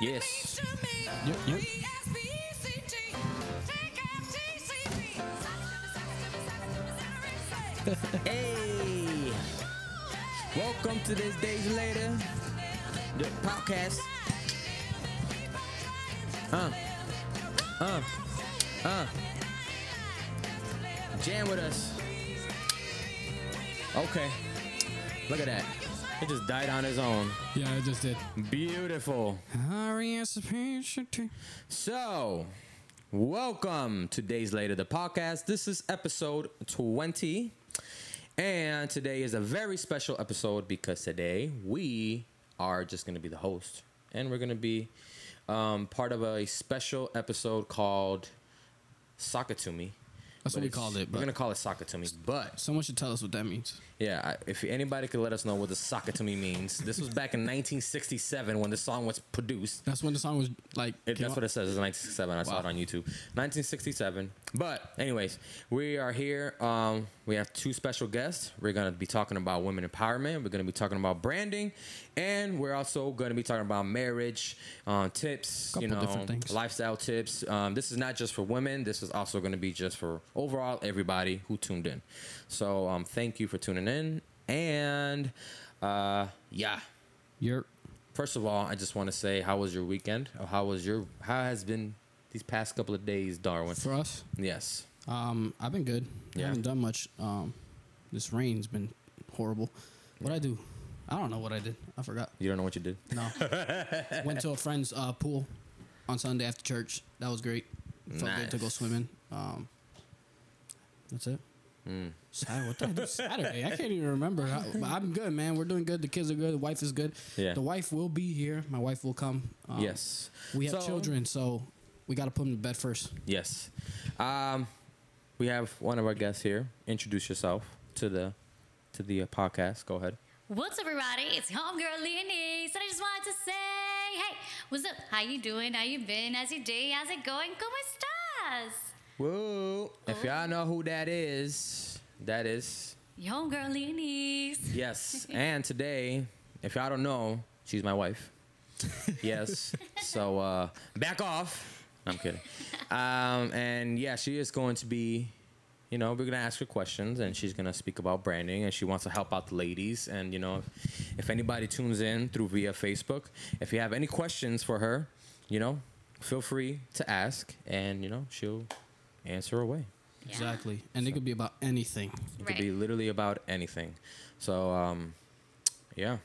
Yes. Yep, yep. Hey. Welcome to this days later. The podcast. Uh. Uh. Uh. Jam with us. Okay. Look at that. It just died on its own. Yeah, it just did. Beautiful. So, welcome to Days Later, the podcast. This is episode 20. And today is a very special episode because today we are just going to be the host. And we're going to be um, part of a special episode called Sock It To Me. That's what we called it. We're to call it Sock It To Me. But someone should tell us what that means. yeah, I- if anybody could let us know what the Sock It To Me means, this was back in 1967 when the song was produced. That's when the song was like. It, came that's out? what it says. It's 1967. I saw Wow. it on YouTube. 1967. But anyways, we are here. Um, we have two special guests. We're gonna be talking about women empowerment. We're gonna be talking about branding, and we're also gonna be talking about marriage uh, tips. you know, lifestyle tips. Um, this is not just for women. This is also gonna be just for overall everybody who tuned in. So um, thank you for tuning in. And uh, yeah. You're. First of all, I just want to say, how was your weekend? Or how was your? How has been these past couple of days, Darwin? For us, Yes. um, I've been good. I Yeah. haven't done much. Um, this rain's been horrible. What I do? I don't know what I did. I forgot. You don't know what you did. No. Went to a friend's uh, pool on Sunday after church. That was great. Felt good to go swimming. Um, that's it. Mm. Saturday, what did I do Saturday? I can't even remember. I, I'm good, man. We're doing good. The kids are good. The wife is good. Yeah. The wife will be here. My wife will come. Um, yes. We have So- children, so we got to put them to bed first. Yes. Um, we have one of our guests here. Introduce yourself to the to the uh, podcast. Go ahead. What's up, everybody? It's homegirl Leonie. So I just wanted to say, hey, what's up? How you doing? How you been? How's your day? How's it going? ¿Cómo estás? Whoa! If y'all know who that is, that is Your homegirl Leonie. yes. and today, if y'all don't know, she's my wife. yes. So uh, back off. I'm kidding. Um, and yeah, she is going to be, you know, we're gonna ask her questions, and she's gonna speak about branding, and she wants to help out the ladies. And you know, if, if anybody tunes in through via Facebook, if you have any questions for her, you know, feel free to ask, and you know, she'll answer away. Yeah. Exactly. And it could be about anything. It could be literally about anything. So, um, yeah.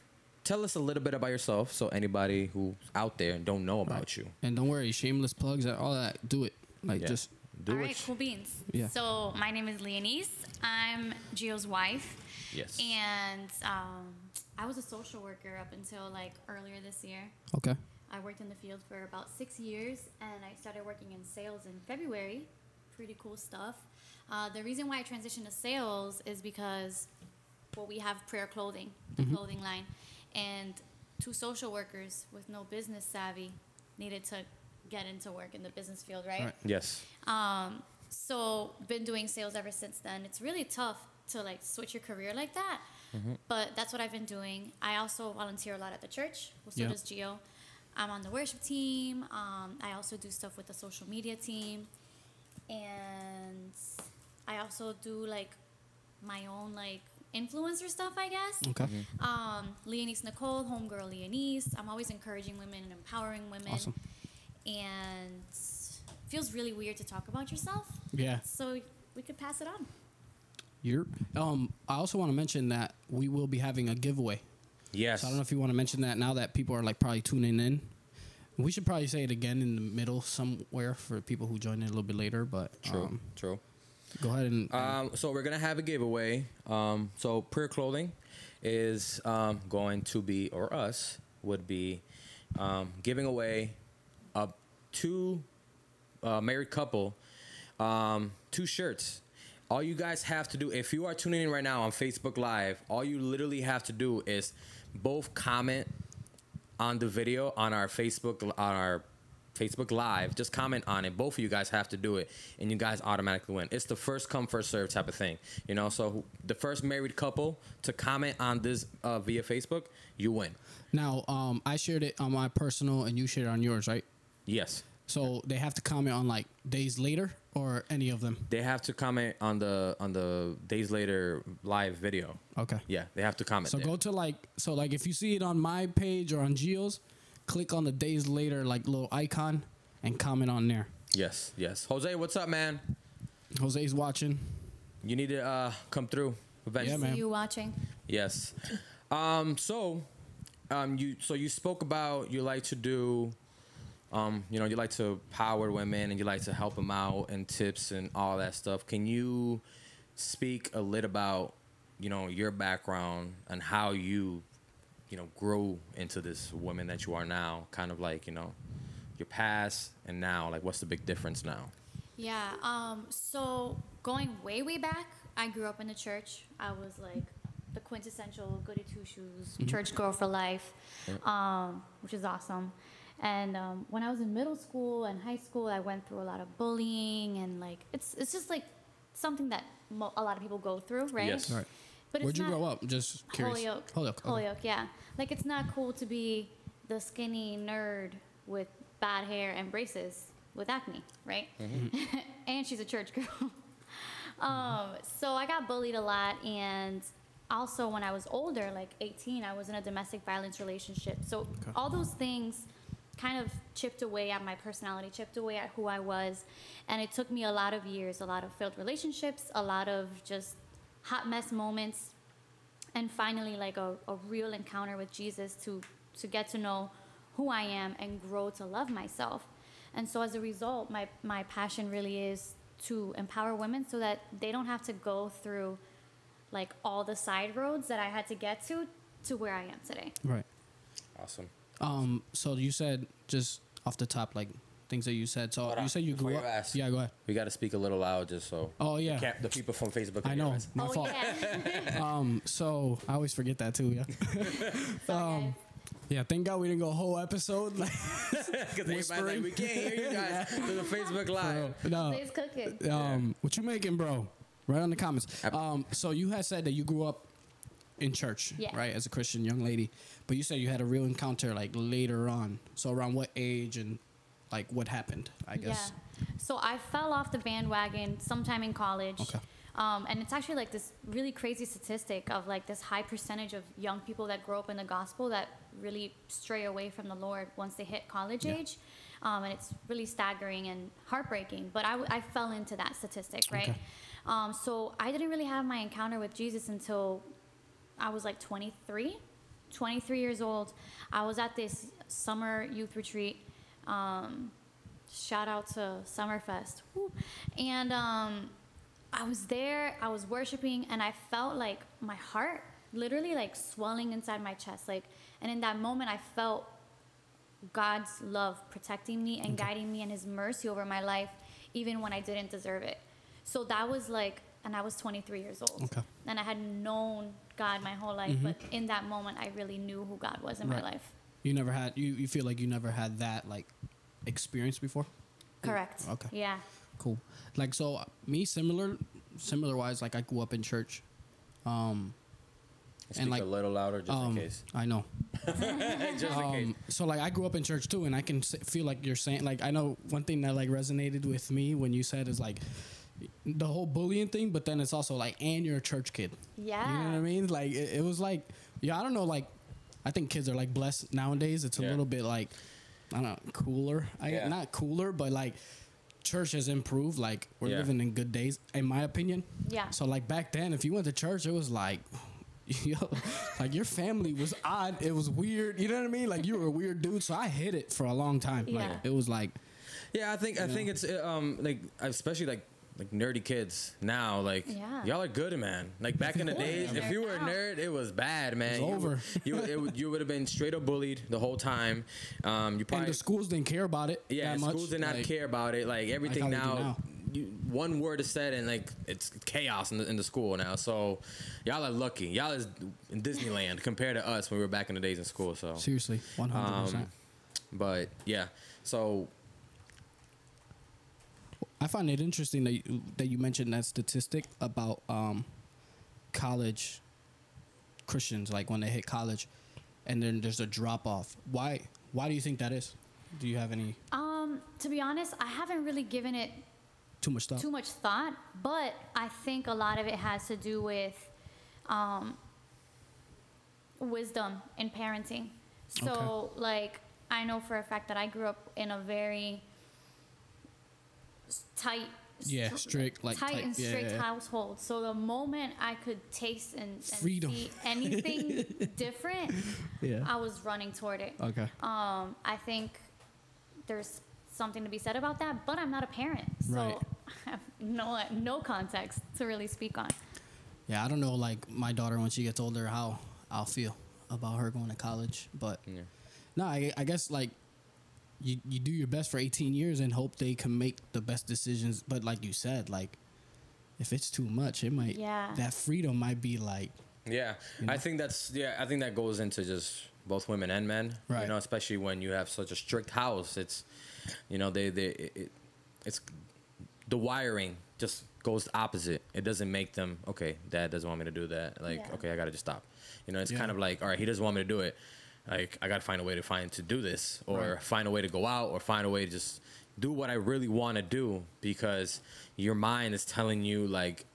Tell us a little bit about yourself so anybody who's out there and don't know about you. And don't worry, shameless plugs, and all that. Do it. Like, Yeah. just Do All it. right, cool beans. Yeah. So my name is Leonise. I'm Gio's wife. Yes. And um, I was a social worker up until like earlier this year. okay. I worked in the field for about six years, and I started working in sales in February. Pretty cool stuff. Uh, the reason why I transitioned to sales is because, well, we have prayer clothing, the clothing line, and two social workers with no business savvy needed to get into work in the business field, right? Right. yes. Um, so been doing sales ever since then. It's really tough to like switch your career like that. But that's what I've been doing. I also volunteer a lot at the church. Well, so Yeah. does Gio. I'm on the worship team. Um, I also do stuff with the social media team, and I also do like my own like influencer stuff, I guess. Okay. Um, Leonise Nicole, homegirl Leonise. I'm always encouraging women and empowering women. Awesome. And feels really weird to talk about yourself. Yeah. So we could pass it on. You're. Um. I also want to mention that we will be having a giveaway. Yes. So I don't know if you want to mention that now that people are like probably tuning in. We should probably say it again in the middle somewhere for people who join in a little bit later. But True. um, True. go ahead and Um, so we're gonna have a giveaway. Um, so Prayer Clothing is um, going to be, or us would be, um, giving away a two uh, married couple um, two shirts. All you guys have to do, if you are tuning in right now on Facebook Live, all you literally have to do is both comment on the video on our Facebook on our Facebook Live, just comment on it. Both of you guys have to do it, and you guys automatically win. It's the first come first serve type of thing, you know. So the first married couple to comment on this uh, via Facebook, you win. Now, um, I shared it on my personal, and you shared it on yours, right? Yes, So they have to comment on like days later or any of them. they have to comment on the on the days later live video. Okay. Yeah, they have to comment. So there. go to like so like if you see it on my page or on Gio's, click on the days later like little icon and comment on there. yes, yes. Jose, what's up, man? Jose's watching. You need to uh, come through eventually. Yeah, man. you watching. Yes. Um, so, um, you so you spoke about you like to do, um, you know, you like to power women and you like to help them out and tips and all that stuff. Can you speak a little about, you know, your background and how you, you know, grew into this woman that you are now? Kind of like you know, your past and now. Like, what's the big difference now? Yeah. Um. So going way way back, I grew up in the church. I was like the quintessential goody two shoes church girl for life, um, which is awesome. And um, when I was in middle school and high school, I went through a lot of bullying and like it's it's just like something that mo- a lot of people go through, right? Yes. Right. But Where'd you grow up? Just curious. Holyoke. Holyoke. okay. Holyoke, yeah. Like it's not cool to be the skinny nerd with bad hair and braces with acne, right? and she's a church girl. um, so I got bullied a lot, and also when I was older, like 18, I was in a domestic violence relationship. So all those things kind of chipped away at my personality, chipped away at who I was, and it took me a lot of years, a lot of failed relationships, a lot of just hot mess moments and finally like a, a real encounter with jesus to to get to know who i am and grow to love myself and so as a result my my passion really is to empower women so that they don't have to go through like all the side roads that i had to get to to where i am today Right. Awesome. Um. So you said just off the top, like things that you said. So Hold you on, said you before grew you up. ask. Yeah. Go ahead. We got to speak a little loud just so. Oh yeah. Can't, the people from Facebook. I can know. hear us. My oh fault. yeah Um. So I always forget that too. Yeah. Sorry, guys. Yeah. Thank God we didn't go a whole episode. Like, Because everybody's like, Whispering. we can't hear you guys through the Facebook Live. no. Today's cooking Um. What you making, bro? Right on the comments. Um. So you had said that you grew up in church, Yeah. right, as a Christian young lady, but you said you had a real encounter like later on. So around what age and like what happened? I guess. Yeah. So I fell off the bandwagon sometime in college. Okay. Um, and it's actually like this really crazy statistic of like this high percentage of young people that grow up in the gospel that really stray away from the Lord once they hit college Yeah. age. Um, and it's really staggering and heartbreaking. But I, I fell into that statistic, right? Okay. Um, so I didn't really have my encounter with Jesus until I was like 23, 23 years old. I was at this summer youth retreat. Um, shout out to Summerfest. Woo. And um, I was there, I was worshiping, and I felt like my heart literally like swelling inside my chest. Like, and in that moment, I felt God's love protecting me and guiding me and His mercy over my life, even when I didn't deserve it. So that was like, and I was 23 years old. Okay. And I had known God my whole life, but in that moment, I really knew who God was in Right. my life. You never had. You you feel like you never had that like experience before. Correct. Okay. Yeah. Cool. Like so, me similar, similar wise. Like I grew up in church. Um, Speak like, a little louder just um, in case. I know. just in case. Um, so like I grew up in church too, and I can feel like you're saying like I know one thing that like resonated with me when you said is like the whole bullying thing, but then it's also like and you're a church kid. Yeah. You know what I mean? Like it, it was like yeah, I don't know. Like I think kids are like blessed nowadays. It's a Yeah. little bit like I don't know cooler. I Yeah. not cooler, but like church has improved. Like we're Yeah. living in good days, in my opinion. Yeah. So like back then, if you went to church, it was like. Yo, like your family was odd. It was weird. You know what I mean? Like you were a weird dude. So I hid it for a long time. Like Yeah. it was like Yeah, I think I think it's um like especially like like nerdy kids now like Yeah. y'all are good man like back in the days if you were a nerd it was bad man It's you, over. you it, would- you would have been straight up bullied the whole time um you and the schools didn't care about it. yeah that much. schools did not Like, care about it like everything how they do now, now. You, one word is said and like it's chaos in the, in the school now so y'all are lucky y'all is in Disneyland compared to us when we were back in the days in school so Seriously, one hundred um, percent. but yeah, so I find it interesting that you, that you mentioned that statistic about um, college Christians, like when they hit college, and then there's a drop off. Why? Why do you think that is? Do you have any Um, to be honest, I haven't really given it too much thought? too much thought, but I think a lot of it has to do with um, wisdom in parenting. So, like, I know for a fact that I grew up in a very tight, Yeah, strict, like, tight tight- and yeah, strict yeah, yeah. household. So the moment I could taste and, and Freedom. see anything different, Yeah. I was running toward it. Okay. Um, I think there's something to be said about that, but I'm not a parent, so Right. I have no no context to really speak on. Yeah, I don't know, like my daughter when she gets older, how I'll feel about her going to college. But Yeah. no, I, I guess like you you do your best for 18 years and hope they can make the best decisions. But like you said, like if it's too much, it might Yeah. that freedom might be like Yeah, I think that's yeah. I think that goes into just both women and men. Right. You know, especially when you have such a strict house. It's, you know, they they it, it, it's the wiring just goes opposite. It doesn't make them okay. Dad doesn't want me to do that. Like Yeah. okay, I gotta just stop. You know, it's Yeah. kind of like all right, he doesn't want me to do it. Like I gotta find a way to find to do this, or Right. find a way to go out, or find a way to just do what I really want to do because your mind is telling you like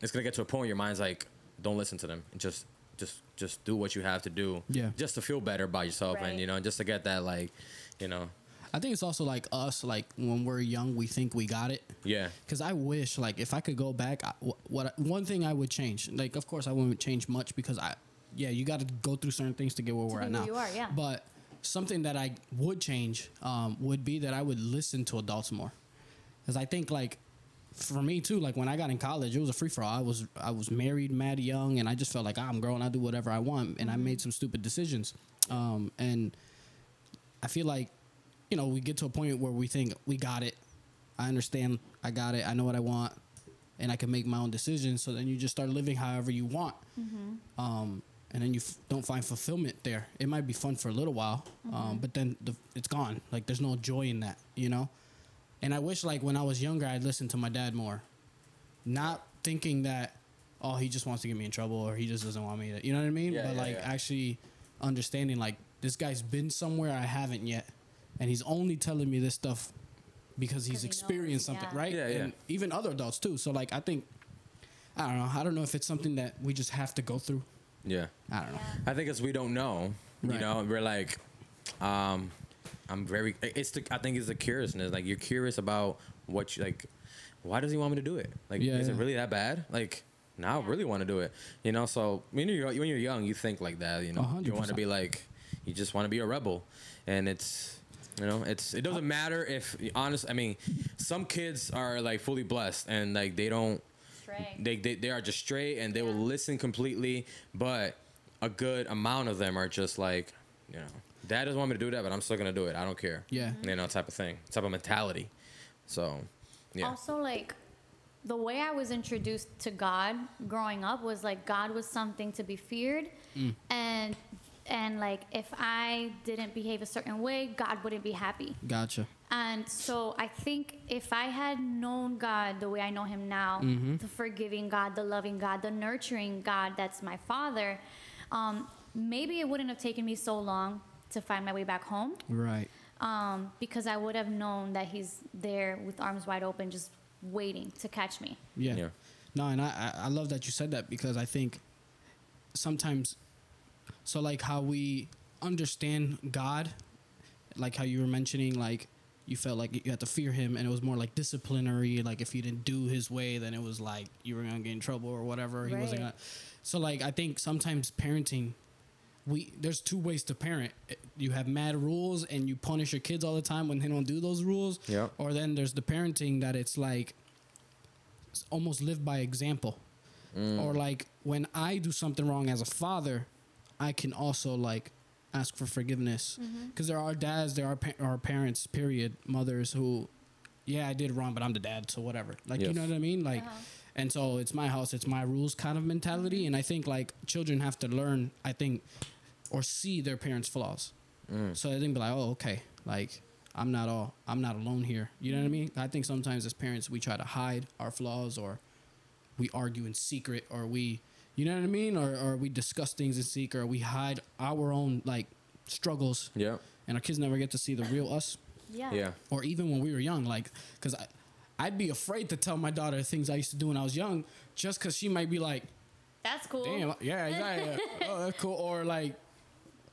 it's gonna get to a point where your mind's like, don't listen to them. Just just just do what you have to do. Yeah. Just to feel better about yourself and you know, just to get that like, you know, I think it's also like us, like when we're young, we think we got it. yeah. Because I wish, like, if I could go back, I, wh- what one thing I would change, like, of course, I wouldn't change much because I, yeah, you got to go through certain things to get where we're at now. you are, yeah. But something that I would change um, would be that I would listen to adults more, because I think like for me too, like when I got in college, it was a free for all. I was I was married, mad young, and I just felt like "Ah, I'm grown. I do whatever I want, and I Mm-hmm. made some stupid decisions. Um, and I feel like, you know, we get to a point where we think we got it. I understand. I got it. I know what I want, and I can make my own decisions. So then you just start living however you want. Um, and then you f- don't find fulfillment there. It might be fun for a little while, um, but then the, it's gone. Like there's no joy in that, you know. And I wish, like when I was younger, I'd listened to my dad more, not thinking that, oh, he just wants to get me in trouble or he just doesn't want me to, you know what I mean? Yeah, but yeah, like yeah. actually understanding, like this guy's been somewhere I haven't yet, and he's only telling me this stuff because he's experienced knows, something, right? Yeah, yeah. And even other adults too. So like I think, I don't know. I don't know if it's something that we just have to go through. Yeah. I don't know. I think it's we don't know. You know, we're like, um, I'm very. It's the. I think it's the curiousness. Like you're curious about what you like. Why does he want me to do it? Like, Yeah, is it really that bad? Like, now I really want to do it. You know, so when you're when you're young, you think like that. You know, A hundred you want to be like, you just want to be a rebel, and it's. You know, it's it doesn't matter if honest. I mean, some kids are like fully blessed and like they don't Stray. they, they, they are just straight and they will listen completely but a good amount of them are just like you know dad doesn't want me to do that but i'm still gonna do it i don't care Yeah. you know type of thing type of mentality so yeah Also, like the way I was introduced to God growing up was like God was something to be feared, Mm. and and like if I didn't behave a certain way, God wouldn't be happy. Gotcha. And so I think if I had known God the way I know Him now, Mm-hmm. the forgiving God, the loving God, the nurturing God that's my Father, um, maybe it wouldn't have taken me so long to find my way back home Right. um, because I would have known that He's there with arms wide open, just waiting to catch me. Yeah. Yeah. No, and I, I I love that you said that because I think sometimes, so like how we understand God, like how you were mentioning, like you felt like you had to fear Him, and it was more like disciplinary. Like if you didn't do His way, then it was like you were gonna get in trouble or whatever. He wasn't gonna. So like I think sometimes parenting. We there's two ways to parent. You have mad rules and you punish your kids all the time when they don't do those rules. Yeah. Or then there's the parenting that it's like s- almost live by example. Mm. Or like when I do something wrong as a father, I can also like ask for forgiveness mm-hmm. because there are dads, there are pa- are parents, period, mothers who, yeah, I did wrong, but I'm the dad, so whatever. Like you know what I mean? Like, Uh-huh. and so it's my house, it's my rules kind of mentality, mm-hmm. and I think like children have to learn, I think, or see their parents' flaws. Mm. So I think be like, oh, okay, like I'm not all I'm not alone here. You know what I mm-hmm. mean? I think sometimes as parents we try to hide our flaws or we argue in secret or we you know what I mean? Or or we discuss things in secret or we hide our own like struggles Yeah. and our kids never get to see the real us. Yeah. Yeah. Or even when we were young, like because I I'd be afraid to tell my daughter things I used to do when I was young, just because she might be like, That's cool. "Damn, yeah, exactly, oh, that's cool," or like,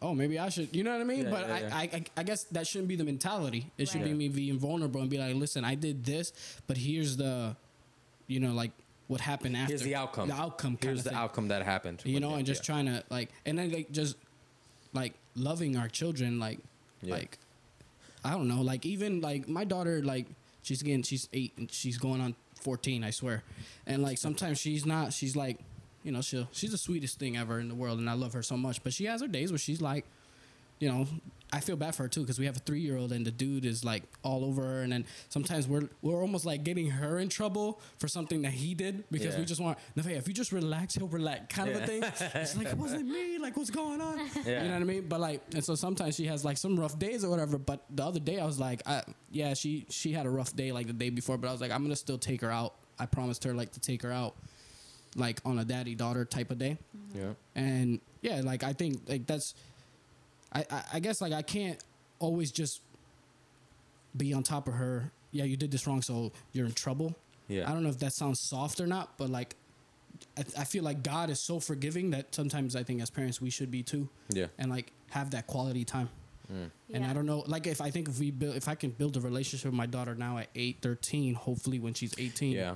"Oh, maybe I should," you know what I mean? Yeah, but yeah, I, yeah. I, I, I guess that shouldn't be the mentality. It should be me being vulnerable and be like, "Listen, I did this, but here's the, you know, like what happened after. Here's the outcome. The outcome. Here's the thing. outcome that happened. You know, and just yeah. trying to like, and then like just like loving our children, like, Yeah. like I don't know, like even like my daughter, like she's again, she's eight and she's going on fourteen, I swear, and like sometimes she's not, she's like, you know, she she's the sweetest thing ever in the world, and I love her so much, but she has her days where she's like, you know. I feel bad for her too because we have a three year old and the dude is like all over her and then sometimes we're we're almost like getting her in trouble for something that he did because Yeah. we just want if you just relax he'll relax kind of a thing it's like it wasn't me like what's going on Yeah. you know what I mean but like and so sometimes she has like some rough days or whatever but the other day I was like I, yeah she she had a rough day like the day before but I was like I'm gonna still take her out I promised her like to take her out like on a daddy daughter type of day Yeah. and yeah like i think like that's I, I i guess like i can't always just be on top of her yeah you did this wrong so you're in trouble Yeah. i don't know if that sounds soft or not but like I, I feel like god is so forgiving that sometimes i think as parents we should be too Yeah. and like have that quality time and Yeah. i don't know like if i think if we build if i can build a relationship with my daughter now at 8 13 hopefully when she's 18 Yeah.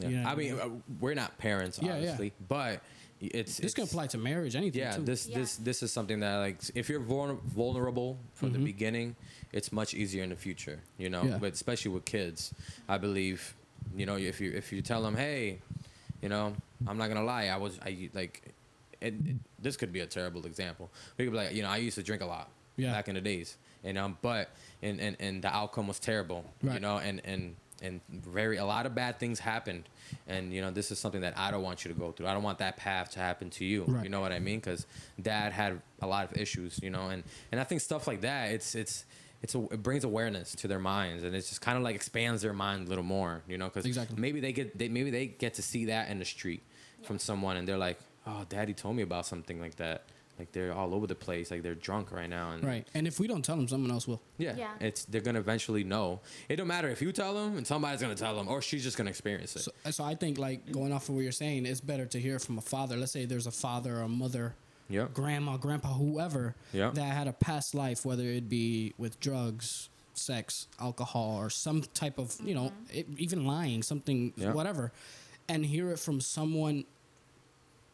Yeah. You know what I I mean, mean? uh, we're not parents, Yeah, yeah. obviously, but it's this can apply to marriage anything Yeah, too. this Yeah. this this is something that like if you're vulnerable from the Mhm. beginning, it's much easier in the future. You know, Yeah. but especially with kids, I believe, you know, if you if you tell them, hey, you know, I'm not gonna lie, I was I like, it, it- this could be a terrible example. We could be like, you know, I used to drink a lot Yeah. back in the days, and um, but and and and the outcome was terrible. Right. You know, and and and very a lot of bad things happened. And you know this is something that i don't want you to go through. I don't want that path to happen to you. Right. you know what i mean? Because dad had a lot of issues you know and and i think stuff like that it's it's it's a, it brings awareness to their minds and it's just kind of like expands their mind a little more you know because Exactly. maybe they get they, maybe they get to see that in the street from someone and they're like oh daddy told me about something like that like they're all over the place like they're drunk right now and right and if we don't tell them someone else will yeah, Yeah. it's they're gonna eventually know. It don't matter if you tell them, and somebody's gonna tell them, or she's just gonna experience it. So, so I think like going off of what you're saying, it's better to hear from a father. Let's say there's a father or a mother, yeah, grandma, grandpa, whoever Yeah. that had a past life, whether it be with drugs, sex, alcohol, or some type of you know, it, mm-hmm. even lying, something, Yeah. whatever, and hear it from someone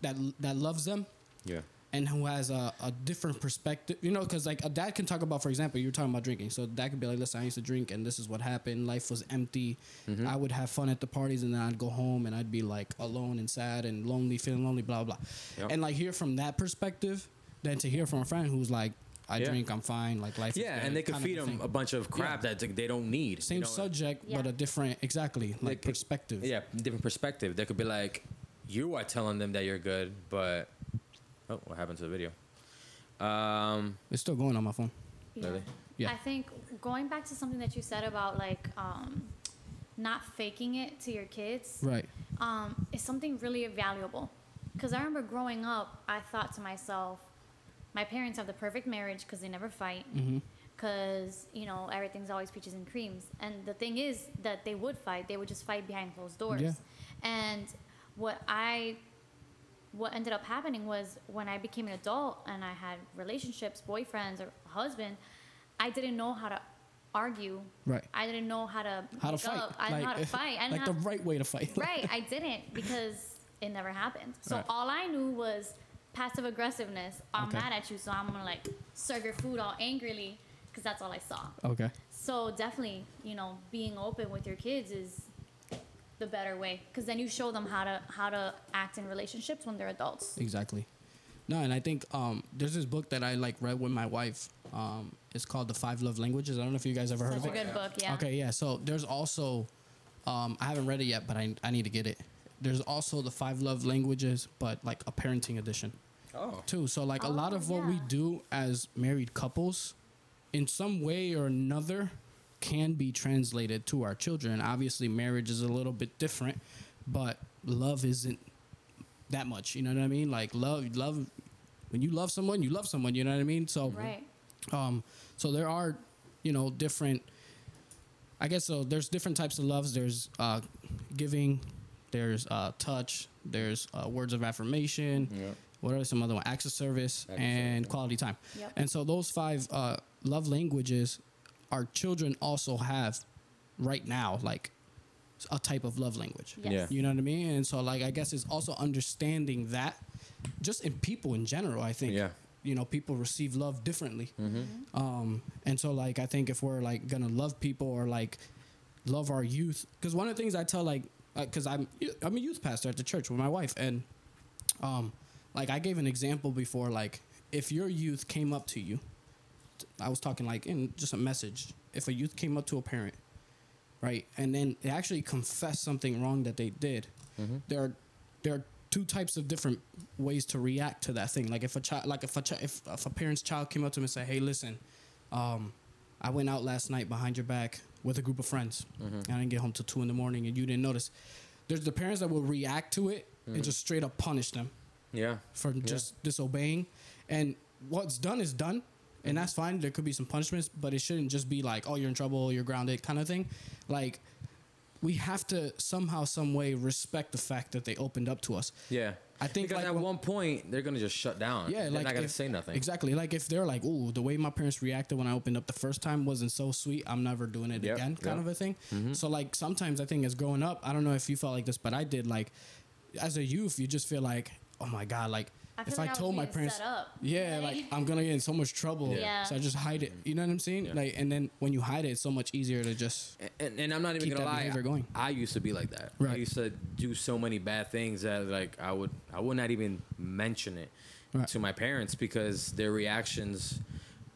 that that loves them yeah, and who has a, a different perspective, you know, because like a dad can talk about, for example, you're talking about drinking. So dad could be like, listen, I used to drink and this is what happened. Life was empty. Mm-hmm. I would have fun at the parties and then I'd go home and I'd be like alone and sad and lonely, feeling lonely, blah, blah. Yep. And like hear from that perspective than to hear from a friend who's like, I Yeah. drink, I'm fine, like life is yeah, and they could feed them thing. a bunch of crap that they don't need. Same you know? subject, but a different, exactly, like could- perspective. Yeah, different perspective. They could be like, you are telling them that you're good, but oh, what happened to the video? Um, It's still going on my phone. Really? Yeah. I think going back to something that you said about like um, not faking it to your kids Right. um, is something really valuable. Because I remember growing up, I thought to myself, my parents have the perfect marriage because they never fight. Mm-hmm. Because, you know, everything's always peaches and creams. And the thing is that they would fight, they would just fight behind closed doors. Yeah. And what I what ended up happening was when I became an adult and I had relationships, boyfriends or husband, I didn't know how to argue. Right. I didn't know how to How to fight. up. I didn't know how to fight. I like the right way to fight. right, I didn't because it never happened. So Right. all I knew was passive aggressiveness. I'm Okay. mad at you, so I'm gonna like serve your food all angrily because that's all I saw. okay. So definitely, you know, being open with your kids is the better way because then you show them how to how to act in relationships when they're adults. Exactly. No, and I think um, there's this book that I like read with my wife. Um, it's called The Five Love Languages. I don't know if you guys ever heard Such of a it. good book, yeah. Okay, yeah. So there's also, um, I haven't read it yet, but I, I need to get it. There's also the Five Love Languages, but like a parenting edition oh, too. So like a lot Oh, of what we do as married couples, in some way or another, can be translated to our children. Obviously, marriage is a little bit different, but love isn't that much. You know what I mean? Like love, love. When you love someone, you love someone. You know what I mean? So, Right. um, so there are, you know, different. I guess so. There's different types of loves. There's uh, giving. There's uh, touch. There's uh, words of affirmation. Yep. What are some other one? Acts of service Acts and service, quality time. Yep. And so those five uh, love languages, our children also have right now, like a type of love language. Yes. Yeah. You know what I mean? And so, like, I guess it's also understanding that, just in people in general. I think. Yeah. You know, people receive love differently. Mm-hmm. Um, and so, like, I think if we're like gonna love people or like love our youth, because one of the things I tell like, because I'm I'm a youth pastor at the church with my wife, and um, like I gave an example before, like if your youth came up to you, I was talking like in just a message. If a youth came up to a parent, right, and then they actually confessed something wrong that they did, mm-hmm. there are there are two types of different ways to react to that thing. Like if a child, like if a if, if a parent's child came up to him and said, "Hey, listen, um, I went out last night behind your back with a group of friends. Mm-hmm. And I didn't get home till two in the morning, and you didn't notice." There's the parents that will react to it and mm-hmm. just straight up punish them Yeah. for just disobeying. And what's done is done, and that's fine. There could be some punishments, but it shouldn't just be like, "Oh, you're in trouble, you're grounded," kind of thing. Like we have to somehow, some way, respect the fact that they opened up to us. Yeah. I think, because like, at one point they're gonna just shut down. Yeah, they're like not gonna if- say nothing. Exactly. Like if they're like, "Ooh, the way my parents reacted when I opened up the first time wasn't so sweet. I'm never doing it Yep, again," kind yep. of a thing. Mm-hmm. So like sometimes I think as growing up, I don't know if you felt like this, but I did. Like as a youth, you just feel like, "Oh my god!" Like I feel if like I I told my parents, set up. yeah, like I'm gonna get in so much trouble. Yeah. So I just hide it. You know what I'm saying? Yeah. Like, and then when you hide it, it's so much easier to just. and, and I'm not even gonna lie. going. I used to be like that. Right. I used to do so many bad things that like I would I would not even mention it Right. to my parents because their reactions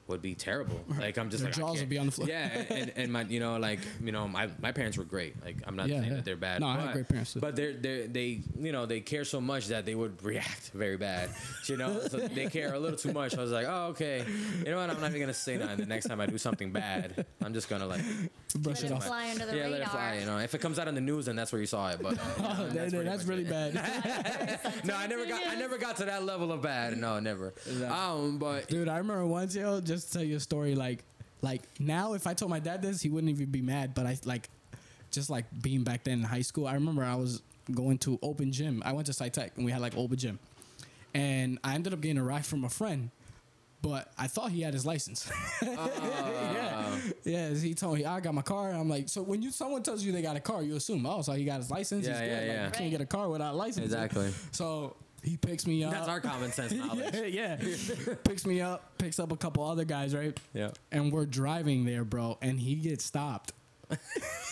would be terrible. Like I'm just Their like jaws would be on the floor. Yeah, and, and, and my you know like you know my, my parents were great. Like I'm not Yeah, saying yeah. that they're bad. No, I but, had great parents, too. But they're they they you know they care so much that they would react very bad. You know, so they care a little too much. I was like, oh okay, you know what? I'm not even gonna say nothing. The next time I do something bad, I'm just gonna like Brush Let it it off. fly under the yeah, radar. let it fly. You know, if it comes out in the news, then that's where you saw it. But uh, you know, Oh, that's, that- pretty that's really it. bad. no, I never got. I never got to that level of bad. No, never. Um, but Dude, I remember once, yo, just to tell you a story, like, like now, if I told my dad this, he wouldn't even be mad. But I like, just like being back then in high school, I remember I was going to open gym. I went to SciTech and we had like open gym, and I ended up getting a ride from a friend, but I thought he had his license. Ah. yeah, yeah. He told me I got my car. And I'm like, so when you someone tells you they got a car, you assume, oh, so he got his license. Yeah, He's yeah. Like, yeah. you can't get a car without a license. Exactly. So he picks me up. that's our common sense knowledge. yeah, yeah. picks me up, picks up a couple other guys, right? Yeah. And we're driving there, bro, and he gets stopped.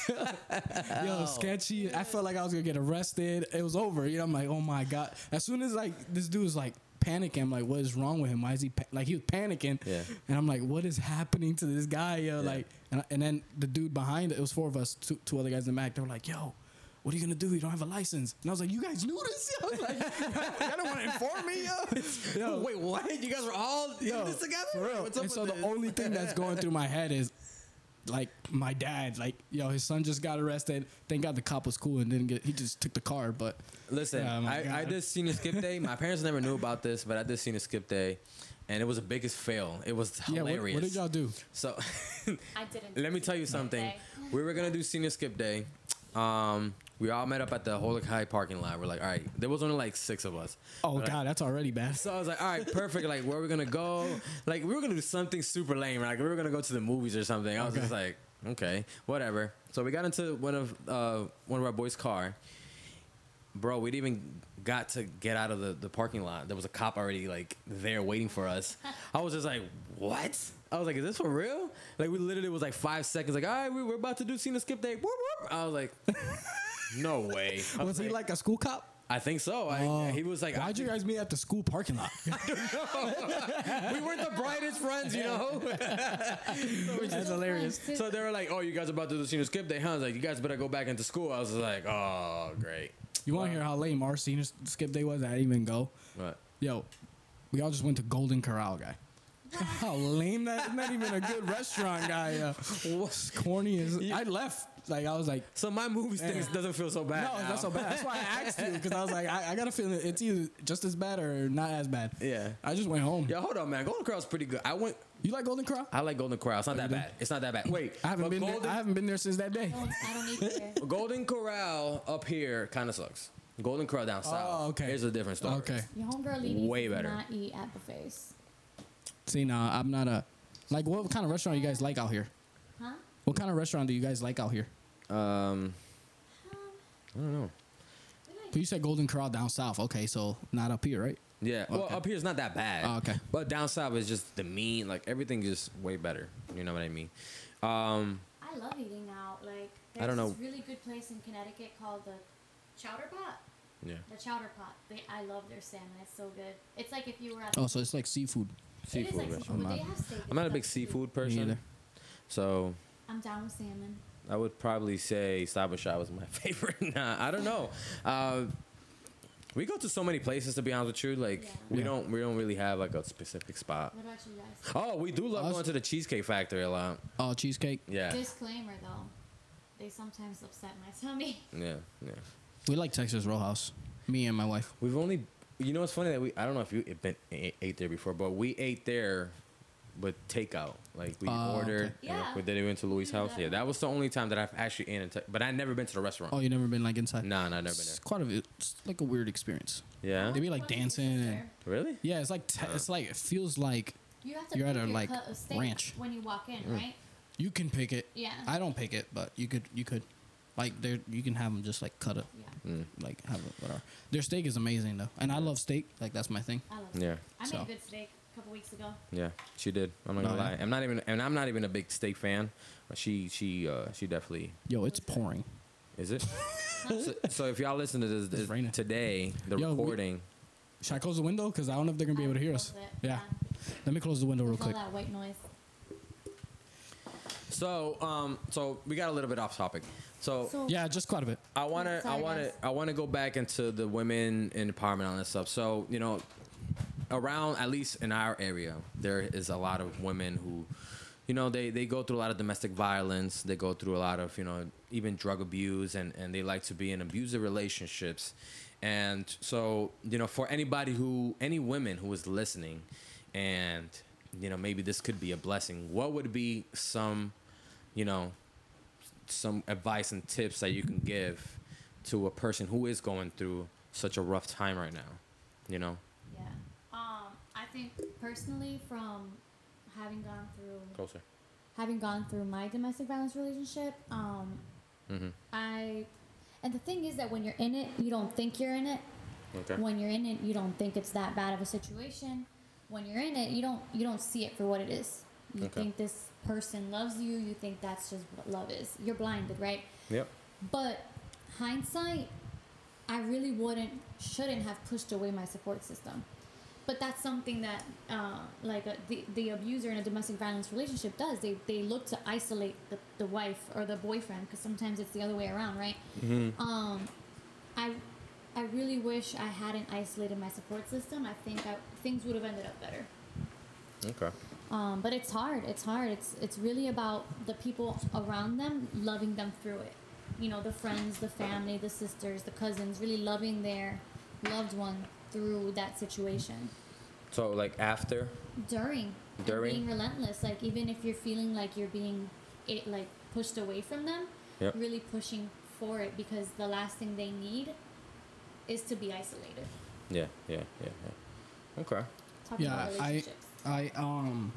Yo, sketchy. I felt like I was gonna get arrested. It was over. You know, I'm like, oh my god. As soon as like this dude was like panicking, I'm like, what is wrong with him? Why is he pa-? like he was panicking? Yeah. And I'm like, what is happening to this guy? Yo, Yeah. like, and, and then the dude behind it, it was four of us, two, two other guys in the back. They were like, yo. What are you gonna do? You don't have a license. And I was like, you guys knew this? I was like, I don't want to inform me, yo. yo Wait, what? You guys are all Yo, in this together? For real. What's up and so with the this? only thing that's going through my head is like my dad, like, yo, his son just got arrested. Thank God the cop was cool and didn't get he just took the car, but Listen, Yeah, I, I God. did senior skip day. My parents never knew about this, but I did senior skip day, and it was the biggest fail. It was hilarious. yeah, what, hilarious. what did y'all do? So, I didn't. let me tell you something. We were gonna do senior skip day. Um, we all met up at the Holocaust parking lot. We're like, all right. There was only like six of us. Oh We're like, God, that's already bad. So I was like, all right, perfect. Like, where are we gonna go? Like, we were gonna do something super lame. Like, we were gonna go to the movies or something. I was just like, okay, whatever. So we got into one of uh, one of our boys' car. Bro, we didn't even got to get out of the, the parking lot. There was a cop already like there waiting for us. I was just like, what? I was like, is this for real? Like, we literally was like five seconds. Like, all right, we, we're about to do senior skip day. Whoop, whoop. I was like, no way. I Was he like a school cop? I think so. I, Oh. he was like, Why'd you guys meet at the school parking lot? we weren't the brightest friends, you know. that's hilarious. so they were like, "Oh, you guys about to do the senior skip day?" Huh? I was like, "You guys better go back into school." I was like, "Oh, great." You want to hear how lame our senior skip day was? I didn't even go. What? Yo, we all just went to Golden Corral, guy. How lame that! Not even a good restaurant guy. Uh, what's corny is? I left. Like I was like, So my movie thing doesn't feel so bad. no, it's now. not so bad. That's why I asked you because I was like, I, I got a feeling it's either just as bad or not as bad. Yeah. I just went home. Yeah, hold on, man. Golden Corral's pretty good. I went. You like Golden Corral? I like Golden Corral. It's not that do? bad. It's not that bad. Wait, I haven't been Golden, there. I haven't been there since that day. I don't, I don't eat there. Golden Corral up here kind of sucks. Golden Corral down south. Oh, okay. Here's a different story. Okay. Your homegirl Lady Way better. not eat at buffets. See, now I'm not a like. What kind of restaurant you guys like out here? Huh? What kind of restaurant do you guys like out here? Um, I don't know. But you said Golden Corral down south. Okay, so not up here, right? Yeah. Well, Okay. up here is not that bad. Oh, okay. But down south is just the mean. Like everything is way better. You know what I mean? Um, I love eating out. Like there's I don't know. this really good place in Connecticut called the Chowder Pot. yeah. The Chowder Pot. They, I love their salmon. It's so good. It's like if you were at. Oh, so it's like seafood. It is Seafood like restaurant. seafood. I'm not- have steak. and I'm not a big seafood person. either. So I'm down with salmon. I would probably say Stop and Shop was my favorite. nah, I don't know. Uh, we go to so many places to be honest with you. Like Yeah. we Yeah. don't we don't really have like a specific spot. What about you guys? Oh, we do love Us- going to the Cheesecake Factory a lot. Oh, cheesecake. Yeah. Disclaimer though, they sometimes upset my tummy. Yeah. Yeah. We like Texas Roadhouse. Me and my wife. We've only you know it's funny that we I don't know if you been ate ate there before, but we ate there with takeout. Like we Oh, ordered, okay. you know, Yeah. we did it went to Louis' house. that. Yeah, that was the only time that I've actually eaten. Te- but I've never been to the restaurant. Oh, you never been like inside? Nah, nah, never been It's quite a. It's like a weird experience. there. Yeah, They be like What is dancing and really? yeah, it's like te- it's like it feels like You have to You're at a, your like, cut of steak ranch. when you walk in, Mm. right? you can pick it. Yeah. I don't pick it, but you could you could like there you can have them just like cut it yeah. Mm. like have it whatever. Their steak is amazing though, and I love steak. Like that's my thing. I love Yeah. steak. I So. made good steak a couple weeks ago. Yeah, she did. I'm not gonna lie. I'm not even, and I'm not even a big steak fan. But she, she, uh, she definitely Yo, it's pouring. is it. so, so if y'all listen to this, this today, the Yo, we- recording. Should I close the window? Cause I don't know if they're gonna be able to hear us. Close Yeah. Let me close the window real With all quick. that white noise. So, um, so we got a little bit off topic. So, So Yeah, just quite a bit. I want to, I Sorry, want guys. to, I want to go back into the women in empowerment on this stuff. So, you know, around at least in our area, there is a lot of women who, you know, they they go through a lot of domestic violence. They go through a lot of, you know, even drug abuse, and and they like to be in abusive relationships. And so, you know, for anybody who, any women who is listening, and you know, maybe this could be a blessing. What would be some, you know, some advice and tips that you can give to a person who is going through such a rough time right now? You know, yeah. Um, I think personally, from having gone through closer. having gone through my domestic violence relationship, um, Mm-hmm. I and the thing is that when you're in it, you don't think you're in it. Okay. When you're in it, you don't think it's that bad of a situation. When you're in it, you don't you don't see it for what it is. You Okay. think this person loves you. You think that's just what love is. You're blinded, right? Yep. But hindsight, I really wouldn't, shouldn't have pushed away my support system. But that's something that, uh, like a, the the abuser in a domestic violence relationship does. They they look to isolate the, the wife or the boyfriend because sometimes it's the other way around, right? Hmm. Um, I I really wish I hadn't isolated my support system. I think I, things would have ended up better. Okay. Um, but it's hard. It's hard. It's it's really about the people around them loving them through it. You know, the friends, the family, the sisters, the cousins, really loving their loved one through that situation. So like after. During, During? being relentless. Like even if you're feeling like you're being, it like pushed away from them, Yep. really pushing for it because the last thing they need is to be isolated. Yeah. Yeah. Yeah. Yeah. Okay. Talking Yeah, about I relationships. I um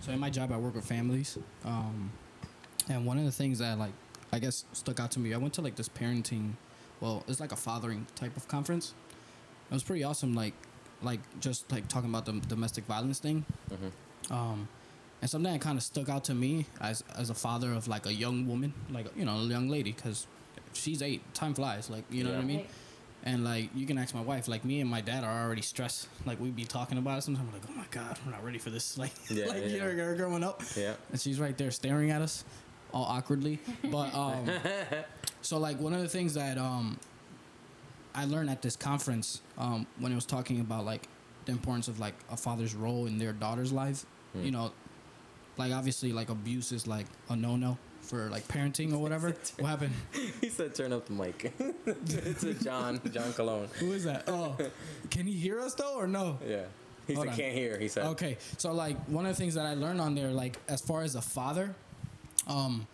so in my job I work with families. Um and one of the things that like I guess stuck out to me, I went to like this parenting well, it's like a fathering type of conference. It was pretty awesome, like like just like talking about the domestic violence thing. Mm-hmm. Um and something that kind of stuck out to me as as a father of like a young woman, like you know, a young lady, because she's eight, time flies, like you know what I mean. Right. And like you can ask my wife, like me and my dad are already stressed. Like we'd be talking about it sometimes. We're like, oh my god, we're not ready for this. Like, Yeah, like yeah, you know, yeah. you're growing up, Yeah. and she's right there staring at us, all awkwardly. But um, so like one of the things that um, I learned at this conference um, when it was talking about like the importance of like a father's role in their daughter's life you know, like obviously like abuse is like a no no for like parenting or whatever. what happened? he said, "Turn up the mic." it's a John John Cologne. Who is that? Oh, can he hear us though or no? Yeah, he Hold said, on. "Can't hear." He said, Okay, so like one of the things that I learned on there, like as far as a father, um,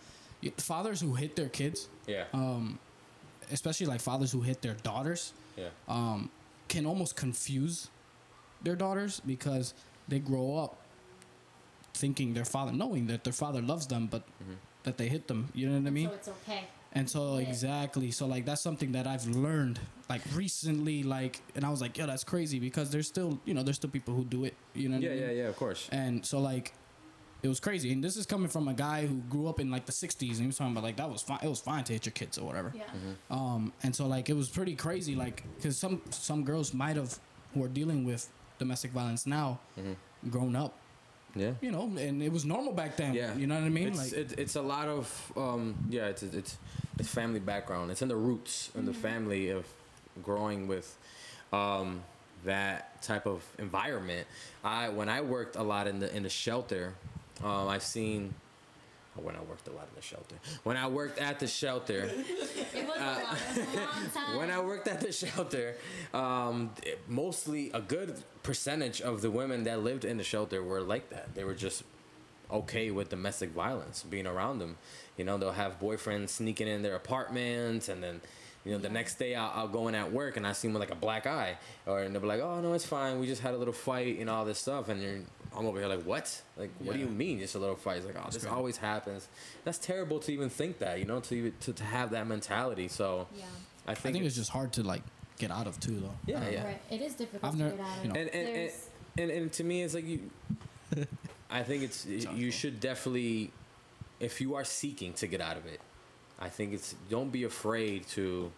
fathers who hit their kids, "Yeah, um, especially like fathers who hit their daughters, yeah, um, can almost confuse their daughters because they grow up thinking their father, knowing that their father loves them, but that they hit them. You know what I mean? So it's okay. And so Yeah. exactly, so like that's something that I've learned like recently, like, and I was like, yo, that's crazy because there's still, you know, there's still people who do it. You know what yeah, I mean? yeah, yeah." Of course. And so like, it was crazy. And this is coming from a guy who grew up in like the '60s, and he was talking about like that was fine. It was fine to hit your kids or whatever. Yeah. Um, and so like it was pretty crazy, like because some some girls might have who are dealing with domestic violence now, grown up, Yeah. you know, and it was normal back then. Yeah, you know what I mean? It's like it, it's a lot of um, yeah. It's it's it's family background. It's in the roots in the family of growing with um, that type of environment. I when I worked a lot in the in the shelter, um, I've seen. When I worked a lot in the shelter. When I worked at the shelter, Uh, when I worked at the shelter, um, mostly a good percentage of the women that lived in the shelter were like that. They were just okay with domestic violence being around them. You know, they'll have boyfriends sneaking in their apartments, and then, you know, the next day I'll, I'll go in at work and I see him with like a black eye, or and they'll be like, "Oh no, it's fine. We just had a little fight and all this stuff," and you're. I'm over here like, what? Like, what do you mean, just a little fight? It's like, oh, this great. always happens. That's terrible to even think that, you know, to even, to, to have that mentality. So, Yeah. I I think, think it's just hard to like get out of too, though. Yeah, yeah. Right. It is difficult I've to never- get out of. you know. and and, and and and to me, it's like you. I think it's you should definitely, if you are seeking to get out of it, I think it's don't be afraid to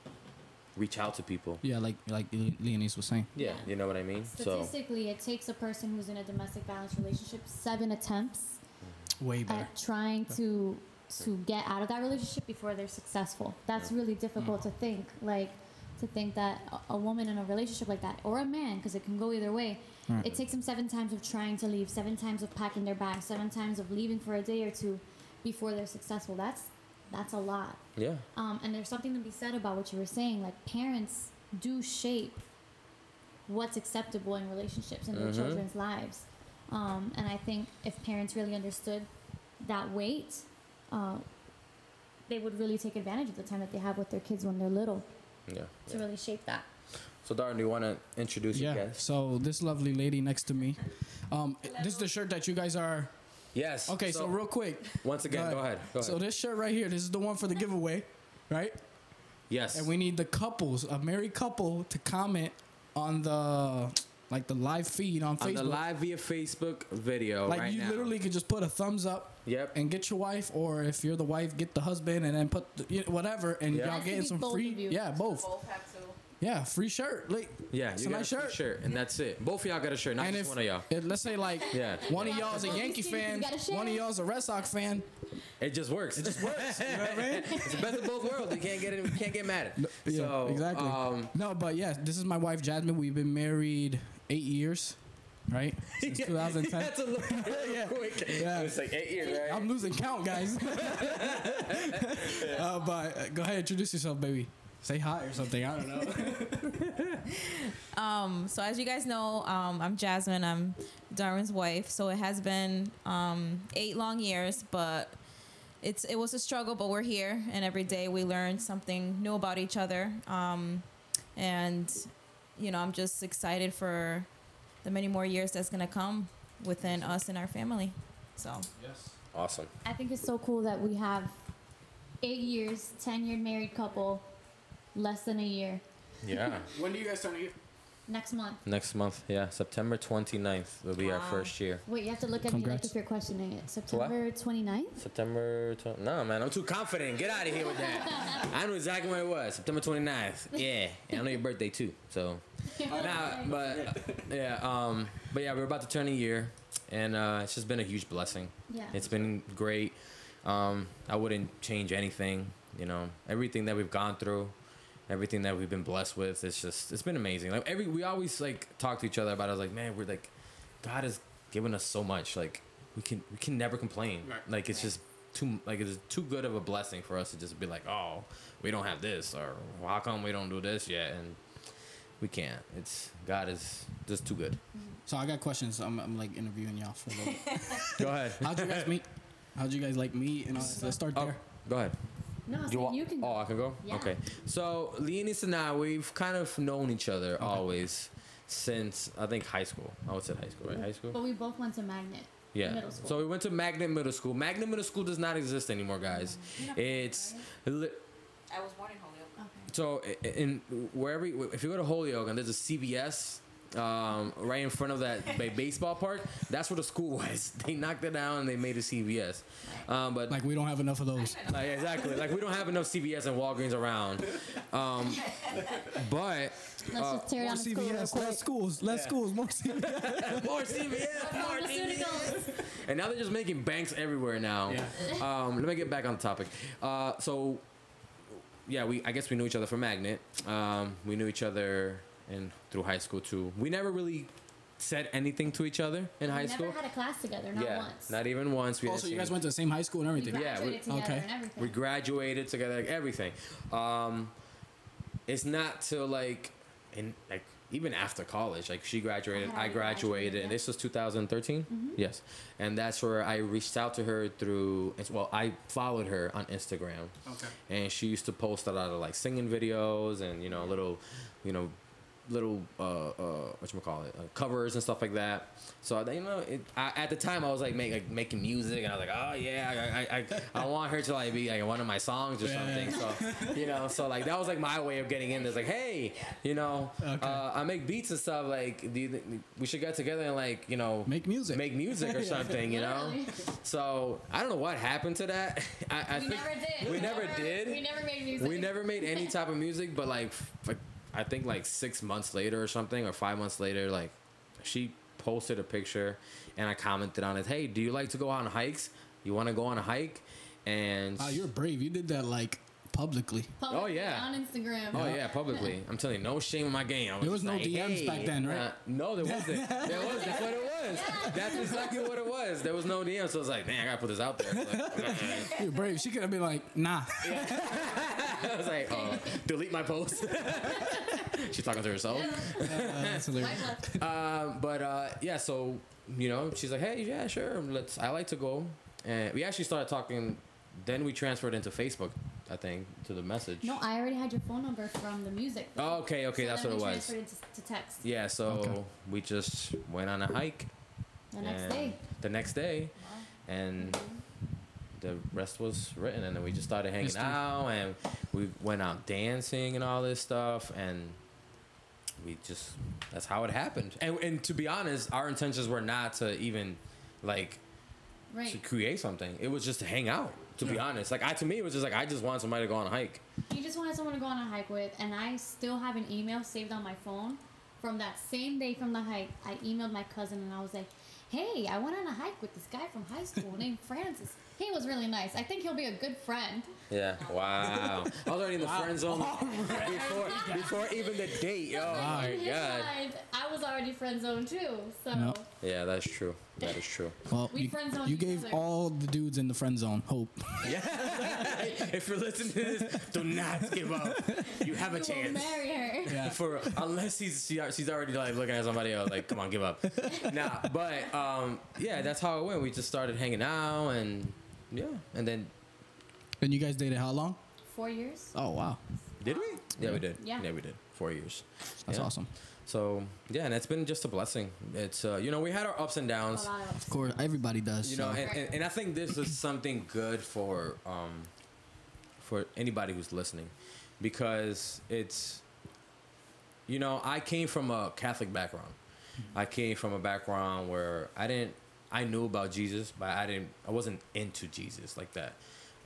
reach out to people. Yeah, like like Le- Leonise was saying. Yeah, Yeah. you know what I mean. So Statistically, it takes a person who's in a domestic violence relationship seven attempts mm-hmm. Way better. at trying to to get out of that relationship before they're successful. That's really difficult to mm. think. Like to think that a, a woman in a relationship like that, or a man, because it can go either way. Right. It takes them seven times of trying to leave, seven times of packing their bags, seven times of leaving for a day or two before they're successful. That's that's a lot. yeah, Um, and there's something to be said about what you were saying. Like parents do shape what's acceptable in relationships in their Mhm. children's lives. Um, and I think if parents really understood that weight, uh, they would really take advantage of the time that they have with their kids when they're little yeah. to really shape that. So Darren, do you want to introduce Yeah. your guest? So this lovely lady next to me, um, this is the shirt that you guys are. Yes. Okay, so, real quick. once again, go ahead. Go ahead. So this shirt right here, this is the one for the giveaway, right? yes. And we need the couples, a married couple, to comment on the like the live feed on on Facebook. the live via Facebook video like right you now. literally could just put a thumbs up Yep. and get your wife, or if you're the wife, get the husband, and then put the, you know, whatever, and Yeah. y'all Has getting some both free. of you. Yeah, both. Both have to. Yeah, free shirt. Like, Yeah, it's you a got nice a free shirt. shirt, and that's it. Both of y'all got a shirt, not and just if one of y'all. it- let's say like Yeah. one of y'all is a Yankee fan, one of y'all is a Red Sox fan. It just works. It just works. You know what I mean? it's the best of both worlds. You can't get it. You can't get mad. Yeah, so, exactly. Um, no, but yeah, this is my wife Jasmine. We've been married eight years, right? Since 2010. That's a little Yeah. quick. Yeah. It's like eight years, right? I'm losing count, guys. uh, but uh, go ahead, introduce yourself, baby. Say hi or something. I don't know. Um, so as you guys know, um, I'm Jasmine. I'm Darwin's wife. So it has been um, eight long years, but it's it was a struggle. But we're here, and every day we learn something new about each other. Um, and you know, I'm just excited for the many more years that's gonna come within us and our family. So Yes. Awesome. I think it's so cool that we have eight years, ten year married couple, less than a year Yeah. When do you guys turn a year? next month. Next month, yeah, September 29th will be our first year. Wait, you have to look at me like if you're questioning it. September 29th? September 20, No, man, I'm too confident. Get out of here with that. I knew exactly when it was. September 29th. Yeah. And I know your birthday too. So, nah, but yeah, um, but yeah, we're about to turn a year, and uh, it's just been a huge blessing. Yeah. It's been great. Um, I wouldn't change anything. You know, everything that we've gone through, everything that we've been blessed with. It's just it's been amazing. Like every we always like talk to each other about. it. I was like, man, we're like, God has given us so much. Like we can we can never complain. Right. Like it's just too like it's too good of a blessing for us to just be like, oh, we don't have this, or well, how come we don't do this yet? And we can't. It's God is just too good. So I got questions. I'm, I'm like interviewing y'all for a little. bit. Go ahead. How'd you guys meet? How'd you guys like meet? And all that? Let's start there. Oh, there. go ahead. No, so You, wa- you can. oh, I can go. Yeah. Okay. So Leonis and I, we've kind of known each other always since I think high school. I would say high school, right? High school. But we both went to Magnet. Yeah. Middle school. So we went to Magnet Middle School. Magnet Middle School does not exist anymore, guys. It's li- I was born in Holyoke. Okay. so i- in wherever you- if you go to Holyoke and there's a CVS um, right in front of that baseball park, that's where the school was. They knocked it down and they made a CVS. Um, but Like we don't have enough of those. like, exactly. Like we don't have enough CVS and Walgreens around. Um, but Let's Uh, just tear More down the school real CVS, quick. less schools, less schools, more CVS. more CVS, more CVS. And now they're just making banks everywhere now. Um, let me get back on the topic. Uh, so, yeah, we I guess we knew each other from Magnet. Um, we knew each other in through high school too. We never really said anything to each other in high school. we school. never had a class together, not yeah, once. not even once. We Also, you guys went to the same high school and we everything. Yeah, we- graduated together okay. and everything. we graduated together, like everything. Um, it's not till like in like even after college, like she graduated, I had I already graduated, graduated, and this was 2013. Yes, and that's where I reached out to her through. Well, I followed her on Instagram, Okay. and she used to post a lot of like singing videos and you know little, you know, little uh uh what you call it uh, covers and stuff like that. So you know, it, I, at the time I was like, make, like making music, and I was like, oh yeah, I I, I, I want her to like be like one of my songs or Yeah. something. So you know, so like that was like my way of getting in. It's like, hey, you know, Okay. uh, I make beats and stuff. Like, do you think we should get together and like you know Make music. make music or something? You know. So I don't know what happened to that. I, I we think never did. we never did. We never made music. We never made any type of music, but like, like I think like six months later or something, or five months later, like she posted a picture, and I commented on it. Hey, do you like to go on hikes? You want to go on a hike? And Wow, you're brave. You did that like publicly. Publicly Oh, yeah. On Instagram. Oh yeah, publicly. I'm telling you, no shame in my game. I There was no like, DMs hey, back then, right? uh, no, there wasn't. There was. That's what it was. That's exactly what it was. There was no DMs. So I was like, man, I gotta put this out there. Like, You're brave. She could have been like, nah. I was like, oh, delete my post. She's talking to herself. Uh, that's hilarious. Swipe left. Um, but uh, yeah, so you know, she's like, hey, yeah, sure, let's. I like to go, and we actually started talking. Then we transferred into Facebook, I think, to the message. No, I already had your phone number from the music. Oh, okay, okay, So that's then what it was. transferred into to text Yeah, so Okay. we just went on a hike. the next day. The next day, and mm-hmm. the rest was written, and then we just started hanging History. out, and we went out dancing and all this stuff, and we just that's how it happened. And and to be honest, our intentions were not to even like to create something. It was just to hang out. To be honest, like I to me, it was just like I just want somebody to go on a hike. You just wanted someone to go on a hike with, and I still have an email saved on my phone from that same day from the hike. I emailed my cousin and I was like, "Hey, I went on a hike with this guy from high school named Francis. He was really nice. I think he'll be a good friend." Yeah. Wow. I was already in the Wow. friend zone before before even the date. Oh my god. mind, I was already friend zoned too. So No. Yeah, that's true. That is true. Well, We you, friend zoned you gave other. all the dudes in the friend zone hope. Yeah. if you're listening to this, do not give up. You have a you will chance. marry her. Yeah. For unless he's she, she's already like looking at somebody else like come on give up. nah, but um yeah that's how it went. We just started hanging out and yeah and then And you guys dated how long? Four years. Oh wow, did we? Yeah we did. Yeah. yeah we did. Four years. that's Yeah. awesome. So yeah, and it's been just a blessing. It's uh, you know we had our ups and A downs. lot of Of course, everybody does. You know, and, and, and I think this is something good for um, for anybody who's listening, because it's, you know, I came from a Catholic background. I came from a background where I didn't, I knew about Jesus, but I didn't, I wasn't into Jesus like that.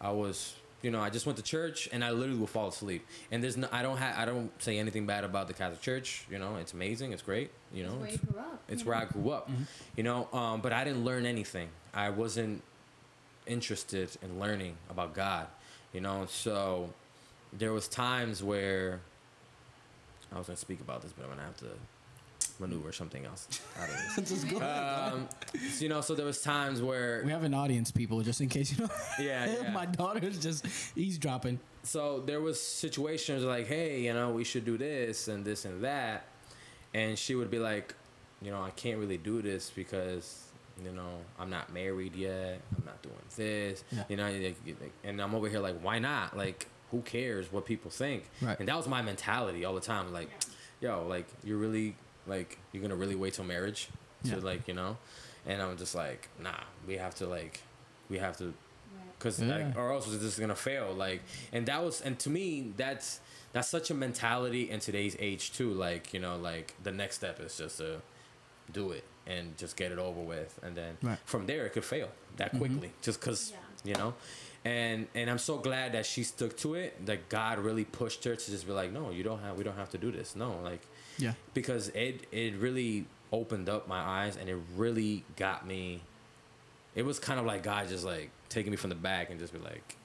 I was, you know, I just went to church and I literally would fall asleep. And there's no, I don't have, I don't say anything bad about the Catholic Church. You know, it's amazing, it's great. You know, where it's- you grew up. it's where know? I grew up, you know. Um, but I didn't learn anything. I wasn't interested in learning about God, you know. So there was times where I was gonna speak about this, but I'm gonna have to maneuver something else out of this. Just go. Um, so, you know, so there was times where we have an audience, people, just in case you know. Yeah, yeah. My daughter's just eavesdropping. so there was situations like, hey, you know, we should do this and this and that, and she would be like, you know, I can't really do this because you know I'm not married yet. I'm not doing this. Yeah. You know, like, like- and I'm over here like, why not? Like, who cares what people think? Right. And that was my mentality all the time. Like, yo, like you're really like you're gonna really wait till marriage to Yeah. like you know, and I'm just like, nah, we have to like, we have to because Yeah. like, or else this is gonna fail. Like, and that was, and to me, that's that's such a mentality in today's age too. Like, you know, like the next step is just to do it and just get it over with, and then Right. Mm-hmm. from there it could fail that quickly, just because Yeah. you know. And and I'm so glad that she stuck to it. That God really pushed her to just be like, no, you don't have, we don't have to do this. No, like Yeah. because it it really opened up my eyes and it really got me it was kind of like god just like taking me from the back and just be like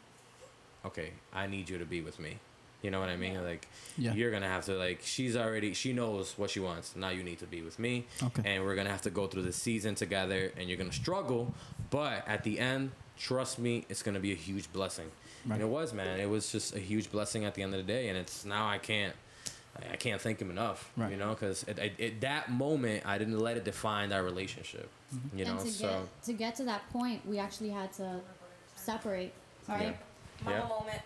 okay i need you to be with me you know what i mean like Yeah. you're gonna have to like she's already she knows what she wants now you need to be with me Okay. and we're gonna have to go through the season together and you're gonna struggle but at the end trust me it's gonna be a huge blessing Right. and it was man it was just a huge blessing at the end of the day and it's now i can't I can't thank him enough, Right. you know, because at, at, at that moment I didn't let it define our relationship, Mm-hmm. you know. and to So get to get to that point, we actually had to separate, right? Yeah. moment.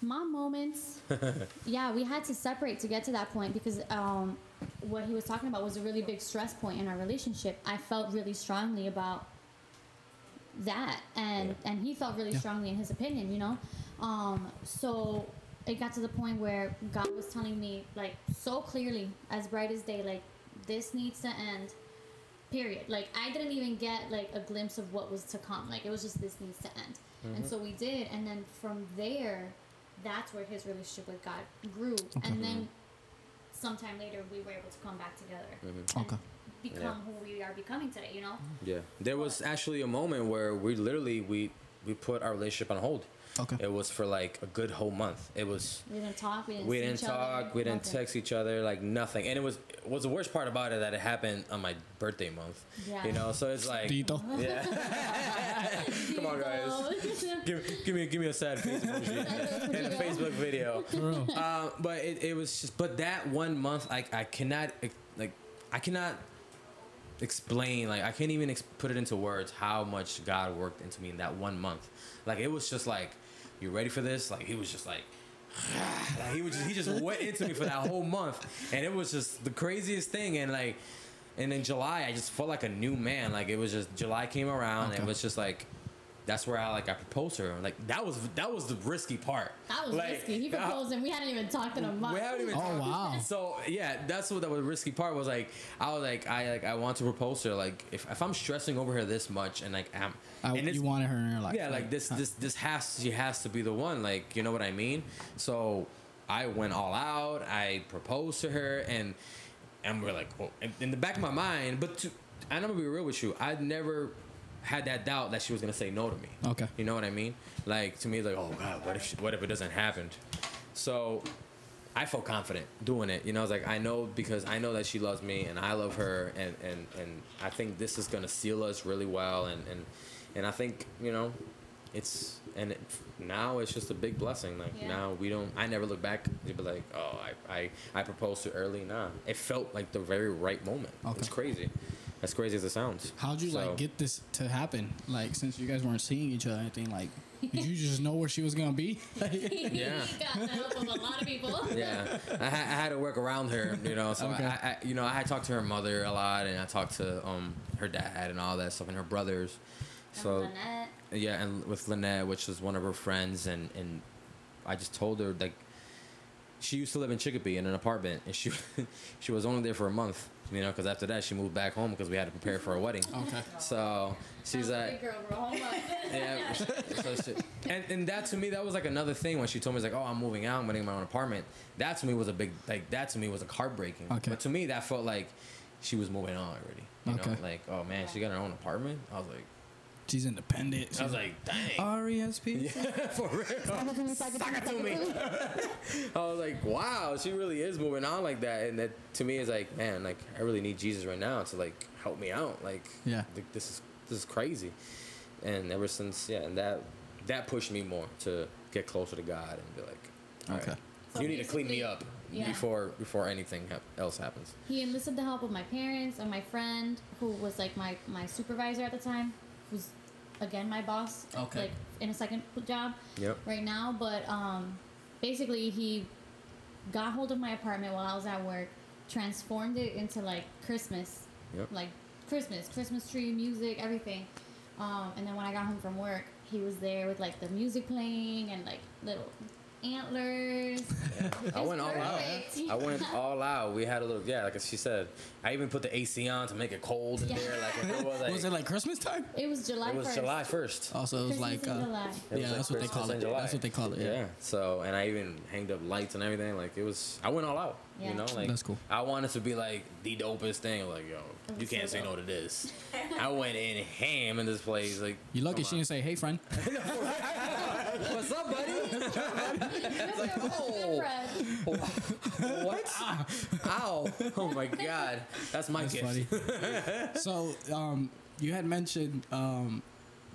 Mom moments. yeah, we had to separate to get to that point because um, what he was talking about was a really big stress point in our relationship. I felt really strongly about that, and Yeah. and he felt really Yeah. strongly in his opinion. You know, um, so it got to the point where God was telling me like so clearly, as bright as day, like this needs to end. Period. Like I didn't even get like a glimpse of what was to come. Like it was just this needs to end, and mm-hmm. so we did. And then from there, that's where his relationship with God grew. And then sometime later, we were able to come back together mm-hmm. and Okay. become Yeah. who we are becoming today. You know. yeah, there was actually a moment where we literally we we put our relationship on hold. Okay. It was for like a good whole month. It was We didn't talk. We didn't. we didn't each other, talk, we didn't nothing. text each other, like nothing. And it was it was the worst part about it that it happened on my birthday month. Yeah. You know, so it's like Tito. yeah. Come on, guys. give, give me give me a sad face emoji and a Facebook video. For real. Uh, but it, it was just but that one month I I cannot like I cannot explain like I can't even ex- put it into words how much God worked into me in that one month. Like it was just like you ready for this? Like he was just like like he was just, he just went into me for that whole month. And it was just the craziest thing. And like and in July I just felt like a new man. Like it was just July came around. And it was just like that's where I like I proposed to her like that was that was the risky part That was Like, risky. He uh, proposed, and we hadn't even talked in a month. we haven't even Oh, talked. wow. So yeah, that's what that was risky part was like I was like I like I want to propose to her like if, if I'm stressing over her this much and like I'm I, and you wanted her in your life. yeah like this this this has she has to be the one like you know what I mean so I went all out I proposed to her and and we're like oh, in, in the back of my mind but to, I'm gonna be real with you I'd never had that doubt that she was gonna say no to me Okay. you know what I mean like to me it's like oh god what if she, what if it doesn't happen so I felt confident doing it. You know, I was like, I know because I know that she loves me and I love her, and and and I think this is gonna seal us really well, and and and I think you know, it's and it, now it's just a big blessing. Like Yeah. now we don't. I never look back and be like, oh, I I I proposed too early. Nah, it felt like the very right moment. Okay. It's crazy. As crazy as it sounds. How'd you So- like get this to happen? Like since you guys weren't seeing each other, or anything like, did you just know where she was gonna be? Yeah. got the help of a lot of people. yeah, I, I had to work around her, you know. So Okay. I, I, you know, I had talked to her mother a lot, and I talked to um her dad and all that stuff, and her brothers. And So Lynette, yeah, and with Lynette, which is one of her friends, and and I just told her like she used to live in Chicopee in an apartment, and she she was only there for a month, you know, because after that she moved back home because we had to prepare for a wedding. okay. So she's that was a like. girl, bro. Hold on. Yeah, so she, and and that to me that was like another thing when she told me like oh I'm moving out I'm getting my own apartment that to me was a big like that to me was like heartbreaking Okay. but to me that felt like she was moving on already you Okay. know like oh man she got her own apartment I was like She's independent. I was like, dang. R E S P. For real. Suck it to me. I was like, wow, she really is moving on like that. And that to me is like, man, like I really need Jesus right now to like help me out. Like, Yeah. like, this is this is crazy. And ever since, yeah, and that that pushed me more to get closer to God and be like, all right, Okay. So you need to clean me up yeah. before before anything hap- else happens. He enlisted the help of my parents and my friend, who was like my, my supervisor at the time, who's again my boss, Okay. like in a second job Yep. right now. But um, basically, he got hold of my apartment while I was at work, transformed it into like Christmas, Yep. like Christmas, Christmas tree, music, everything. Um, and then when I got home from work, he was there with like the music playing and like little antlers. I went all out. perfect. I went all out. We had a little, yeah, like she said. I even put the AC on to make it cold in Yeah. there. Like it was like, Was it like Christmas time? It was July it was 1st. July first. Also, it was Christmas like. Uh, July. It was Yeah, like that's what they call it. July. That's what they call it, yeah. So, and I even hanged up lights and everything. Like it was, I went all out. Yeah. You know, like That's cool. I wanted to be like the dopest thing. Like, yo, It you can't so say no to this. I went in ham in this place. Like, You lucky she on. didn't say, "Hey, friend." What's up, buddy? Like, oh. what? Ow! Oh my god, that's my That's gift. funny. so, um, you had mentioned um,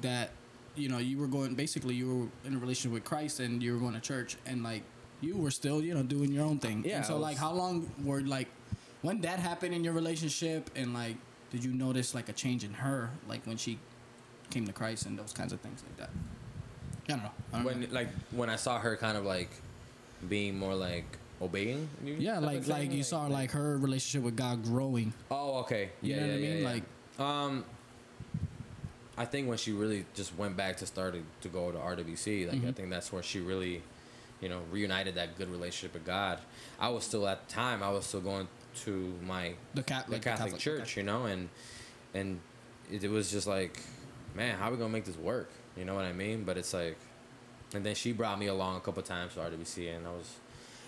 that you know you were going basically you were in a relationship with Christ and you were going to church and like you were still you know doing your own thing. Yeah, And so I like how long were like when that happened in your relationship and like did you notice like a change in her like when she came to Christ and those kinds of things like that? I don't know. I don't when know. like when I saw her kind of like being more like obeying. you Yeah, like like you saw like her relationship with God growing. Oh, okay. You Yeah, know yeah, what I yeah, mean? yeah. Like- um, I think when she really just went back to started to go to RWC, like I Mhm. think that's where she really, you know, reunited that good relationship with God. I was still at the time, I was still going to my The cat, the like Catholic, church, okay. you know, and and it, it was just like, man, how are we gonna make this work? You know what I mean? But it's like, and then she brought me along a couple times to RWC, and I was,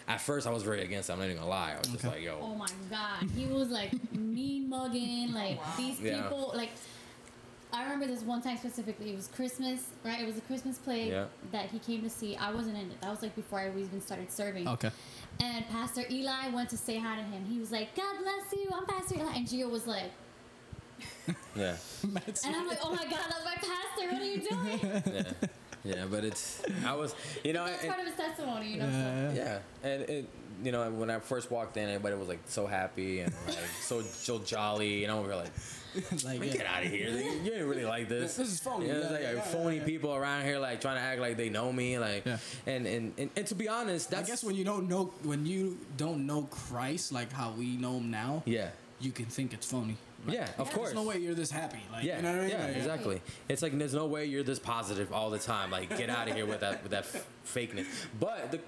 at first I was very against. it, I'm not even gonna lie. I was just like, yo, Oh my god, he was like mean mugging, like these Yeah. people. Like I remember this one time specifically. It was Christmas, right? It was a Christmas play Yeah. that he came to see. I wasn't in it. That was like before I even started serving. Okay. And Pastor Eli went to say hi to him. He was like, "God bless you, I'm Pastor Eli," and Gio was like, yeah. and I'm like, "Oh my God, that's my pastor. What are you doing?" yeah, yeah, but it's I was, you know, That's and- part of his testimony, you know. so- Yeah. yeah, and it, you know, when I first walked in, everybody was like so happy and like so so jolly, and I was like, like, yeah. get out of here! You you ain't really like this. This is phony. Yeah, there's Yeah, like yeah, yeah, phony yeah. people around here like trying to act like they know me, like, Yeah. and, and and and to be honest, I guess when you don't know when you don't know Christ like how we know him now, yeah, you can think it's phony. yeah, of course. There's no way you're this happy. Like, Yeah, you know what I mean? yeah, Like, exactly. It's like there's no way you're this positive all the time. Like, get out of here with that with that f- fakeness. But the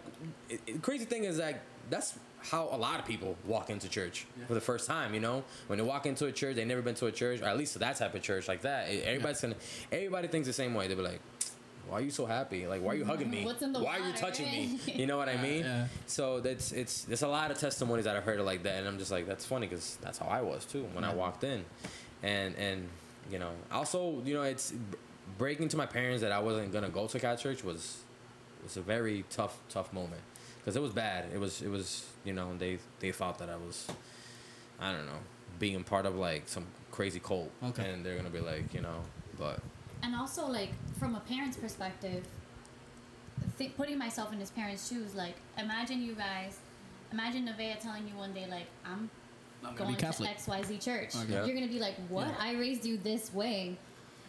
it, it- crazy thing is that that's how a lot of people walk into church for the first time. You know, when they walk into a church, they never been to a church, or at least to that type of church like that. Everybody's gonna, everybody thinks the same way. They be like. Why are you so happy? Like, why are you mm-hmm. hugging me? What's in the why are you touching me? You know what I mean? Yeah. So that's it's there's a lot of testimonies that I've heard like that, and I'm just like that's funny because that's how I was too when I walked in, and and you know also you know it's breaking to my parents that I wasn't gonna go to Catholic church was was a very tough tough moment because it was bad. It was it was you know they they thought that I was I don't know being part of like some crazy cult, Okay. and they're gonna be like you know but and also like from a parent's perspective th- putting myself in his parents shoes like imagine you guys imagine Nevaeh telling you one day like i'm I'm gonna going be Catholic. to xyz church Okay. Yeah. you're gonna be like what Yeah. i raised you this way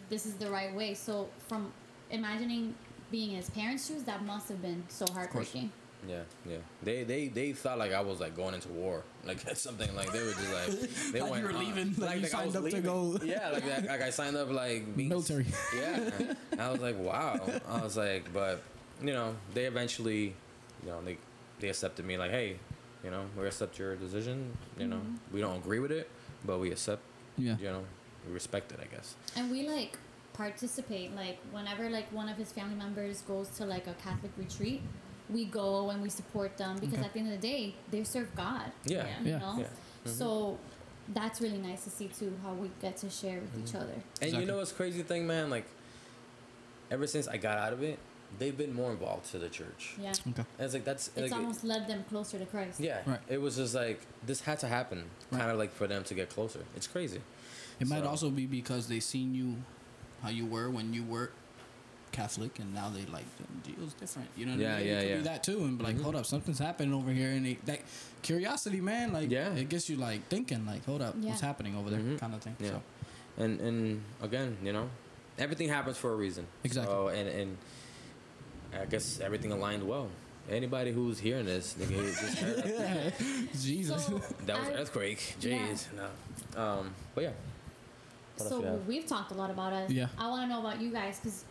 this is the right way so from imagining being in his parents shoes that must have been so heartbreaking Yeah, yeah. They they they thought like I was like going into war, like that's something like they were just like they Like you were leaving, like you I signed was up to go- Yeah, like that, like I signed up like being Military. Yeah, I was like wow. I was like, but you know, they eventually, you know, they they accepted me like, hey, you know, we accept your decision. You know, mm-hmm. we don't agree with it, but we accept. Yeah. You know, we respect it. I guess. and we like participate like whenever like one of his family members goes to like a catholic retreat we go and we support them because Okay. at the end of the day they serve god Yeah. you Yeah. know Yeah. Mm-hmm. so that's really nice to see too how we get to share with each other And Exactly. you know what's crazy thing, man? Like ever since I got out of it, they've been more involved to the church. Yeah. Okay. And it's like that's It's like, almost led them closer to Christ. yeah. Right. It was just like this had to happen, Right. kind of like for them to get closer. It's crazy. It might also be because they seen you how you were when you were Catholic, and now they like deals different. You know what Yeah, I mean? yeah, it could yeah. Be that too, and be like, Mhm. hold up, something's happening over here, and it, that curiosity, man, like, Yeah. it gets you like thinking, like, hold up, what's happening over there, Mhm. kind of thing. Yeah. So, And and again, you know, everything happens for a reason. Exactly. So, and and I guess everything aligned well. Anybody who's hearing this, nigga, just heard that. Jesus. So, that was I- an earthquake. Yeah. No. Um. But yeah. What so we have? we've talked a lot about us. Yeah. I want to know about you guys because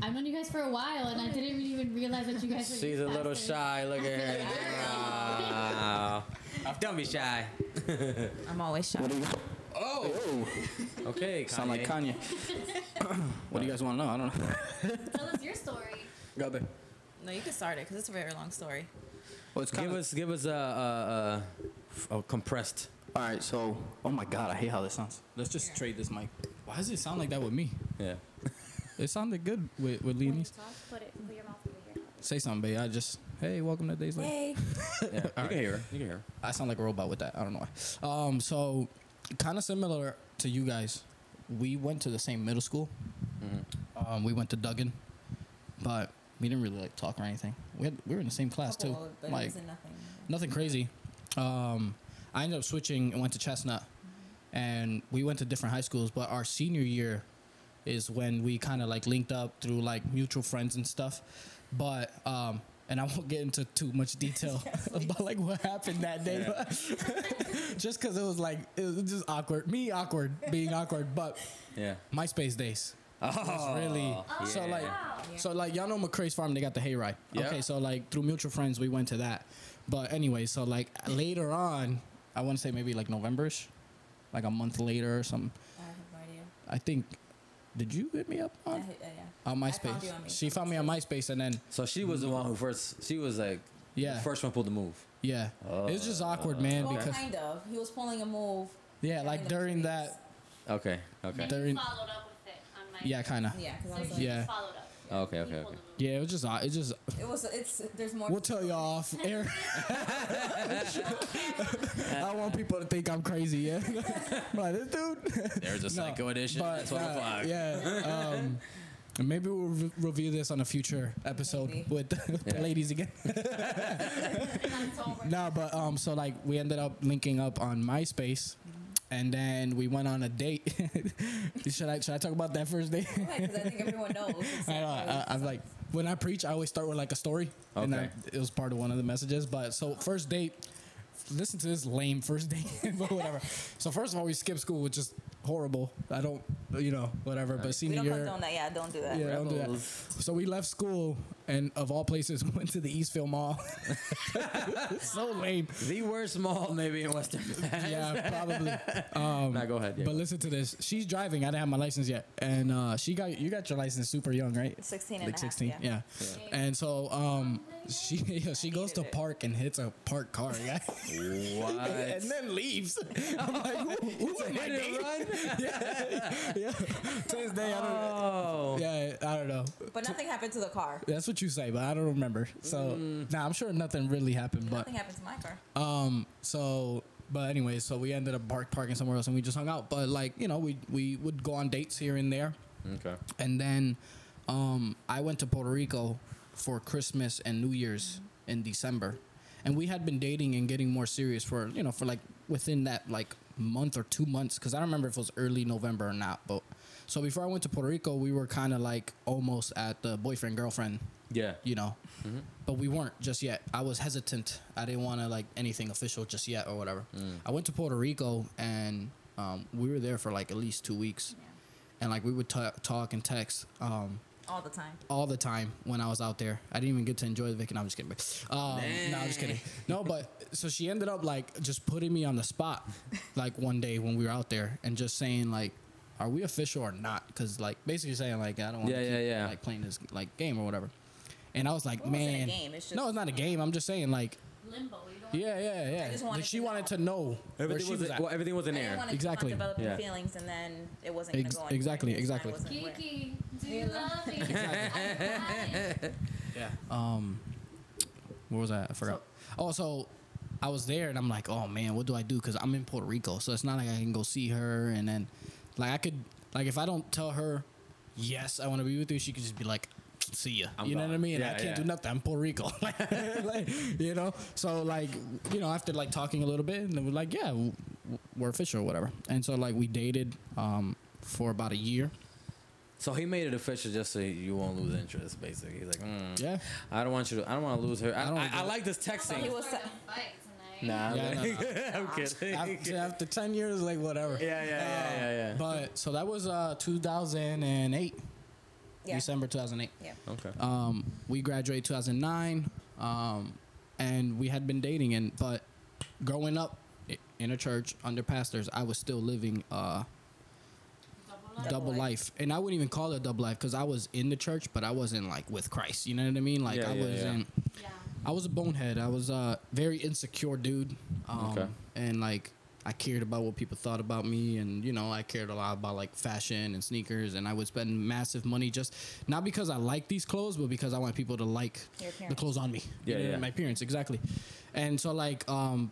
I've known you guys for a while and I didn't even realize that you guys were. She's a little pastors. shy. Look at her. Wow. Don't be shy. I'm always shy. oh, oh. Okay. Kanye. sound like Kanye. what do you guys want to know? I don't know. Tell us your story. Go there. No, you can start it because it's a very long story. Well, it's Give of. us give us a, a, a, a compressed. All right, so, oh my God, I hate how this sounds. Let's just trade this mic. Why does it sound like that with me? Yeah. It sounded good with, with When you talk, put it put your mouth over here. Say something, babe. I just, hey, welcome to Days Later. Hey. Yeah. You right. can hear her. You can hear her. I sound like a robot with that. I don't know why. Um, so kind of similar to you guys. We went to the same middle school. Mm-hmm. Um, we went to Duggan, but we didn't really like talk or anything. We had, we were in the same class too. Couple, but it Like nothing. nothing crazy. Um, I ended up switching and went to Chestnut, and we went to different high schools. But our senior year is when we kind of like linked up through like mutual friends and stuff. But um, and I won't get into too much detail about like what happened that day, just because it was like it was just awkward. Me awkward, being awkward, but Yeah. MySpace days. Oh, was really so yeah. like so like y'all know McCray's farm they got the hayride. Yeah. Okay, so like through mutual friends we went to that. But anyway, so like later on, I want to say maybe like Novemberish, like a month later or something. I have no idea. I think. Did you hit me up on yeah, yeah. on I found MySpace? you on She found me on MySpace and then So she was the one who first. She was like Yeah. the first one pulled the move. yeah, it was just awkward, man. Well, Because kind of. He was pulling a move. yeah, like during trees. that, Okay. Okay. And During- you followed up with it on my. yeah, kind of. Yeah, So like, Yeah. followed up. Okay. Okay. Okay. Yeah, it was just it just. it was. It's there's more. We'll tell y'all off air. I want people to think I'm crazy. Yeah, but this dude. There's a No, psycho edition. but, at 12 uh, o'clock. Yeah. Um, and maybe we'll re- review this on a future episode Maybe. with the Yeah. ladies again. That's over. no, but um, so like we ended up linking up on MySpace, and then we went on a date. should I should I talk about that first date? Because I think everyone knows. It's I know. like, I, I'm like when I preach, I always start with like a story, and Okay. that, it was part of one of the messages. But so first date, listen to this lame first day, but whatever. So first of all, we skipped school, which is horrible. I don't, you know, whatever. But we senior don't year, condone that. Yeah, don't do that. yeah, don't do that. So we left school, and of all places, went to the Eastfield Mall. so lame. The worst mall maybe in Western Mass. Yeah, probably. Um, Nah, go ahead. Yeah. but listen to this. She's driving. I didn't have my license yet, and uh, she got you got your license super young, right? 16 and like a half, 16 yeah. yeah. and so um she yeah, she goes to park and hits a parked car yeah what? and then leaves i'm like who, who am I dating? yeah, yeah to this day i don't Oh. yeah i don't know But nothing happened to the car. that's what you say but i don't remember so Mm. nah i'm sure nothing really happened but Nothing happened to my car. um so but anyway so we ended up park parking somewhere else and we just hung out but like you know we we would go on dates here and there Okay. and then um, I went to Puerto Rico for Christmas and New Year's in December, and we had been dating and getting more serious for you know for like within that like month or two months because I don't remember if it was early November or not. But so before I went to Puerto Rico, we were kind of like almost at the boyfriend girlfriend, Yeah. you know, but we weren't just yet. I was hesitant. I didn't want to like anything official just yet or whatever. I went to Puerto Rico and um, we were there for like at least two weeks, and like we would ta- talk and text. Um, All the time. all the time when I was out there. I didn't even get to enjoy the vacation. No, I'm just kidding. Um, no, I'm just kidding. No, but so she ended up like just putting me on the spot, like one day when we were out there, and just saying like, "Are we official or not?" Because like basically saying like, "I don't want to Yeah, keep, yeah, yeah. like playing this like game or whatever." And I was like, Well, it wasn't a "Man, game, it's no, it's not a game. I'm just saying like, Limbo. You don't. yeah, yeah, yeah." I Like, wanted she to wanted to know where Everything she was, was at. well, everything was in I didn't air. want to Exactly. developing Yeah. feelings and then it wasn't going to Ex- go exactly, exactly. wasn't. Kiki, do Do you love me? Yeah. Um, where was I? I forgot. oh, so I was there, and I'm like, oh man, what do I do? Because I'm in Puerto Rico, so it's not like I can go see her, and then like I could like if I don't tell her, yes, I want to be with you, she could just be like. See ya. I'm you know gone. what I mean? Yeah, I can't yeah. do nothing. I'm Puerto Rico. like, like, you know. So like, you know, after like talking a little bit, and then we're like, yeah, w- w- we're official or whatever. And so like we dated um, for about a year. So he made it official just so you won't lose interest. Basically, he's like, mm, Yeah. I don't want you to. I don't want to lose her. I, I don't I, I like this texting. He was We're sa- gonna fight tonight. Nah, Yeah, I'm, no, kidding. I'm kidding. After, after ten years, like whatever. yeah, yeah, yeah, yeah, yeah. But so that was uh 2008, Yeah. December 2008. Yeah. okay. Um, we graduated 2009, um, and we had been dating. And but growing up in a church under pastors, I was still living uh Double life. double life. life, and I wouldn't even call it a double life because I was in the church, but I wasn't like with Christ. You know what I mean? Like Yeah, I yeah, was yeah. in. Yeah. I was a bonehead. I was a very insecure dude. Um, Okay. And like I cared about what people thought about me, and you know I cared a lot about like fashion and sneakers, and I would spend massive money just not because I like these clothes, but because I want people to like the clothes on me. You Yeah, know, yeah. My appearance exactly. And so like um,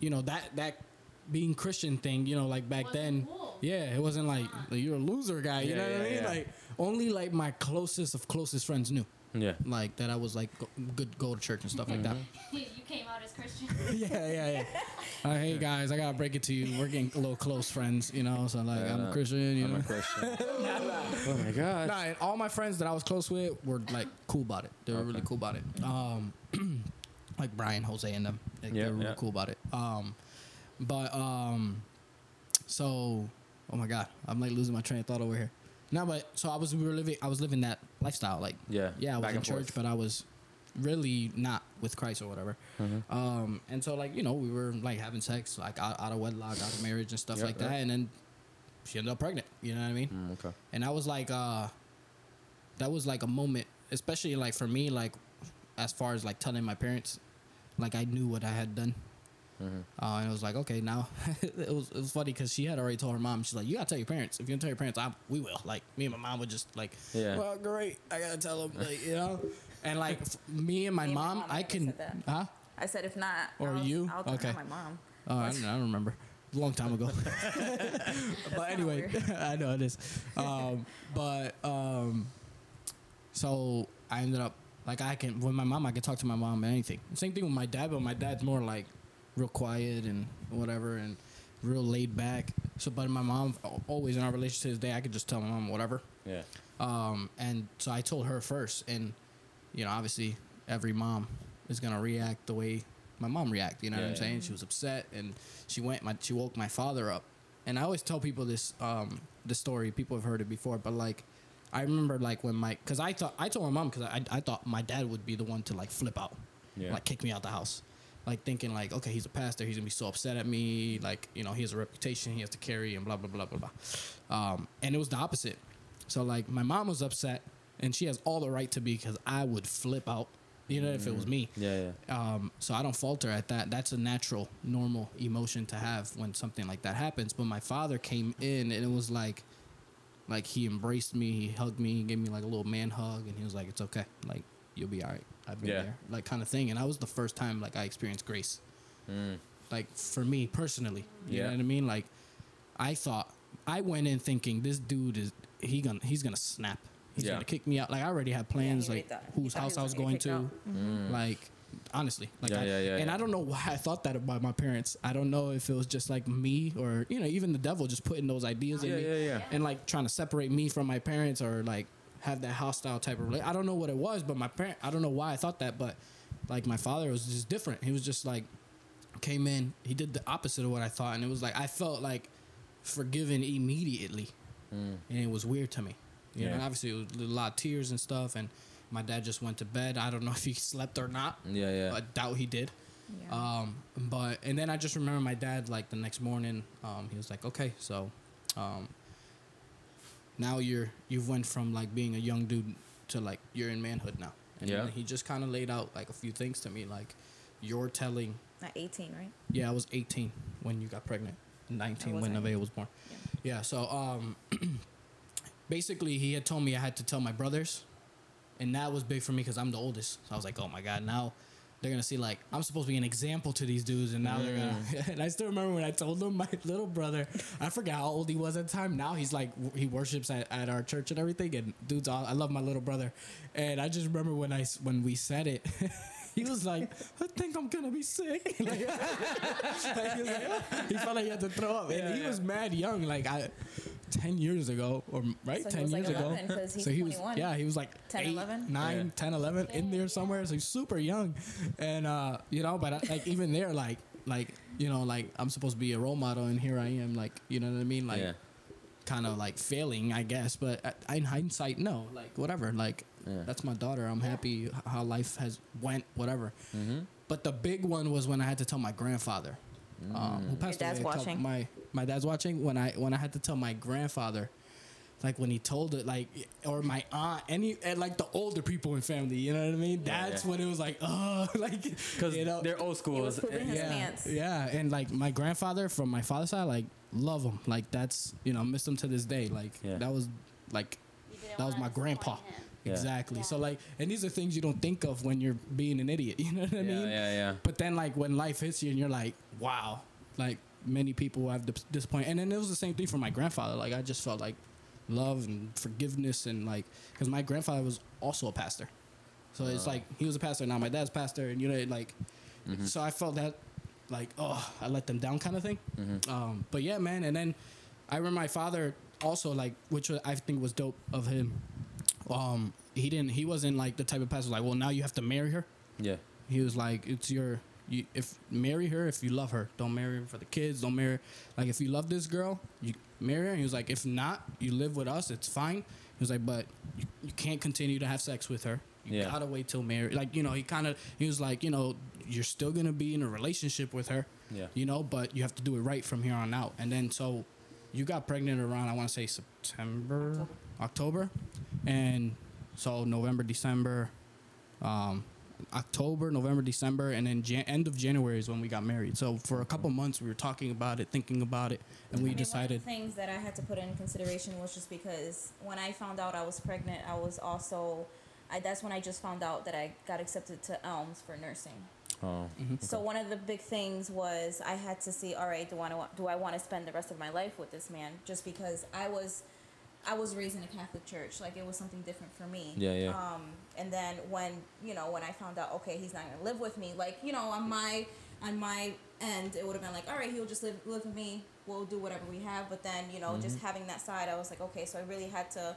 you know that that being Christian thing, you know, like back then. cool. Yeah, it wasn't like, like, you're a loser guy. You Yeah, know what I mean? yeah. Like only like my closest of closest friends knew Yeah. like that I was like go, good go to church and stuff like that. Mm-hmm. you came out as Christian. yeah, yeah, yeah. Uh, hey guys, I gotta break it to you. We're getting a little close friends, you know. So like, I'm Yeah. a Christian, you I'm know. a Christian. oh my god. Nah, and all my friends that I was close with were like cool about it. They were really cool about it. Um, like Brian, Jose, and them. Like, Yeah, they were really yeah. cool about it. Um, but um, so oh my god, I'm like losing my train of thought over here. No, but so I was we were living I was living that lifestyle like Yeah. yeah I was in church forth. but I was really not with Christ or whatever. Mm-hmm. Um, and so like you know we were like having sex like out, out of wedlock, out of marriage and stuff Yeah, like yeah. that, and then she ended up pregnant. You know what I mean? Mm, okay. and I was like, uh, that was like a moment, especially like for me, like as far as like telling my parents, like I knew what I had done. Mm-hmm. Uh, and it was like, okay, now it was it was funny because she had already told her mom. She's like, you gotta tell your parents. If you don't tell your parents, I we will. Like me and my mom would just like, Yeah. well, great, I gotta tell them, like you know. And like f- me and my Me and my mom, mom I never can, said huh? I said if not, Or I'll, you? I'll tell Okay. my mom. Oh, I don't, I don't remember. Long time ago. but anyway, I know it is. Um, but um, so I ended up like I can with my mom I can talk to my mom and anything. Same thing with my dad, but my dad's more like real quiet and whatever and real laid back. So, but my mom always in our relationship to this day, I could just tell my mom whatever. Yeah. Um, and so I told her first, and you know, obviously, every mom is gonna react the way my mom react. You know what I'm yeah. saying? She was upset, and she went. My she woke my father up, and I always tell people this um this story. People have heard it before, but like. I remember like when my, cause I thought I told my mom because I I thought my dad would be the one to like flip out, Yeah. like kick me out the house, like thinking like okay he's a pastor he's gonna be so upset at me like you know he has a reputation he has to carry and blah blah blah blah blah, um, and it was the opposite. So like my mom was upset, and she has all the right to be because I would flip out, you know, if it was me. Yeah. Yeah. Um, so I don't falter at that. That's a natural, normal emotion to have when something like that happens. But my father came in, and it was like, like he embraced me, he hugged me, he gave me like a little man hug, and he was like, "It's okay, like you'll be all right. I've been Yeah. there," like kind of thing. And I was the first time like I experienced grace, Mm. like for me personally. You Yeah. know what I mean? Like I thought I went in thinking this dude is he gonna he's gonna snap. He's Yeah. gonna kick me out. Like I already had plans he already like whose house was I was gonna going get kicked to. out. Like honestly, like Mm. Yeah, I, yeah, yeah, and yeah. I don't know why I thought that about my parents. I don't know if it was just like me or you know even the devil just putting those ideas in Yeah. me Yeah. Yeah. and like trying to separate me from my parents or like have that hostile type of relationship. I don't know what it was, but my parent I don't know why I thought that, but like my father was just different. He was just like came in, he did the opposite of what I thought, and it was like I felt like forgiven immediately, and it was weird to me. You know, Yeah. and obviously it was a lot of tears and stuff, and my dad just went to bed. I don't know if he slept or not. Yeah. Yeah. I doubt he did. Yeah. Um, but and then I just remember my dad like the next morning. Um, he was like, "Okay, so, um, now you're you've went from like being a young dude to like you're in manhood now." And Yeah. he just kind of laid out like a few things to me, like you're telling. At 18, right? Yeah, I was 18 when you got pregnant. 19 when wasn't. Nevaeh was born. Yeah. Yeah. So um, basically he had told me I had to tell my brothers, and that was big for me because I'm the oldest. So I was like, oh my god, now they're gonna see like I'm supposed to be an example to these dudes, and now they're gonna. Mm-hmm. and I still remember when I told them my little brother, I forgot how old he was at the time. Now he's like he worships at, at our church and everything, and dudes, all, I love my little brother, and I just remember when I when we said it. He was like, I think I'm gonna be sick. like, he, was like, he felt like he had to throw up, and Yeah, he yeah. was mad young, like I, ten years ago, or right, So he ten was, like, years 11, ago. 'cause he's so he was, yeah, he was like 10, 8, 11? 9, Yeah. 10, 11 in there somewhere. So he's super young, and uh, you know, but I, like even there, like, like you know, like I'm supposed to be a role model, and here I am, like, you know what I mean, like yeah. kind of like failing, I guess. But in hindsight, no, like whatever. Like Yeah. that's my daughter. I'm happy how life has went, whatever. Mm-hmm. But the big one was when I had to tell my grandfather, um, who passed dad's away. watching? My my dad's watching. When I when I had to tell my grandfather, like when he told it, like or my aunt, any and like the older people in family. You know what I mean? That's yeah. when it was like, oh, like Because you know, they're old school. He was pooping his yeah, pants. yeah, and like my grandfather from my father's side, like love him. Like that's you know miss him to this day. Like Yeah. that was like that was my grandpa. him. Yeah. Exactly. So like, and these are things you don't think of when you're being an idiot. You know what I yeah, mean? yeah, yeah. But then like when life hits you and you're like, wow, like many people have dis- disappointed. And then it was the same thing for my grandfather. Like I just felt like love and forgiveness and like because my grandfather was also a pastor. So it's like he was a pastor now my dad's pastor and you know like so I felt that like oh I let them down kind of thing. Um, but yeah, man. And then I remember my father also like which I think was dope of him. Um, he didn't he wasn't like the type of pastor like well now you have to marry her. Yeah. He was like, "It's your, you, if marry her if you love her. Don't marry her for the kids. Don't marry. Like if you love this girl, you marry her." And he was like, "If not, you live with us. It's fine." He was like, "But you, you can't continue to have sex with her. You Yeah. gotta wait till marriage." Like you know, he kind of he was like, you know, you're still gonna be in a relationship with her. Yeah. You know, but you have to do it right from here on out. And then so, you got pregnant around I want to say September, October, and so November, December. Um, October, November, December, and then Jan- end of January is when we got married. So for a couple months, we were talking about it, thinking about it, and we I mean, decided. One of the things that I had to put in consideration was just because when I found out I was pregnant, I was also, I, that's when I just found out that I got accepted to Elms for nursing. Oh. So one of the big things was I had to see, all right, do I want do I want to spend the rest of my life with this man? Just because I was, I was raised in a Catholic church, like it was something different for me. Yeah, yeah. Um, and then when you know when I found out, okay, he's not gonna live with me, like you know on my on my end, it would have been like, all right, he'll just live live with me. We'll do whatever we have. But then you know, just having that side, I was like, okay, so I really had to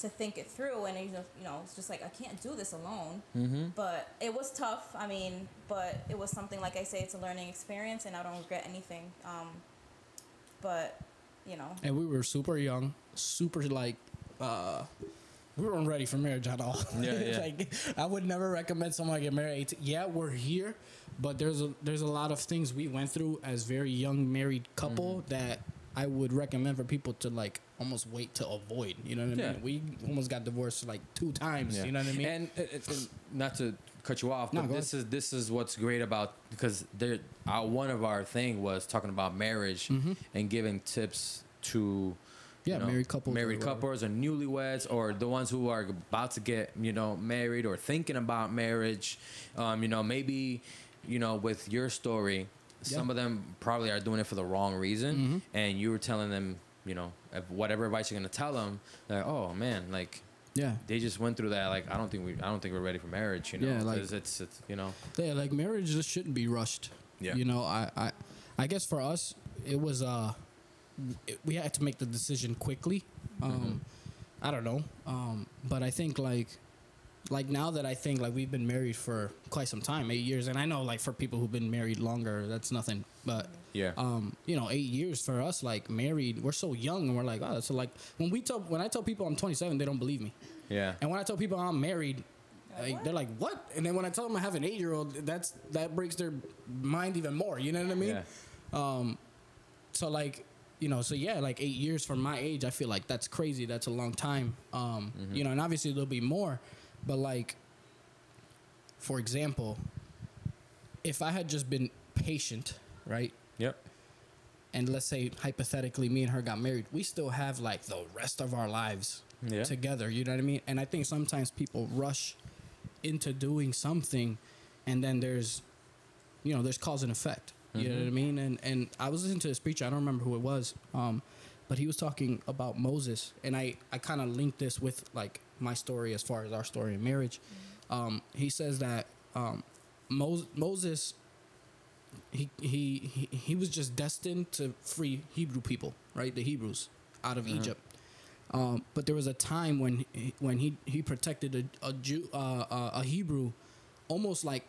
to think it through, and you know, you know, it's just like I can't do this alone. Mm-hmm. But it was tough. I mean, but it was something like I say, it's a learning experience, and I don't regret anything. Um, but you know, and we were super young, super like, uh, we weren't ready for marriage at all. Yeah, yeah. like, I would never recommend someone get married. Yeah, we're here, but there's a there's a lot of things we went through as very young married couple Mm-hmm. that I would recommend for people to like almost wait to avoid. You know what I Yeah. mean? We almost got divorced like two times. Yeah. You know what I mean? And, uh, and not to cut you off, but this is this is what's great about because there uh, one of our thing was talking about marriage and giving tips to Mm-hmm. Yeah, know, married couples or married whatever. couples or newlyweds or the ones who are about to get you know married or thinking about marriage. Um, you know, maybe you know with your story, some of them probably are doing it for the wrong reason, and you were telling them. You know, whatever advice you're gonna tell them, like, oh man, like yeah. they just went through that. Like, I don't think we, I don't think we're ready for marriage. You know, Yeah, like- 'cause it's, it's, you know, Yeah, like marriage just shouldn't be rushed. Yeah. You know, I, I, I guess for us, it was uh, it, we had to make the decision quickly. Um, I don't know, um, but I think like, like now that I think like we've been married for quite some time, eight years, and I know like for people who've been married longer, that's nothing. But yeah, um, you know, eight years for us, like married, we're so young, and we're like, oh, so like when we tell when I tell people I'm 27, they don't believe me. yeah, And when I tell people I'm married, like, they're like, "What?" And then when I tell them I have an eight-year-old, that's that breaks their mind even more. You know what I mean? yeah, Um, So like, you know, so yeah, like eight years for my age, I feel like that's crazy. That's a long time. Um, You know, and obviously there'll be more, but like, for example, if I had just been patient, right? Yep, and let's say hypothetically me and her got married we still have like the rest of our lives Yeah. together. You know what I mean? And I think sometimes people rush into doing something, and then there's, you know, there's cause and effect. You know what I mean? And and I was listening to this preacher. I don't remember who it was, um, but he was talking about Moses, and I I kind of linked this with like my story as far as our story in marriage. Um, he says that um, Mo- Moses he, he he he was just destined to free Hebrew people, right? The Hebrews out of Egypt. Um, but there was a time when he, when he he protected a a Jew uh, uh, a Hebrew almost like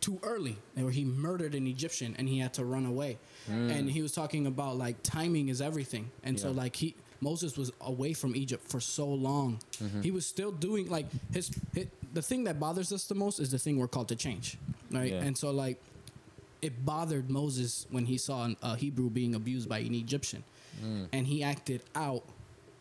too early, where he murdered an Egyptian and he had to run away. And he was talking about like timing is everything, and so like he Moses was away from Egypt for so long. He was still doing like his, his the thing that bothers us the most is the thing we're called to change, right? Yeah. And so like it bothered Moses when he saw an- a Hebrew being abused by an Egyptian, mm. and he acted out,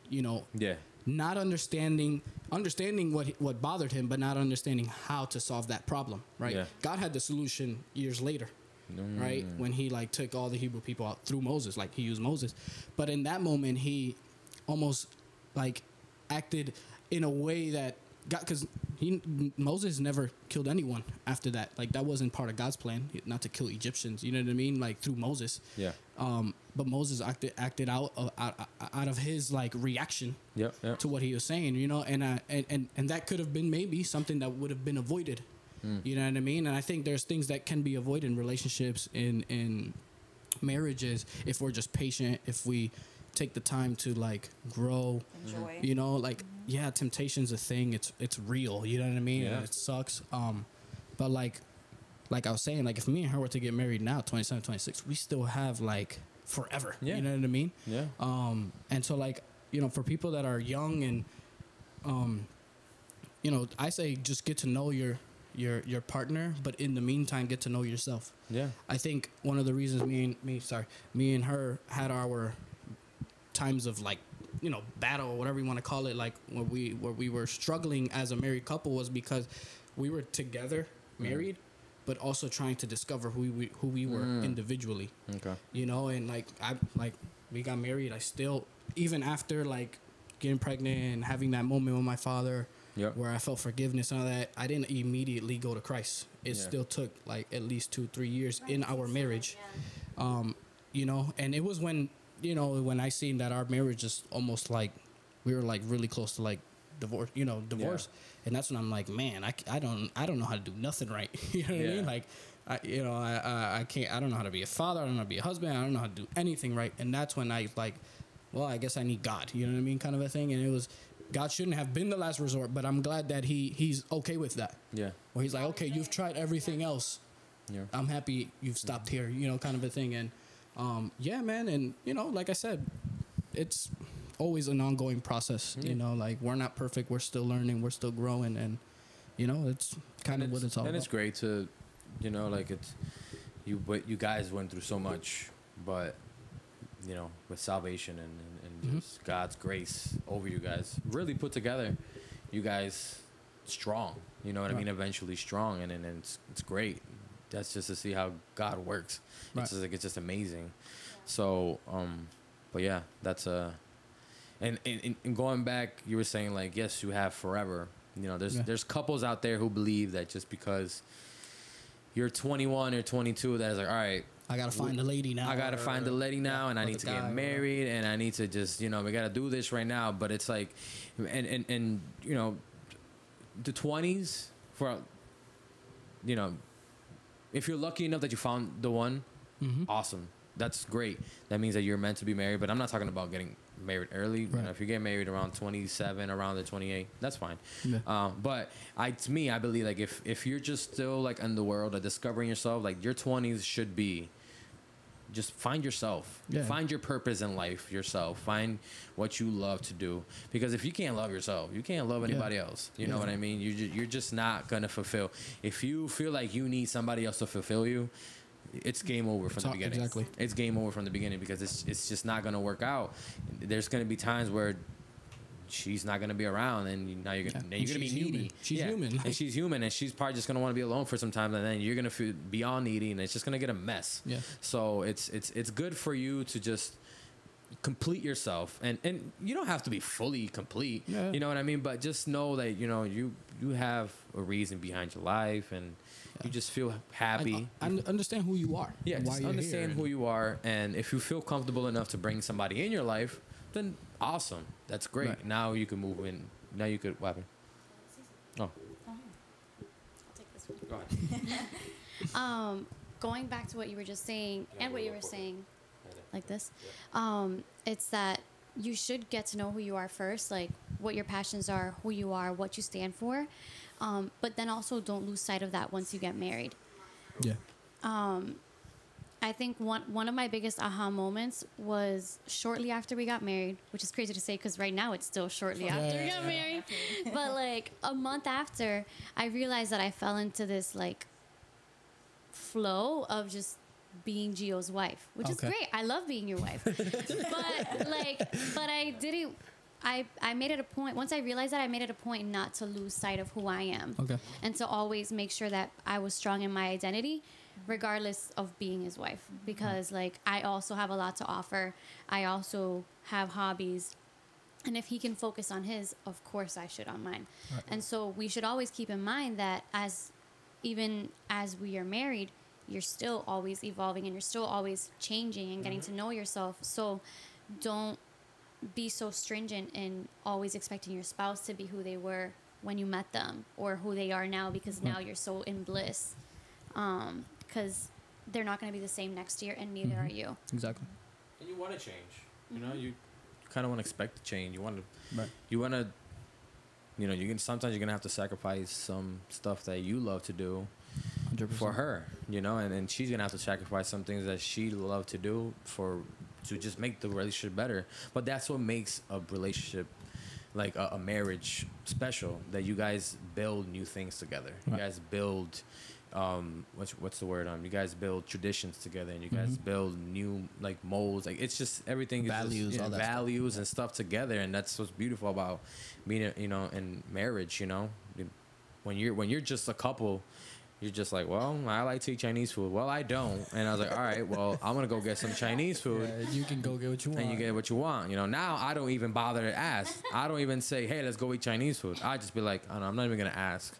you know, Yeah. not understanding understanding what what bothered him, but not understanding how to solve that problem. Right? Yeah. God had the solution years later. Right mm. when he like took all the Hebrew people out through Moses, like he used Moses, but in that moment he almost like acted in a way that God, because he Moses never killed anyone after that. Like that wasn't part of God's plan, not to kill Egyptians. You know what I mean? Like through Moses. Yeah. Um, but Moses acted acted out of, out, out of his like reaction Yep. Yep. to what he was saying, you know, and uh, and, and and that could have been maybe something that would have been avoided. You know what I mean? And I think there's things that can be avoided in relationships in in marriages if we're just patient, if we take the time to like grow. Enjoy. You know, like yeah, temptation's a thing. It's it's real. You know what I mean? Yeah. And it sucks. Um, but like like I was saying, like if me and her were to get married now, 27, 26, we still have like forever. Yeah. You know what I mean? Yeah. Um, and so like, you know, for people that are young and, um, you know, I say just get to know your your your partner, but in the meantime, get to know yourself. Yeah. I think one of the reasons me and me, sorry, me and her had our times of like, you know, battle or whatever you want to call it, like where we where we were struggling as a married couple was because we were together, married, but also trying to discover who we who we were Mm. individually Okay. you know and like i like we got married i still even after like getting pregnant and having that moment with my father Yep. where i felt forgiveness and all that i didn't immediately go to christ it Yeah. still took like at least two three years Right, in our marriage yeah. um you know and it was when you know when i seen that our marriage is almost like we were like really close to like divorce you know divorce. And that's when i'm like man I, I don't i don't know how to do nothing right. You know what i mean? Like I, you know I, I i can't i don't know how to be a father. I don't know how to be a husband. I don't know how to do anything right. And that's when i like well i guess i need god. You know what i mean? Kind of a thing. And it was god shouldn't have been the last resort but i'm glad that he he's okay with that. Yeah. where he's like okay you've tried everything else. Yeah. I'm happy you've stopped here, you know, kind of a thing. And um, yeah, man, and you know, like I said, it's always an ongoing process. You know, like we're not perfect, we're still learning, we're still growing, and you know, it's kind of what it's all and about. it's great to, you know, like it's you. But you guys went through so much, but you know, with salvation and and, and Mhm. just God's grace over you guys, really put together, you guys strong. You know what I mean? Eventually strong, and and it's it's great. That's just to see how God works. Right. It's just like it's just amazing. So, um, but yeah, that's uh and, and and going back, you were saying like, yes, you have forever. You know, there's Yeah. there's couples out there who believe that just because you're 21 or 22, that is like, all right, I gotta find a lady now. I gotta or- find a lady now, yeah, and I need to guy, get married, and I need to just, you know, we gotta do this right now. But it's like, and and and you know, the 20s for, you know, if you're lucky enough that you found the one, Mhm. awesome. That's great. That means that you're meant to be married. But I'm not talking about getting married early. You know, if you get married around 27, around the 28, that's fine. Yeah. Um, but I, to me, I believe like if if you're just still like in the world of discovering yourself, like your 20s should be. Just find yourself. Yeah. Find your purpose in life yourself. Find what you love to do. Because if you can't love yourself, you can't love Yeah. anybody else. You know what I mean? You ju- you're just not gonna fulfill. If you feel like you need somebody else to fulfill you, it's game over from It's the beginning. exactly. It's game over from the beginning because it's it's just not gonna work out. There's gonna be times where she's not gonna be around, and now you're gonna Yeah. you're gonna be needy. human. She's Yeah. human, and she's human, and she's probably just gonna want to be alone for some time, and then you're gonna feel be all needy, and it's just gonna get a mess. Yeah. So it's it's it's good for you to just complete yourself and and you don't have to be fully complete Yeah. you know what i mean but just know that you know you you have a reason behind your life and you just feel happy I, I uh, understand who you are. yeah just understand who you are and if you feel comfortable enough to bring somebody in your life then awesome that's great Right. now you can move in now you could what happened oh I'll take this one. go ahead Um, going back to what you were just saying Yeah, and what you were record. saying, like this, um, it's that you should get to know who you are first, like what your passions are, who you are, what you stand for. Um, but then also don't lose sight of that once you get married. Yeah. I think one one of my biggest aha moments was shortly after we got married, which is crazy to say because right now it's still shortly after we got married. but like a month after, I realized that I fell into this like flow of just being Gio's wife, which Okay. is great. I love being your wife. but like, but I didn't. I, I made it a point once I realized that I made it a point not to lose sight of who I am Okay. and to always make sure that I was strong in my identity, regardless of being his wife. Mm-hmm. Because like I also have a lot to offer. I also have hobbies, and if he can focus on his, of course I should on mine. And so we should always keep in mind that as even as we are married, you're still always evolving and you're still always changing and getting mm-hmm. to know yourself. So don't be so stringent in always expecting your spouse to be who they were when you met them or who they are now because mm-hmm. now you're so in bliss um, because they're not going to be the same next year and neither are mm-hmm. you Exactly. and you want to change you know you kind of want to expect to change you want to Right. you want to you know you can sometimes you're gonna have to sacrifice some stuff that you love to do 100%. for her you know and, and she's gonna have to sacrifice some things that she loved to do for to just make the relationship better but that's what makes a relationship like a, a marriage special that you guys build new things together you guys build um what's what's the word? Um you guys build traditions together and you guys Mhm. build new like molds. Like it's just everything is just, Values, you know, that stuff. values and stuff together. And that's what's beautiful about being you know in marriage you know? When you're when you're just a couple you're just like well i like to eat chinese food well i don't and i was like all right well i'm gonna go get some chinese food Yeah, you can go get what you want. and you get what you want. You know, now I don't even bother to ask. I don't even say, "Hey, let's go eat Chinese food." I just be like, I don't know, I'm not even gonna ask.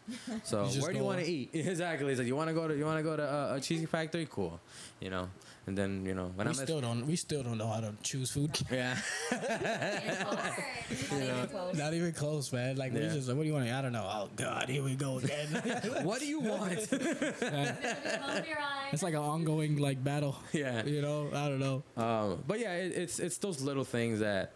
So where do you want to eat? exactly. He's like, you want to go to you want to go to uh, a cheesy factory? Cool. You know, and then you know when we I'm at- still don't. We still don't know how to choose food. yeah. Not even close. Not even close, man. Like we Yeah. just. What do you want? I don't know. Oh God, here we go again. what do you want? it's like an ongoing like battle. yeah. You know. I don't know. Um, but yeah, it, it's it's those little things that,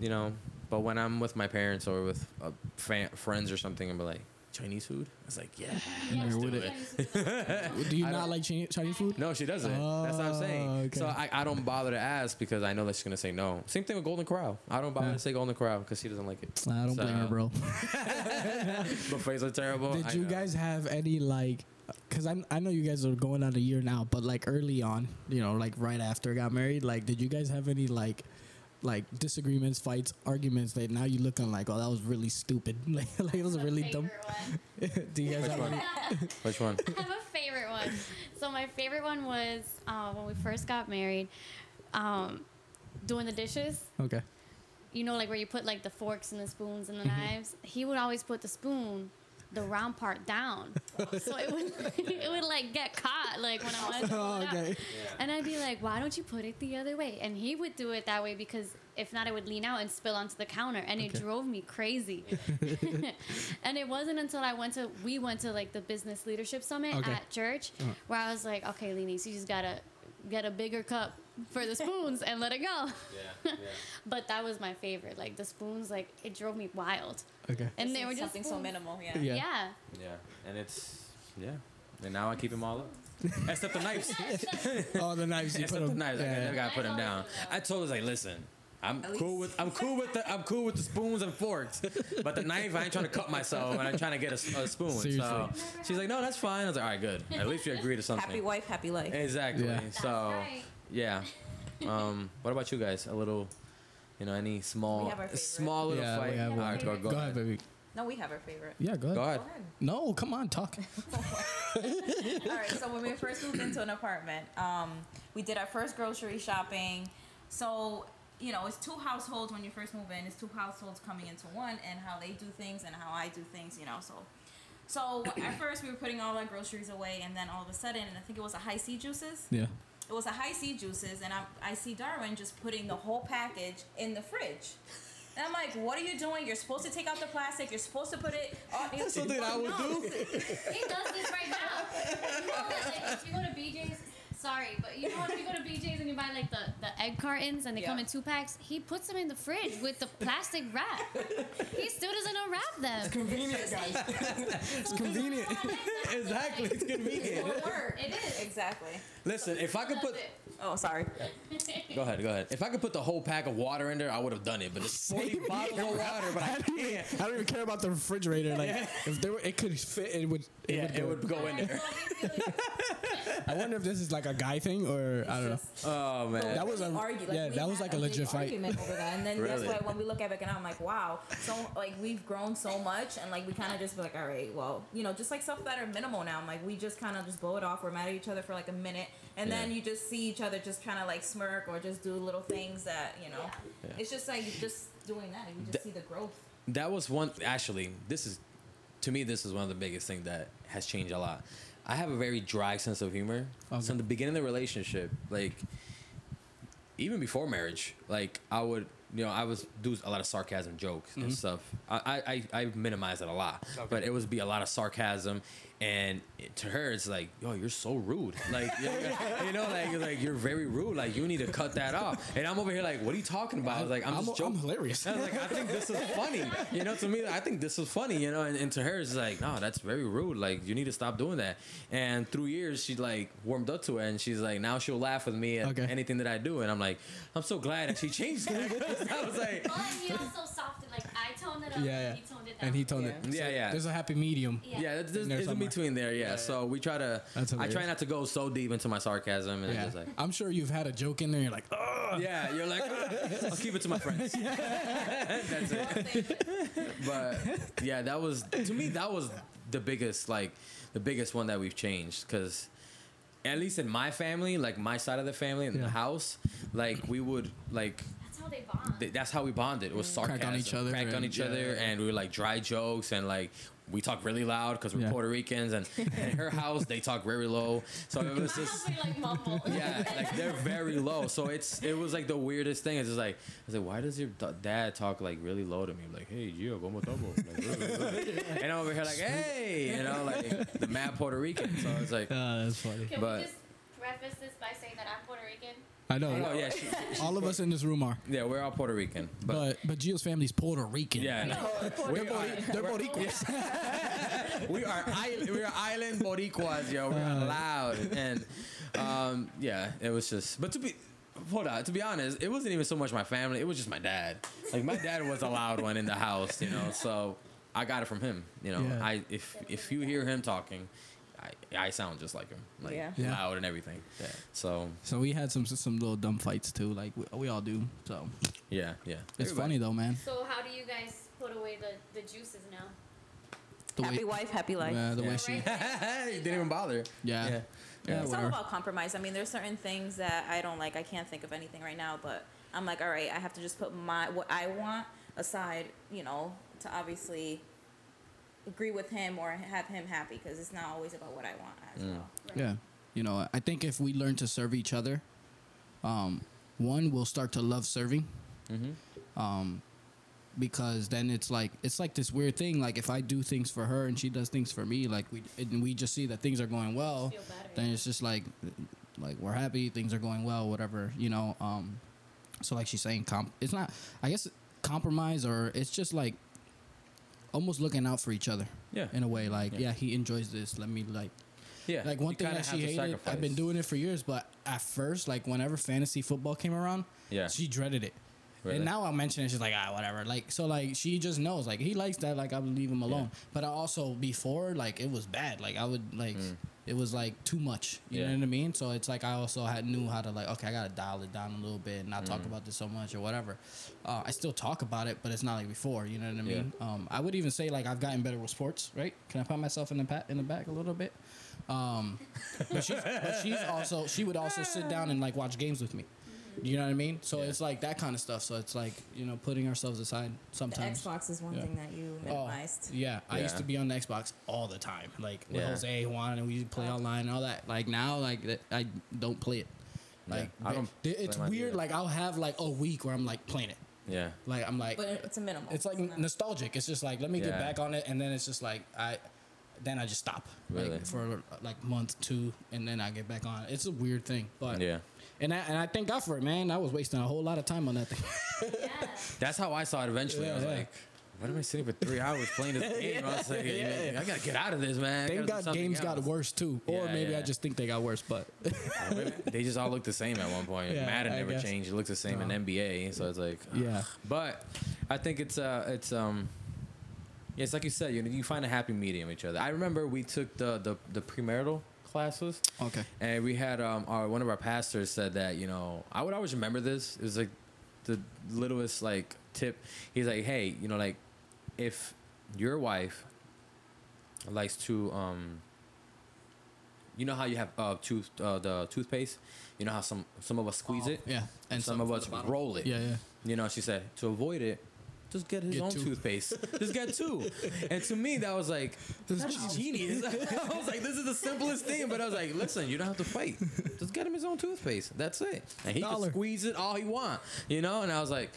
you know. But when I'm with my parents or with uh, fa- friends or something, I'm like Chinese food. It's like yeah. You're with it. Do you not like Chinese food? No, she doesn't. That's what I'm Oh, saying. okay. So I, I don't bother to ask because I know that she's gonna say no. Same thing with Golden Corral. I don't bother Yeah. to say Golden Corral because she doesn't like it. I don't blame her, So- bro. Buffets are terrible. Did I you know. guys have any like? Cause I I know you guys are going on a year now, but like early on, you know, like right after I got married, like did you guys have any like? Like disagreements, fights, arguments that now you looking like, oh, that was really stupid. like, like it was really dumb. Do you guys Which have one? any? Which one? I have a favorite one. So my favorite one was uh, when we first got married, um, doing the dishes. Okay. You know, like where you put like the forks and the spoons and the knives. He would always put the spoon, the round part down, so it would it would like get caught like when I was. Oh, okay. And I'd be like, why don't you put it the other way? And he would do it that way because if not, it would lean out and spill onto the counter. And it drove me crazy. and it wasn't until I went to, we went to like the business leadership summit Okay. at church Uh-huh. where I was like, okay, Lenice, you just gotta get a bigger cup for the spoons and let it go. Yeah, yeah. But that was my favorite. Like the spoons, like it drove me wild. Okay. And they were just something so minimal. Yeah. Yeah. Yeah. Yeah, and it's yeah, and now I keep them all up, except the knives. all the knives you except put the them. knives. I gotta- I gotta put them down. I told her like, listen. I'm At cool least- with I'm cool with the I'm cool with the spoons and forks, but the knife I ain't trying to cut myself and I'm trying to get a spoon. So Seriously. she's like, no, that's fine. I was like, all right, good. At least we agreed to something. Happy wife, happy life. Exactly. Yeah. So right. Yeah. Um, what about you guys? A little, you know, any small, We have our favorite. small little Yeah, fight? we have right, go, go, Go ahead, baby. No, we have our favorite. Yeah, go ahead. Go ahead. Go ahead. No, come on, talk. All right. So when we first moved into an apartment, um, we did our first grocery shopping. So you know, it's two households when you first move in. It's two households coming into one, and how they do things and how I do things. You know, so. So at first we were putting all our groceries away, and then all of a sudden, and I think it was a Hi-C juices. Yeah. It was a Hi-C juices, and I, I see Darwin just putting the whole package in the fridge. And I'm like, what are you doing? You're supposed to take out the plastic. You're supposed to put it. On, That's something I would do. He does this right now. You know that, like, if you go to BJ's, sorry, but you know if you go to BJ's and you buy like the, the egg cartons and they come in two packs, he puts them in the fridge with the plastic wrap. He still doesn't unwrap them. It's convenient, guys. it's convenient. exactly, it's convenient. It is. exactly. Listen, if I could put, Oh, sorry. go ahead, go ahead. If I could put the whole pack of water in there, I would have done it. But it's 40 bottles of water, but I can't. I don't even care about the refrigerator. Like, if there were, it could fit, it would. It Yeah, would it would go in there. I wonder if this is like a guy thing or I don't know. Oh man. That was a- argue. yeah, that was like a big legit fight. argument over that, and then Really? that's why when we look at it now, I'm like, wow. So like we've grown so much, and like we kind of just be like, all right, well, you know, just like stuff that are minimal now. I'm like, we just kind of just blow it off. We're mad at each other for like a minute, and then you just see each other just trying to like smirk or just do little things that you know. Yeah. It's just like just doing that. You just Th- see the growth. that was one actually this is to me this is one of the biggest things that has changed a lot i have a very dry sense of humor. Okay. so in the beginning of the relationship like even before marriage like i would you know i was do a lot of sarcasm jokes and mm-hmm. stuff. I i i I minimize it a lot but it would be a lot of sarcasm and to her it's like yo you're so rude like you know, you know like like you're very rude like you need to cut that off and i'm over here like what are you talking about i was like i'm, I'm, just I'm joking hilarious. I was like, I think this is funny. You know, to me, I think this is funny. You know, and, and to her, it's like, no, that's very rude. Like, you need to stop doing that. And through years, she like warmed up to it, and she's like, now she'll laugh with me at Okay. anything that I do. And I'm like, I'm so glad that she changed that. I was like, Well, and he also softened. Like I toned it up. Yeah, yeah. And he toned it down. and he told it. Yeah, yeah. There's a happy medium. Yeah. yeah, there's, there's, In in between there. Yeah. So we try to. That's I try not to go so deep into my sarcasm, and Yeah. just like. I'm sure you've had a joke in there. You're like, oh, Yeah, you're like, "Ah, I'll keep it to my friends. That's it. But yeah, that was to me that was the biggest like the biggest one that we've changed because at least in my family, like my side of the family in Yeah. the house, like we would like That's how they bond. th- that's how we bonded. It was sarcasm, Crack on each other crack on and- each yeah, other, yeah, yeah. and we were like dry jokes and like we talk really loud because we're Yeah. Puerto Ricans, and, and in her house they talk very low. So it was My just husband like mumble. yeah, like they're very low. So it's it was like the weirdest thing. It's just like I was like, why does your d- dad talk like really low to me? I'm like, hey, Gio, como estamos? Like, really, really. and I'm over here like, hey, you know, like the mad Puerto Rican. So it's like, Ah, that's funny. Can But- we just preface this by saying that I'm Puerto Rican? I know. oh yeah, she, All of us in this room are, yeah, we're all Puerto Rican, but, but but Gio's family's Puerto Rican. yeah, no. we They're, are Bori- they're Boricuas. we are island, we are island Boricuas, yo. We're Uh. loud and um, yeah, it was just. But to be. Hold on. To be honest, it wasn't even so much my family. It was just my dad. Like my dad was a loud one in the house, you know. So I got it from him. You know, Yeah. I if if you hear him talking, I, I sound just like him, like Yeah. Yeah. loud and everything. Yeah. So So we had some some little dumb fights too, like we, we all do. So yeah, yeah. it's Everybody- funny though, man. So how do you guys put away the, the juices now? The happy way, wife, happy life. yeah, the way she, he didn't even bother. yeah, Yeah. yeah, it's all about compromise. I mean, there's certain things that I don't like. I can't think of anything right now, but I'm like, all right, I have to just put my what I want aside, you know, to obviously agree with him or have him happy because it's not always about what I want as Mm. well. Yeah, you know, I think if we learn to serve each other, um, one we'll start to love serving. Mm-hmm. um, because then it's like it's like this weird thing. Like if I do things for her and she does things for me, like we and we just see that things are going well, better. then it's just like like we're happy, things are going well, whatever you know. Um, so like she's saying, comp. It's not. I guess compromise or it's just like almost looking out for each other. Yeah. In a way, like Yeah. yeah, he enjoys this. Let me like Yeah. like one thing that she hated. I've been doing it for years, but at first, like whenever fantasy football came around, Yeah. she dreaded it. Really? And now I mention it, she's like, ah, whatever. Like so, like she just knows, like he likes that. Like I would leave him alone. But I also before, like it was bad. Like I would like it was like too much. You. Yeah. know what I mean? So it's like I also had knew how to like okay, I gotta dial it down a little bit and not Mm. talk about this so much or whatever. Uh, I still talk about it, but it's not like before. You know what I mean? Um, I would even say like I've gotten better with sports. Right? Can I pat myself in the pat in the back a little bit? Um, but she's but she's also she would also sit down and like watch games with me. You know what I mean? So it's like that kind of stuff. So it's like you know putting ourselves aside The sometimes. Xbox is one Yeah. thing that you Oh, minimized. yeah, I used to be on the Xbox all the time, like with Yeah. Jose Juan, and we used to play Oh. online and all that. Like now, like I don't play it. Yeah, Like I don't it's weird. Like I'll have like a week where I'm like playing it. Yeah. Like I'm like, But it's a minimal. it's like It's nostalgic. It's just like let me Yeah. get back on it, and then it's just like I, then I just stop Really? like for like month two, and then I get back on. It's a weird thing, but Yeah. And I, and I thank God for it, man. I was wasting a whole lot of time on that thing. Yeah. That's how I saw it eventually. I was Yeah, yeah. like, what am I sitting for three hours playing this game? I was like, I gotta get out of this, man. Thank God something games got worse too, or Yeah, maybe I just think they got worse. But they just all look the same at one point. Yeah, Madden I never guess. changed. It looks the same in NBA. So it's like, yeah, but I think it's uh it's um yeah, it's like you said, you know, you find a happy medium with each other. I remember we took the the, the premarital classes okay. and we had um our one of our pastors said that, you know, I would always remember this. It was like the littlest like tip. He's like, Hey, you know, like if your wife likes to um you know how you have uh tooth uh the toothpaste? You know how some some of us squeeze it? Yeah, And some, of us roll it. Yeah, yeah. You know, she said to avoid it, just get his Get own two. toothpaste. just get two. And to me, that was like, that's genius. I was like, this is the simplest thing. But I was like, listen, you don't have to fight. Just get him his own toothpaste. That's it. And he Dollar. can squeeze it all he want. You know. And I was like,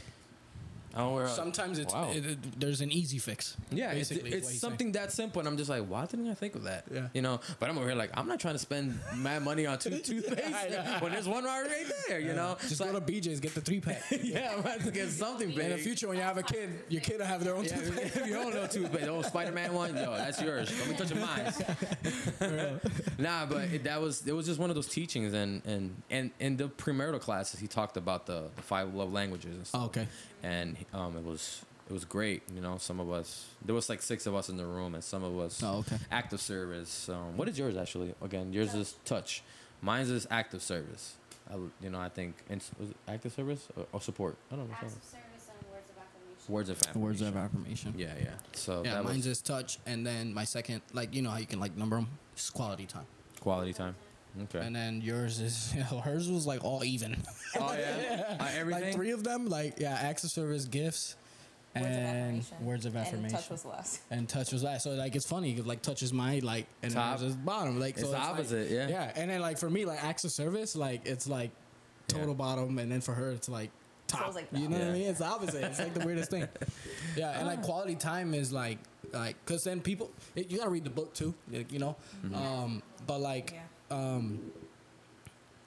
oh, we're uh, Sometimes it's wow. it, it- there's an easy fix. Yeah, it's, it's something that simple, and I'm just like, why didn't I think of that? Yeah. you know. But I'm over here like, I'm not trying to spend mad money on two toothpaste when there's one right right there. You know, Just So go to BJ's, get the three pack. yeah, I'm about to get something big. In the future, when you have a kid, your kid will have their own Yeah, toothpaste. if you don't know toothpaste, the old Spider-Man one, yo, that's yours. Don't be touching mine. nah, but it, that was it was just one of those teachings, and and and in the premarital classes, he talked about the, the five love languages and stuff. Oh, okay. And um, it was it was great. You know, some of us there was like six of us in the room, and some of us Oh, okay. active service. Um, what is yours actually? Again, yours is touch. Mine's is active service. I, w- you know, I think and was it active service or, or support. I don't know. Acts of service and words of affirmation. Words of affirmation. Words of affirmation. Yeah, yeah. So Yeah, that mine's was just touch, and then my second, like you know how you can like number them, it's quality time, quality time. Okay. and then yours is you know, hers was like all even. oh yeah. Uh, everything. like three of them, like yeah, acts of service, gifts, Words of and affirmation. words of affirmation. And touch was last. and touch was last. So like it's funny 'cause, like touch is my like and Top. hers is bottom. Like It's so the like- opposite, yeah. Yeah, and then like for me like acts of service like it's like total Yeah. bottom, and then for her it's like top. like you know what I mean? It's the opposite. It's like the weirdest thing. Yeah, and like quality time is like like because then people you gotta read the book too. You know, Mm-hmm. um, but like Yeah. Um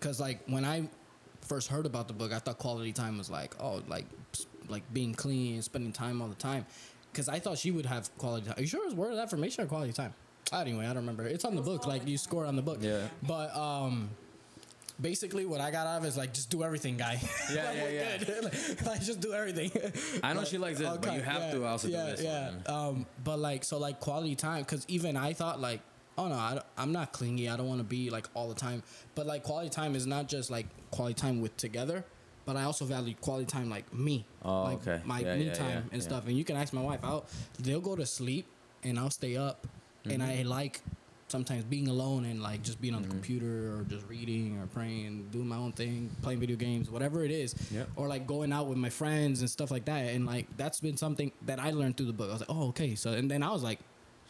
because like when i first heard about the book i thought quality time was like oh like like being clean spending time all the time because i thought she would have quality time are you sure it was word of affirmation or quality time anyway i don't remember it's on the book like you score on the book Yeah. but um basically what i got out of it is like just do everything guy Yeah, Like, yeah, yeah. good. like, like, just do everything I know Like, she likes this, but you have yeah, to also yeah, do this. yeah one. um, but like so like quality time because even I thought like oh no I, am not clingy I don't want to be like all the time but like quality time is not just like quality time with together but I also value quality time like me Oh, like okay. my Yeah, me yeah, time yeah, and stuff and you can ask my wife out they'll go to sleep and I'll stay up and Mm-hmm. I like sometimes being alone and like just being on Mm-hmm. the computer or just reading or praying doing my own thing playing video games whatever it is Yep. or like going out with my friends and stuff like that. And like that's been something that I learned through the book. I was like, oh, okay. So and then I was like,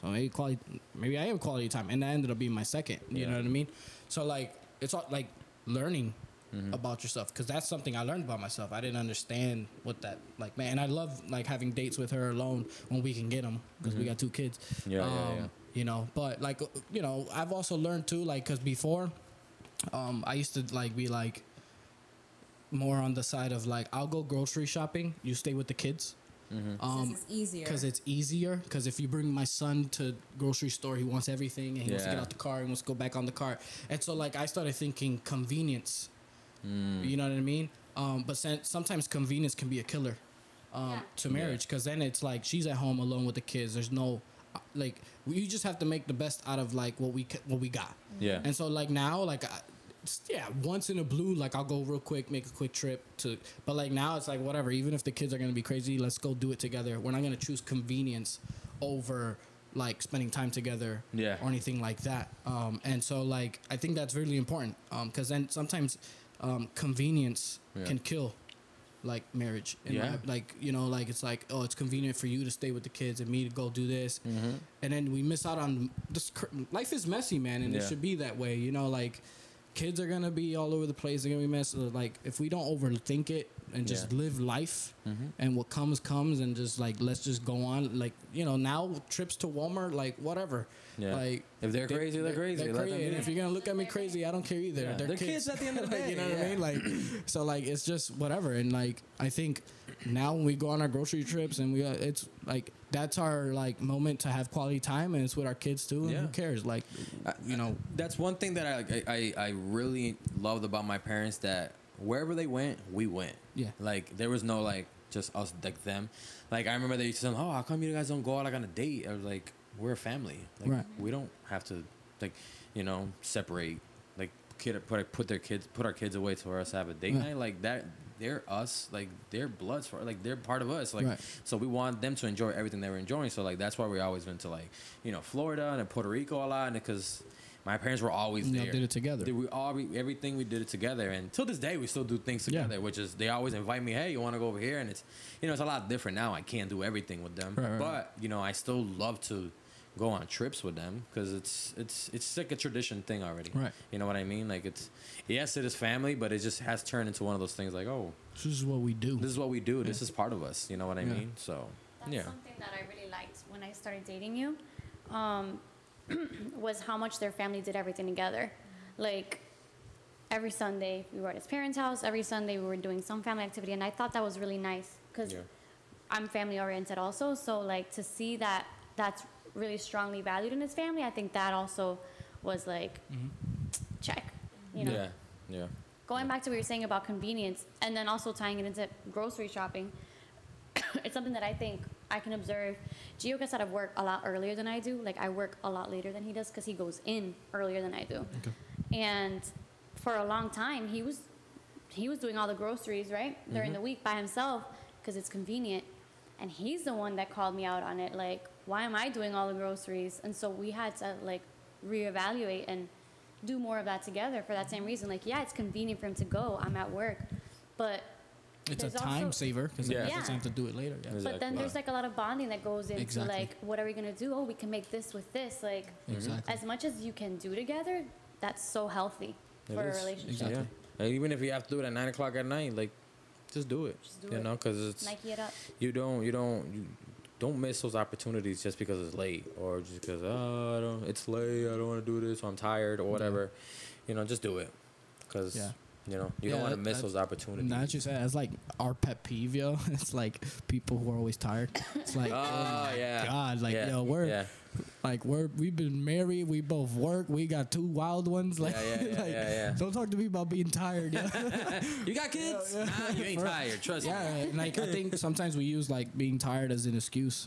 so maybe quality, maybe I am quality time, and that ended up being my second. You Yeah. know what I mean? So like it's all like learning. Mm-hmm. About yourself, because that's something I learned about myself. I didn't understand what that like, man. And I love like having dates with her alone when we can get them, because we got two kids. Mm-hmm. Yeah, yeah, yeah. You know, but like you know, I've also learned too, like, because before, um, I used to like be like more on the side of like I'll go grocery shopping. You stay with the kids. Mm-hmm. Um, it's easier. because it's easier. Because if you bring my son to grocery store, he wants everything, and he wants to get Yeah. out the car, and wants to go back on the car, and so like I started thinking convenience. Mm. You know what I mean? Um, but sen- sometimes convenience can be a killer um, Yeah. to marriage because then it's like she's at home alone with the kids. There's no uh, like you just have to make the best out of like what we what we got. Yeah. And so like now like I, s- yeah, once in a blue like I'll go real quick, make a quick trip to but like now it's like whatever, even if the kids are to be crazy, let's go do it together. We're not to choose convenience over like spending time together Yeah. or anything like that. Um, and so like I think that's really important um, cuz then sometimes um, convenience Yeah. can kill like marriage. in Yeah. my- like you know, like it's like oh, it's convenient for you to stay with the kids and me to go do this, Mm-hmm. and then we miss out on this. cr- Life is messy, man, and it should be that way. You know, like kids are gonna be all over the place. They're gonna be messy. Like if we don't overthink it and just Yeah. live life, Mm-hmm. and what comes comes, and just like let's just go on. Like you know, now trips to Walmart, like whatever. Yeah. Like If they're crazy, they're crazy. Let them crazy. And if you're gonna look at me crazy, I don't care either. Yeah. They're, They're kids. kids at the end of the day. you know what I mean? Like, so like it's just whatever. And like I think now when we go on our grocery trips and we, uh, it's like that's our like moment to have quality time, and it's with our kids too. And Yeah. who cares? Like, you know, That's one thing that I, I I really loved about my parents that wherever they went, we went. Yeah. Like there was no like just us like them. Like I remember they used to say, "Oh, how come you guys don't go out like on a date?" I was like, "We're a family. Like Right. we don't have to like you know separate like kid put put their kids put our kids away for us to have a date Right. night like that." They're us, like they're bloods for, like they're part of us, like Right. so we want them to enjoy everything they were enjoying. So like that's why we always went to like you know Florida and Puerto Rico a lot, and because my parents were always You know, there. did it together. Did we all we, everything we did it together, and till this day we still do things together. Yeah. Which is they always invite me. Hey, you want to go over here? And it's you know it's a lot different now. I can't do everything with them, right, but you know I still love to go on trips with them because it's it's it's like a tradition thing already. Right. You know what I mean? Like it's yes, it is family, but it just has turned into one of those things. Like oh, this is what we do. this is what we do. This is part of us. You know what I Yeah. mean? So That's yeah. something that I really liked when I started dating you. Um, was how much their family did everything together. Like every Sunday we were at his parents' house. Every Sunday we were doing some family activity, and I thought that was really nice because Yeah. I'm family oriented also. So like to see that that's really strongly valued in his family, I think that also was like mm-hmm. check. You know, Yeah. Yeah. going back to what you're saying about convenience and then also tying it into grocery shopping it's something that i think i can observe gio gets out of work a lot earlier than i do like i work a lot later than he does because he goes in earlier than i do Okay. and for a long time he was he was doing all the groceries right during mm-hmm. the week by himself because it's convenient and he's the one that called me out on it like why am i doing all the groceries and so we had to like reevaluate and do more of that together for that same reason like yeah it's convenient for him to go i'm at work but It's a time also- saver because Yeah. yeah. Yeah. doesn't have to do it later. Yeah. Exactly. but then there's like a lot of bonding that goes into Exactly. like what are we gonna do oh we can make this with this like Exactly. as much as you can do together that's so healthy It for a relationship Exactly. Yeah. And even if you have to do it at nine o'clock at night, like just do it. Just do you it. know, because it's nike it up you don't you don't you don't miss those opportunities just because it's late or just because oh I don't it's late I don't want to do this or I'm tired or whatever. You know, just do it because Yeah. you know you Yeah, don't want to miss those opportunities. That you said, it's like our pet peeve, yo. It's like people who are always tired. It's like, oh, Oh, my yeah. god, like Yeah, yo, we're yeah. Like we're we've been married, we both work, we got two wild ones. Like, Yeah, yeah, yeah, like, yeah, yeah. don't talk to me about being tired. Yeah, you got kids? Nah, you ain't For- tired. Trust yeah. me. and, Like I think sometimes we use like being tired as an excuse,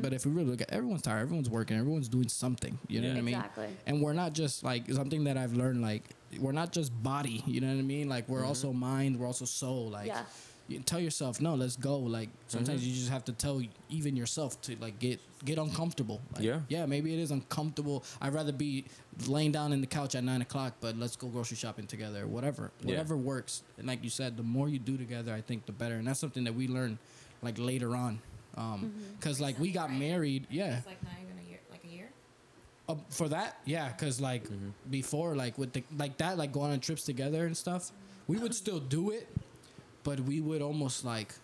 but if we really look at everyone's tired, everyone's working, everyone's doing something. You know Yeah. what I mean? Exactly. And we're not just like something that I've learned. Like we're not just body. You know what I mean? Like we're also mind. We're also soul. Like Yeah. you tell yourself, no, let's go. Like sometimes Mm-hmm. you just have to tell even yourself to like get get uncomfortable. Like, Yeah. yeah, maybe it is uncomfortable. I'd rather be laying down in the couch at nine o'clock, but let's go grocery shopping together. Whatever, Yeah. whatever works. And like you said, the more you do together, I think the better. And that's something that we learn like later on, Um 'cause like we got married. Yeah, It's like not even a year, like a year. uh, for that, yeah, because like Mm-hmm. before, like with the like that, like going on trips together and stuff, we would still do it, but we would almost like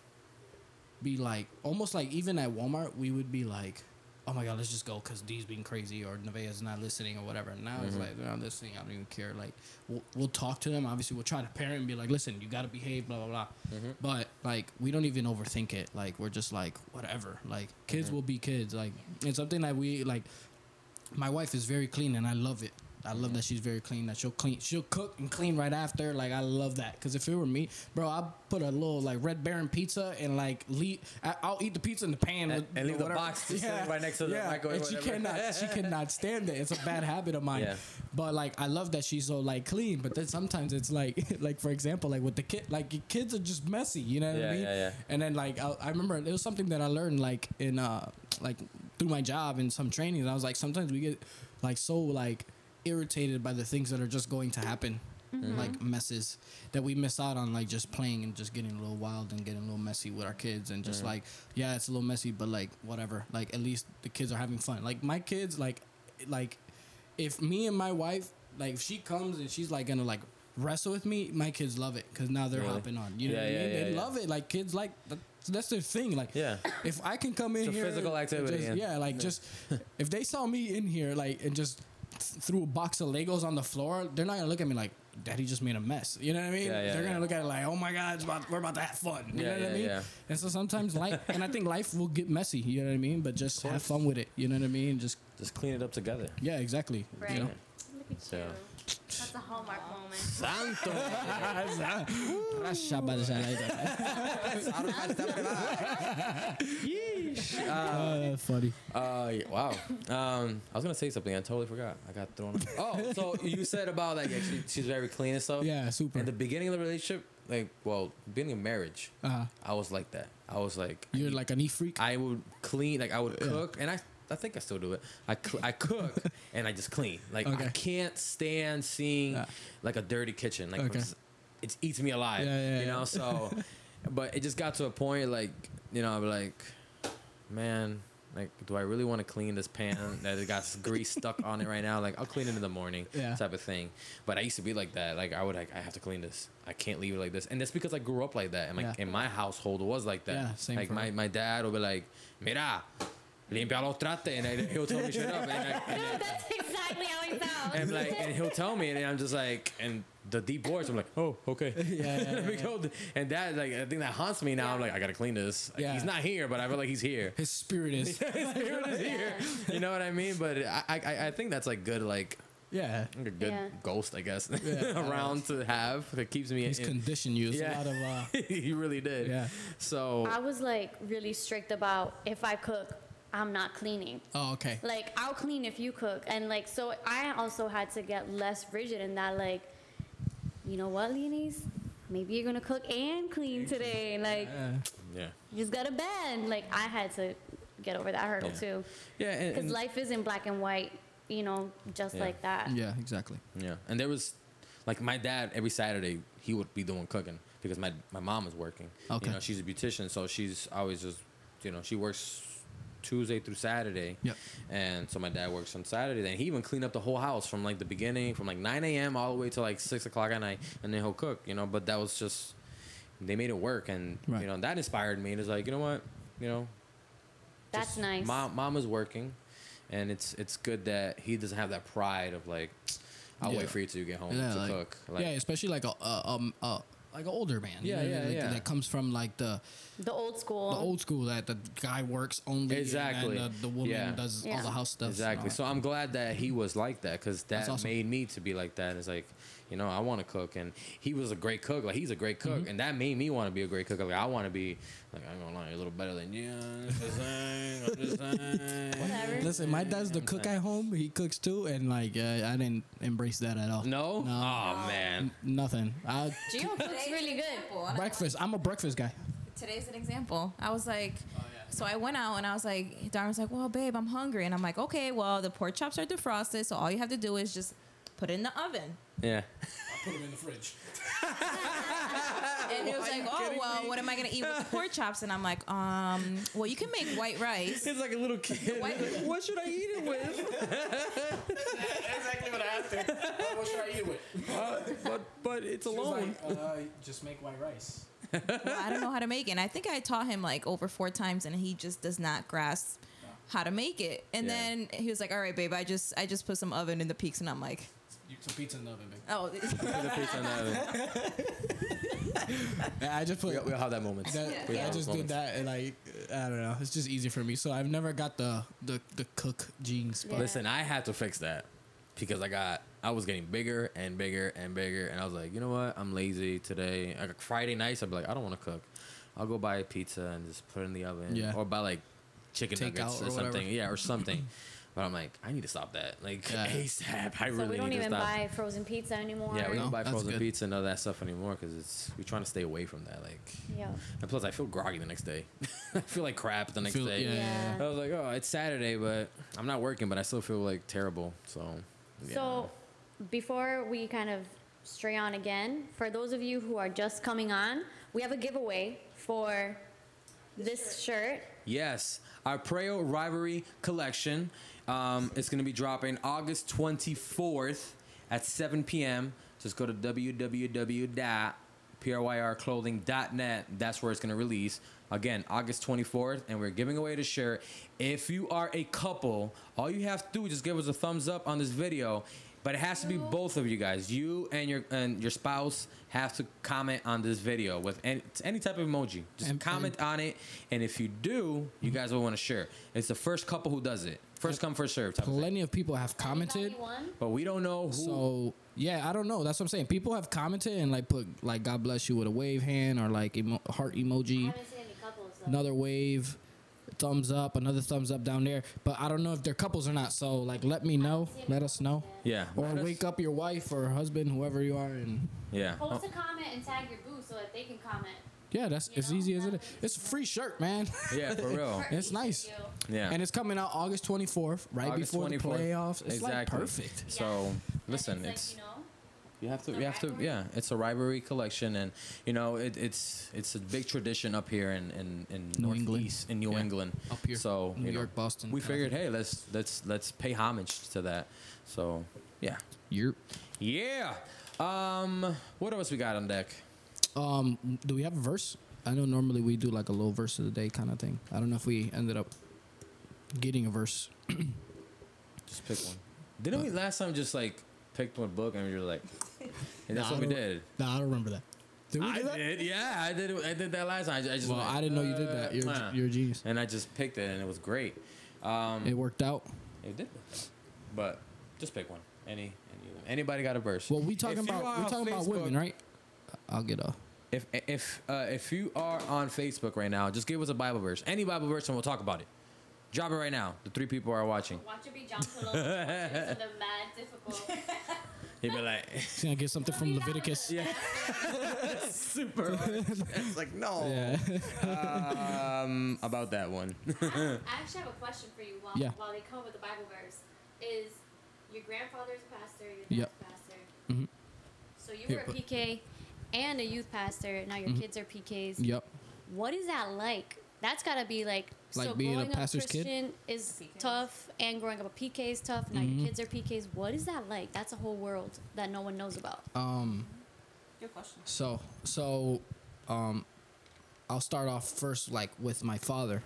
be like almost like even at Walmart, we would be like, oh my god, let's just go because D's being crazy or Nevaeh's not listening or whatever. Now it's Mm-hmm. like they're not listening. I don't even care. Like we'll, we'll talk to them. Obviously, we'll try to parent and be like, listen, you got to behave, blah blah blah. Mm-hmm. But like we don't even overthink it. Like we're just like whatever. Like kids Mm-hmm. will be kids. Like it's something that we like my wife is very clean and I love it. I love that she's very clean. That she'll clean, she'll cook and clean right after. Like I love that because if it were me, bro, I'd put a little like Red Baron pizza and like leave. I- I'll eat the pizza in the pan And- with, and leave the box just sitting right next to the microwave, And she whatever. cannot, she cannot stand it. It's a bad habit of mine. Yeah. But like I love that she's so like clean. But then sometimes it's like like for example like with the kid like your kids are just messy. You know what Yeah, I mean? yeah, yeah. And then like I, I remember it was something that I learned like in uh like through my job and some trainings. I was like sometimes we get like so like irritated by the things that are just going to happen. Mm-hmm. like messes that we miss out on, like just playing and just getting a little wild and getting a little messy with our kids, and just mm-hmm. like yeah, it's a little messy, but like whatever. Like at least the kids are having fun. Like my kids, like like if me and my wife, like if she comes and she's like gonna like wrestle with me, my kids love it because now they're Really? hopping on. You know Yeah, what I mean? yeah, they yeah. love it. Like kids like that, that's their thing. Like Yeah. if I can come in It's here, physical activity, just- yeah. like just if they saw me in here, like and just threw a box of Legos on the floor, they're not gonna look at me like, "Daddy just made a mess." You know what I mean? Yeah, yeah, they're gonna look at it like, "Oh my God, it's about, we're about to have fun." You Yeah, know what I mean? yeah. And so sometimes life, and I think life will get messy. You know what I mean? But just have fun with it. You know what I mean? Just Just clean it up together. yeah, exactly. Right. You know? Look at So- you. That's a hallmark moment. Santo. Uh, that's funny. Uh, yeah, wow. Um, I was gonna say something. I totally forgot. I got thrown. Off. Oh, so you said about like actually she's very clean and stuff. Yeah, super. In the beginning of the relationship, like, well, beginning of marriage, Uh-huh. I was like that. I was like, You're like a neat freak. I would clean, like I would cook, and I, I think I still do it. I, cl- I cook and I just clean. Like I can't stand seeing Yeah. like a dirty kitchen. Like Okay. it's- it eats me alive. Yeah, yeah, you know. So, but it just got to a point like, you know, I'm like, man. Like, do I really want to clean this pan that it got grease stuck on it right now? Like, I'll clean it in the morning, Yeah. type of thing. But I used to be like that. Like, I would like, I have to clean this. I can't leave it like this. And that's because I grew up like that. And like, Yeah. in my household, was like that. Yeah, same like my, me. my dad will be like, mira, limpia los trastes, and I, he'll tell me shut up, and, I, and, No, that's exactly how he sounds. and like, and he'll tell me, and I'm just like, and the deep voice, I'm like, oh, okay. yeah, yeah, We go- and that, like, I think that haunts me now. I'm like, I gotta clean this. Like, Yeah. He's not here, but I feel like he's here. His spirit is. His spirit is here. You know what I mean? But I, I, I think that's like good, like, yeah. like a good Yeah. ghost, I guess, Yeah. around to have that keeps me. He's in, conditioned you. It's Yeah. a lot of uh, he really did. yeah. So I was like really strict about if I cook, I'm not cleaning. Oh, okay. Like I'll clean if you cook, and like so I also had to get less rigid in that. Like, you know what, Leonie's? Maybe you're gonna cook and clean today. Like Yeah. yeah, you just gotta bend. Like I had to get over that hurdle Yeah. too, yeah, because life isn't black and white. You know, just Yeah. like that. Yeah, exactly. Yeah, and there was like my dad every Saturday he would be doing cooking because my my mom is working. Okay. You know, she's a beautician, so she's always just you know she works Tuesday through Saturday. Yep. And so my dad works on Saturday. Then he even cleaned up the whole house from like the beginning, from like 9 a.m. all the way to like six o'clock at night, and then he'll cook. You know, but that was just they made it work, and Right. you know that inspired me. And it's like you know what, you know, That's just nice. Mom, mom is working, and it's it's good that he doesn't have that pride of like, I'll Yeah. wait for you to get home Yeah, to like, cook. Like, yeah, especially like a a, a, uh, like an older man. you Yeah, know, yeah, like, yeah. That comes from like the The old school. the old school that the guy works only. Exactly. And the, the woman Yeah. does all the house stuff. Exactly. So I'm glad that he was like that because that awesome. made me to be like that. It's like, you know, I want to cook, and he was a great cook. Like he's a great cook, Mm-hmm. and that made me want to be a great cook. Like I want to be, like I'm gonna lie, a little better than you. I'm just saying, I'm just saying. Whatever. Listen, my dad's the cook at home. He cooks too, and like uh, I didn't embrace that at all. No. No. Oh man. Nothing. I, Gio cooks really good. breakfast. I'm a breakfast guy. Today's an example. I was like, Oh, so I went out and I was like, Darren was like, well, babe, I'm hungry. And I'm like, okay, well, the pork chops are defrosted. So all you have to do is just put it in the oven. Yeah. I put them in the fridge. And he was like, oh, well, what am I going to eat with the pork chops? And I'm like, um, well, you can make white rice. It's like a little kid. White- what should I eat it with? exactly what I asked her. what should I eat it with? Uh, but but it's alone. uh, just make white rice. Well, I don't know how to make it. And I think I taught him like over four times and he just does not grasp how to make it. And Yeah. then he was like, all right, babe, I just, I just put some oven in the peaks. And I'm like, You some pizza in the oven, babe. oh, the pizza in the oven. I just put. We, we'll have that moment. That, We I just those did that and like I don't know. It's just easy for me. So I've never got the the, the cook genes. But Yeah. Listen, I had to fix that because I got I was getting bigger and bigger and bigger, and I was like, you know what? I'm lazy today. Like Friday nights, I'd be like, I don't want to cook. I'll go buy a pizza and just put it in the oven, Yeah. or buy like chicken Takeout nuggets or or, something, yeah, or something. but I'm like, I need to stop that, like Yeah. ASAP. I really need to stop. So really we don't need to even stop. buy frozen pizza anymore. yeah, we No, don't buy frozen good. pizza and all that stuff anymore because it's we're trying to stay away from that. Like, Yeah. and plus, I feel groggy the next day. I feel like crap the next Feel- day. yeah. Yeah. I was like, oh, it's Saturday, but I'm not working, but I still feel like terrible. So, yeah. So before we kind of Stray On again. For those of you who are just coming on, we have a giveaway for this shirt. Yes, our Preo Rivalry collection um, is going to be dropping August 24th at 7 p.m. Just go to www.pryrclothing.net. That's where it's going to release. Again, August 24th, and we're giving away the shirt. If you are a couple, all you have to do is just give us a thumbs up on this video. But it has to be both of you guys. You and your and your spouse have to comment on this video with any, any type of emoji. Just And- comment on it, and if you do, you guys will want to share. It's the first couple who does it. First come, first serve. Type of. Plenty of people have commented. But we don't know who. So yeah, I don't know. That's what I'm saying. People have commented and like put like God bless you with a wave hand or like emo- heart I emoji, haven't seen any couples another wave, thumbs up, another thumbs up down there. But I don't know if they're couples or not. So like, let me know. Let us know. yeah. Or let us- wake up your wife or husband, whoever you are, and Yeah. Oh, Post a comment and tag your boo so that they can comment. Yeah, that's You as know, easy as it that is. would It's a free shirt, man. yeah, for real. It's nice. Yeah. and it's coming out August 24th, right August before the playoffs. It's like Exactly. perfect. So listen, it's, like, you know, you have to you have to yeah. It's a rivalry collection, and you know it, it's it's a big tradition up here in in, in New England. Northeast in New Yeah. England. Up here. So New you know, York, Boston, We figured, hey, let's let's let's pay homage to that. So yeah, You're. yeah. Um, what else we got on deck? Um, do we have a verse? I know normally we do like a little verse of the day kind of thing. I don't know if we ended up getting a verse. Just pick one. Didn't we last time just like picked one book and we were like, and that's Nah, what we don't- did. Nah, I don't remember that. Did we I that? did, yeah, I did. I did that last time. I just Well, went, I didn't know you did that. You're, uh, you're a genius. and I just picked it, and it was great. Um, It worked out. it did, but just pick one. Any, any anybody got a verse? Well, we talking If about we on talking about Facebook- women, right? I'll get a. If if uh, if you are on Facebook right now, just give us a Bible verse, any Bible verse, and we'll talk about it. Drop it right now. The three people are watching. watch it be John Pelosi. so they're mad difficult. He'd be like, She's gonna get something from Leviticus. yeah, super. it's like no. Yeah. Um, about that one. I actually have a question for you while, Yeah. while they come up with the Bible verse. Is your grandfather's pastor, your dad's Yep. pastor? Mhm. So you Here, were a but- PK and a youth pastor. Now your Mhm. kids are PKs. yep. What is that like? That's gotta be like. Like so being a growing up pastor's kid? Is PKs. tough, and growing up a PK is tough. Now Mhm. your kids are PKs. What is that like? That's a whole world that no one knows about. Um. Your question. So so, um, I'll start off first like with my father.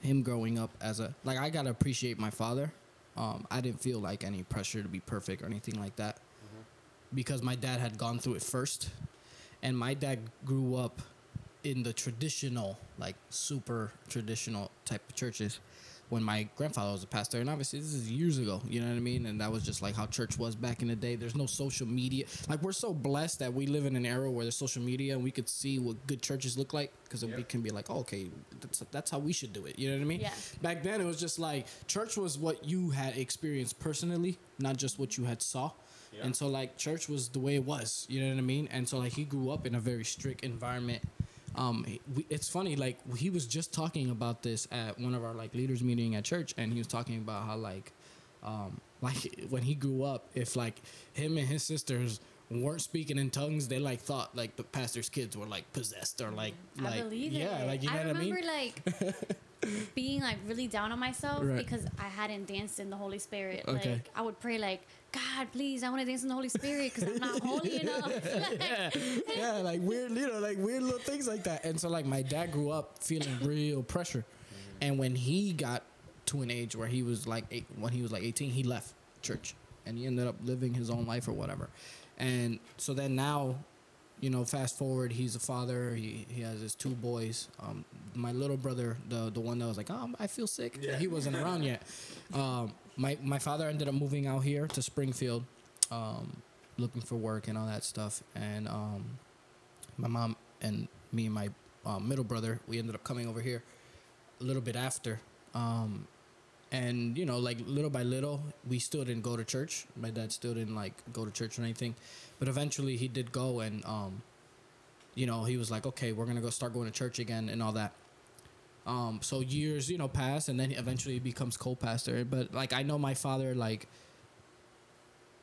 Him growing up as a like I gotta appreciate my father. Um, I didn't feel like any pressure to be perfect or anything like that, because my dad had gone through it first, and my dad grew up in the traditional like super traditional type of churches when my grandfather was a pastor. And obviously this is years ago you know what i mean? And that was just like how church was back in the day. There's no social media. Like we're so blessed that we live in an era where there's social media and we could see what good churches look like because we can be like oh, okay that's, that's how we should do it. You know what i mean? Yeah. back then it was just like church was what you had experienced personally not just what you had saw Yeah. and so like church was the way it was you know what i mean and so like he grew up in a very strict environment um we, it's funny like he was just talking about this at one of our like leaders meeting at church and he was talking about how like um like when he grew up if like him and his sisters weren't speaking in tongues they like thought like the pastor's kids were like possessed or like I like believe yeah it. like you know I what i mean like being like really down on myself Right. because I hadn't danced in the Holy Spirit. Okay. Like I would pray like, God, please, I want to dance in the Holy Spirit because I'm not holy enough. yeah, yeah, like weird, you know, like weird little things like that. And so, like, my dad grew up feeling real pressure, and when he got to an age where he was like eight, when he was like eighteen, he left church, and he ended up living his own life or whatever. And so then now, you know, fast forward, he's a father. He he has his two boys. Um, my little brother, the the one that was like, oh, I feel sick. Yeah. He wasn't around yet. Um, my my father ended up moving out here to Springfield, um, looking for work and all that stuff. And um, my mom and me and my uh, middle brother, we ended up coming over here a little bit after. Um, and you know, like little by little, we still didn't go to church. My dad still didn't like go to church or anything, but eventually he did go, and um, you know, he was like, okay, we're gonna go start going to church again and all that. Um, so years, you know, pass, and then he eventually becomes co-pastor. But like, I know my father, like,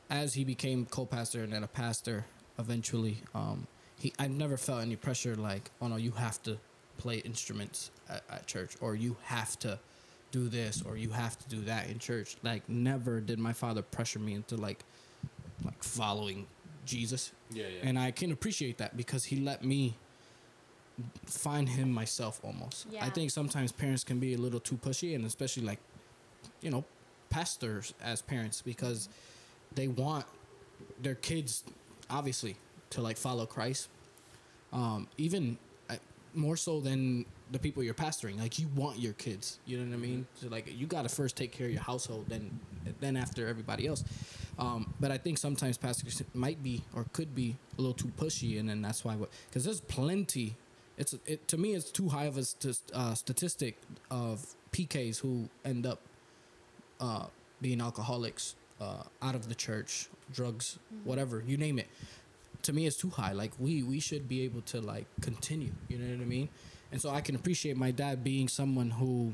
as he became co-pastor and then a pastor eventually, um, he I never felt any pressure like, oh no, you have to play instruments at, at church or you have to do this or you have to do that in church. Like never did my father pressure me into like like following Jesus. Yeah, yeah. And I can appreciate that because he let me find him myself almost. Yeah. I think sometimes parents can be a little too pushy and especially like you know, pastors as parents because they want their kids obviously to like follow Christ. Um, even more so than the people you're pastoring. Like you want your kids, you know what I mean? So like you got to first take care of your household, then then after everybody else. Um, but I think sometimes pastors might be or could be a little too pushy, and then that's why because there's plenty. It's it to me it's too high of a st- uh, statistic of PKs who end up uh, being alcoholics uh, out of the church, drugs, whatever you name it. To me, it's too high. Like we we should be able to like continue. You know what I mean? And so I can appreciate my dad being someone who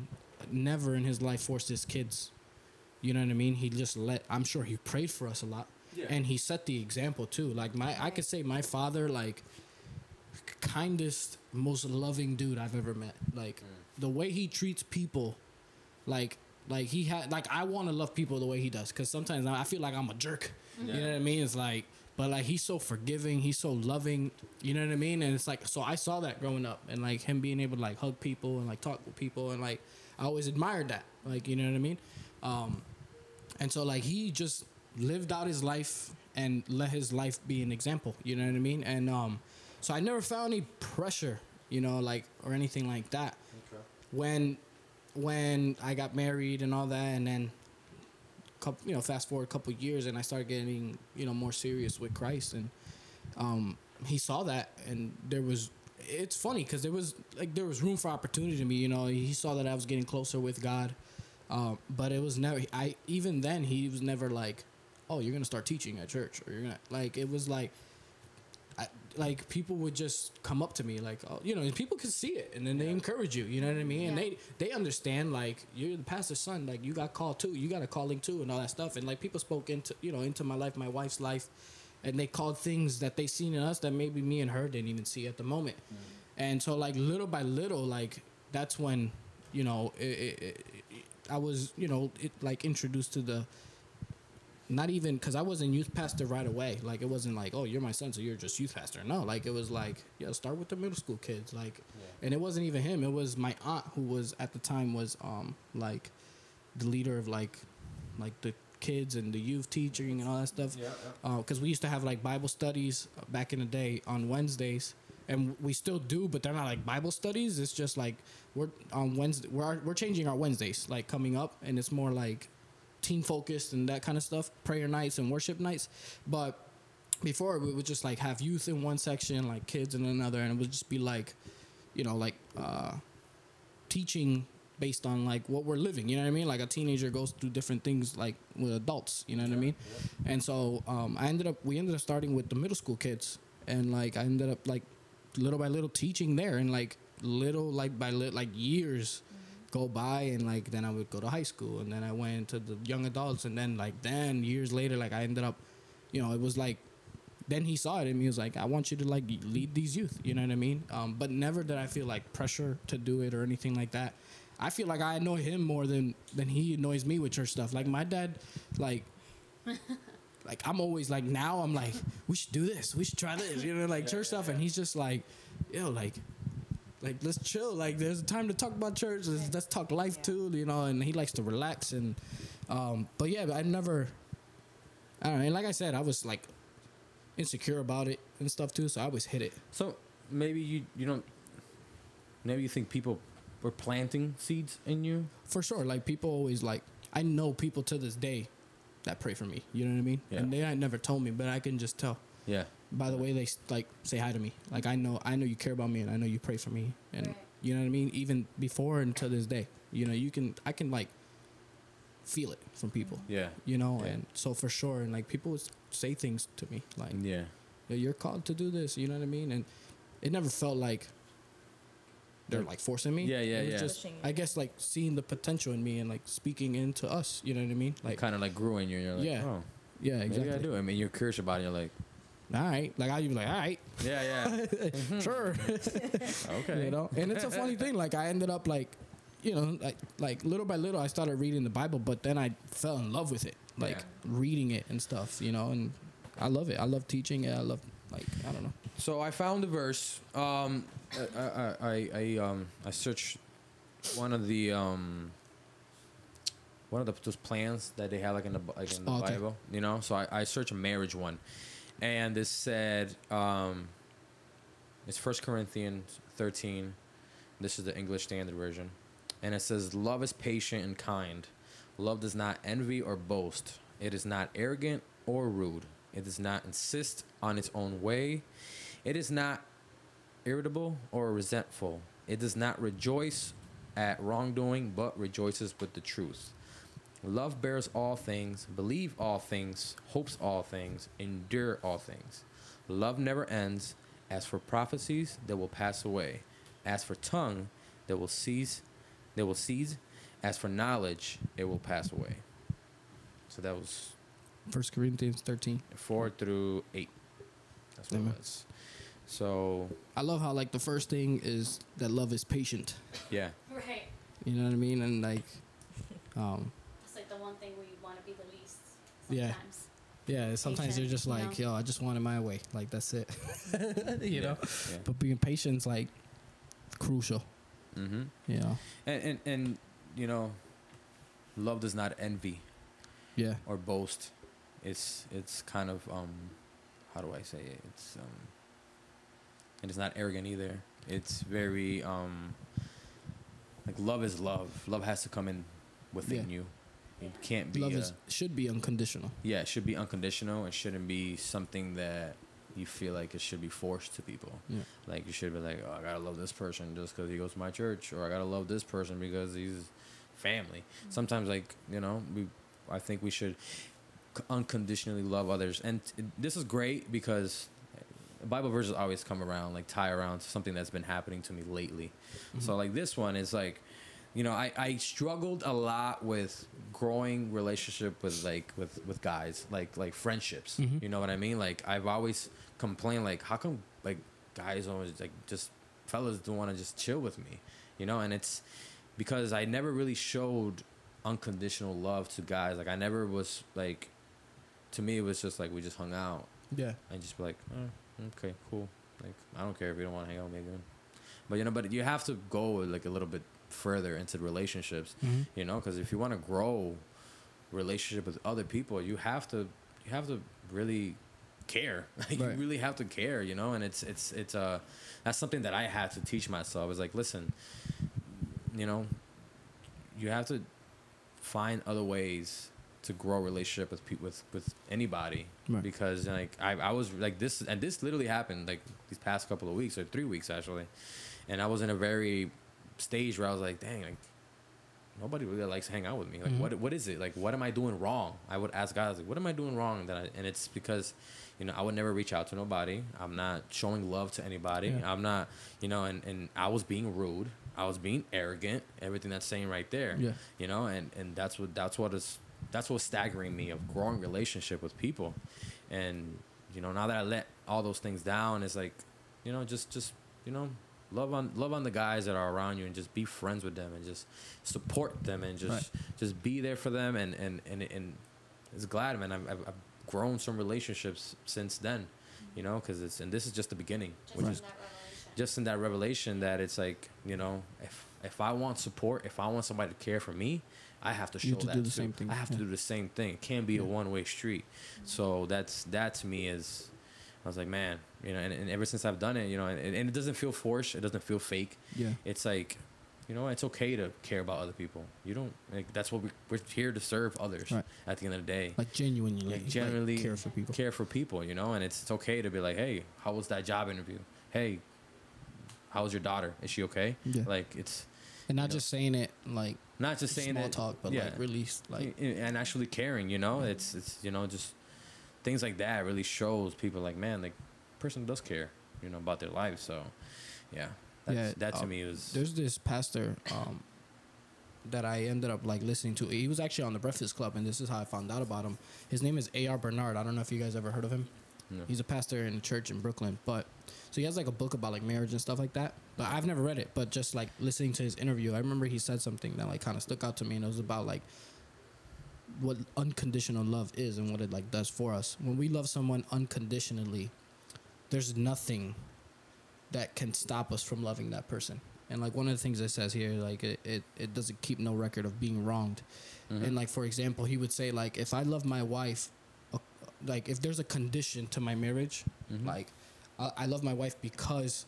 never in his life forced his kids. You know what I mean? He just let. I'm sure he prayed for us a lot, Yeah. and he set the example too. Like my, I could say my father like kindest, most loving dude I've ever met. Like mm. the way he treats people, like like he had like I want to love people the way he does because sometimes I I feel like I'm a jerk. You know what I mean? It's like, but like he's so forgiving, he's so loving. You know what I mean? And it's like so I saw that growing up and like him being able to like hug people and like talk with people and like I always admired that. Like you know what I mean? Um, and so like he just lived out his life and let his life be an example. You know what I mean? And um, so I never felt any pressure, you know, like or anything like that. When when I got married and all that, and then couple, you know, fast forward a couple years, and I started getting you know more serious with Christ, and um, he saw that, and there was. It's funny because there was like there was room for opportunity to me. You know, he saw that I was getting closer with God, um, but it was never. I even then he was never like, "Oh, you're gonna start teaching at church," or "You're gonna like." It was like, like people would just come up to me like, "Oh, you know," and people could see it, and then they encourage you. You know what I mean? And they they understand like you're the pastor's son, like you got called too, you got a calling too, and all that stuff. And like people spoke into you know into my life, my wife's life, and they called things that they seen in us that maybe me and her didn't even see at the moment. Mm. And so like little by little, like that's when you know it, it, it, I was you know it, like introduced to the not even because I wasn't youth pastor right away. Like it wasn't like, oh, you're my son, so you're just youth pastor. No, like it was like, yeah, start with the middle school kids. Like, and it wasn't even him. It was my aunt who was at the time was um like the leader of like like the kids and the youth teaching and all that stuff. Yeah, Because we used to have like Bible studies back in the day on Wednesdays. And we still do, but they're not like Bible studies. It's just like we're on Wednesday. We're we're changing our Wednesdays like coming up, and it's more like team focused and that kind of stuff, prayer nights and worship nights. But before we would just like have youth in one section, like kids in another, and it would just be like, you know, like uh, teaching based on like what we're living. You know what I mean? Like a teenager goes through different things like with adults. You know what I mean? And so um, I ended up we ended up starting with the middle school kids, and like I ended up like little by little teaching there, and like little like by little like years go by and like then I would go to high school and then I went to the young adults and then like then years later like I ended up you know it was like then he saw it and he was like I want you to like lead these youth you know what I mean? Um, but never did I feel like pressure to do it or anything like that. I feel like I annoy him more than than he annoys me with church stuff. Like my dad like like I'm always like now I'm like we should do this. We should try this you know like church stuff. And he's just like yo like like let's chill like there's a time to talk about church let's, let's talk life too you know and he likes to relax and um but yeah I never I don't know and like I said I was like insecure about it and stuff too so I always hit it So maybe you you don't. Maybe you think people were planting seeds in you. for sure like people always like I know people to this day that pray for me you know what I mean Yeah. and they ain't never told me but I can just tell Yeah. By the way they like say hi to me like i know i know you care about me and i know you pray for me and Right. you know what i mean even before and to this day you know you can i can like feel it from people Yeah. you know Yeah. and so for sure and like people say things to me like Yeah. "Yeah, you're called to do this you know what i mean and it never felt like they're like forcing me Yeah, yeah, it was yeah. just i guess like seeing the potential in me and like speaking into us you know what i mean Like like kind of like grew in you. And you're like, Yeah. oh, Yeah, Maybe exactly. I do. I mean, you're curious about it. You're like, All right, like I'd be like, all right, yeah, yeah. sure. okay. you know and it's a funny thing like i ended up like you know like like little by little i started reading the bible but then i fell in love with it like Yeah. reading it and stuff you know and i love it i love teaching it i love like i don't know So I found a verse. Um, I, I, I, I, um, I searched one of the um, one of the those plans that they have like in the like in the Oh, okay. Bible, you know. So I, I searched a marriage one, and this said um, it's First Corinthians thirteen. This is the English Standard Version, and it says, "Love is patient and kind. Love does not envy or boast. It is not arrogant or rude. It does not insist on its own way. It is not irritable or resentful. It does not rejoice at wrongdoing, but rejoices with the truth. Love bears all things, believe all things, hopes all things, endure all things. Love never ends. As for prophecies, they will pass away. As for tongue, they will cease. They will cease. As for knowledge, it will pass away. So that was first corinthians 13 four through eight. That's what Amen. it was. So i love how like the first thing is that love is patient yeah, Right. you know what i mean and like um It's like the one thing we want to be the least Yeah. yeah sometimes Patient, you're just you like know? yo i just want it my way like that's it you know yeah. but being patient's like crucial Mm-hmm. you know And, and and you know, love does not envy yeah or boast. It's it's kind of um, how do I say it? It's um, and it's not arrogant either. It's very um, like love is love. Love has to come in within Yeah. you. It can't be. love uh, is should be unconditional yeah, it should be unconditional. It shouldn't be something that you feel like it should be forced to people. yeah Like you should be like, oh, I gotta love this person just because he goes to my church, or I gotta love this person because he's family. Sometimes, like you know, we, I think we should unconditionally love others, and this is great because Bible verses always come around, like tie around to something that's been happening to me lately. So like this one is like, you know, I, I struggled a lot with growing relationship with like with with guys, like like friendships. Mhm. You know what I mean? Like I've always complained, like how come like guys always like just fellas don't want to just chill with me, you know? And it's because I never really showed unconditional love to guys. Like I never was like, to me it was just like we just hung out yeah and just be like, oh, okay, cool. Like I don't care if you don't want to hang out with me again. But you know, but you have to go like a little bit further into relationships, Mhm. you know, because if you want to grow relationship with other people, you have to you have to really care. Like Right. you really have to care, you know. And it's it's it's uh that's something that I had to teach myself. I was like, listen, you know, you have to find other ways to grow relationship with people with with anybody Right. because like I, I was like this and this literally happened like these past couple of weeks or three weeks actually and I was in a very stage where I was like dang like nobody really likes to hang out with me. Like Mhm. what what is it? Like what am I doing wrong? I would ask guys like what am I doing wrong? That I, and it's because you know I would never reach out to nobody. I'm not showing love to anybody. Yeah. I'm not you know and and I was being rude. I was being arrogant. Everything that's saying right there Yeah. you know and and that's what that's what is that's what's staggering me of growing relationship with people. And you know now that i let all those things down it's like you know just just you know love on love on the guys that are around you and just be friends with them and just support them and just Right. just be there for them and and and, and it's glad man I've, I've, I've grown some relationships since then you know because it's and this is just the beginning Just which in is just in that revelation that it's like you know if if I want support, if I want somebody to care for me, I have to show You have to that do the too. same thing, I have to do the same thing. It can't be a one way street. So that's that to me is. I was like, man, you know, and, and ever since I've done it, you know, and, and it doesn't feel forced. It doesn't feel fake. yeah It's like, you know, it's okay to care about other people. You don't like that's what we, we're here to serve others. Right. At the end of the day, like genuinely like like, care for people care for people, you know, and it's, it's okay to be like, hey, how was that job interview? Hey, how was your daughter? Is she okay? Yeah. Like it's and not you know. just saying it like not just saying small it, talk but yeah, like really like and actually caring. You know, it's it's you know just things like that really shows people like man, like person does care, you know, about their life. So yeah, that's, Yeah, that to um, me was there's this pastor um that I ended up like listening to. He was actually on the Breakfast Club, and this is how I found out about him. His name is A.R. Bernard. I don't know if you guys ever heard of him. No. He's a pastor in a church in Brooklyn, but so he has like a book about like marriage and stuff like that. But I've never read it, but just like listening to his interview, I remember he said something that like kind of stuck out to me, and it was about like what unconditional love is and what it like does for us. When we love someone unconditionally, there's nothing that can stop us from loving that person. And like one of the things it says here, like it, it, it doesn't keep no record of being wronged. And like for example, he would say like if I love my wife, uh, like if there's a condition to my marriage, like I, I love my wife because,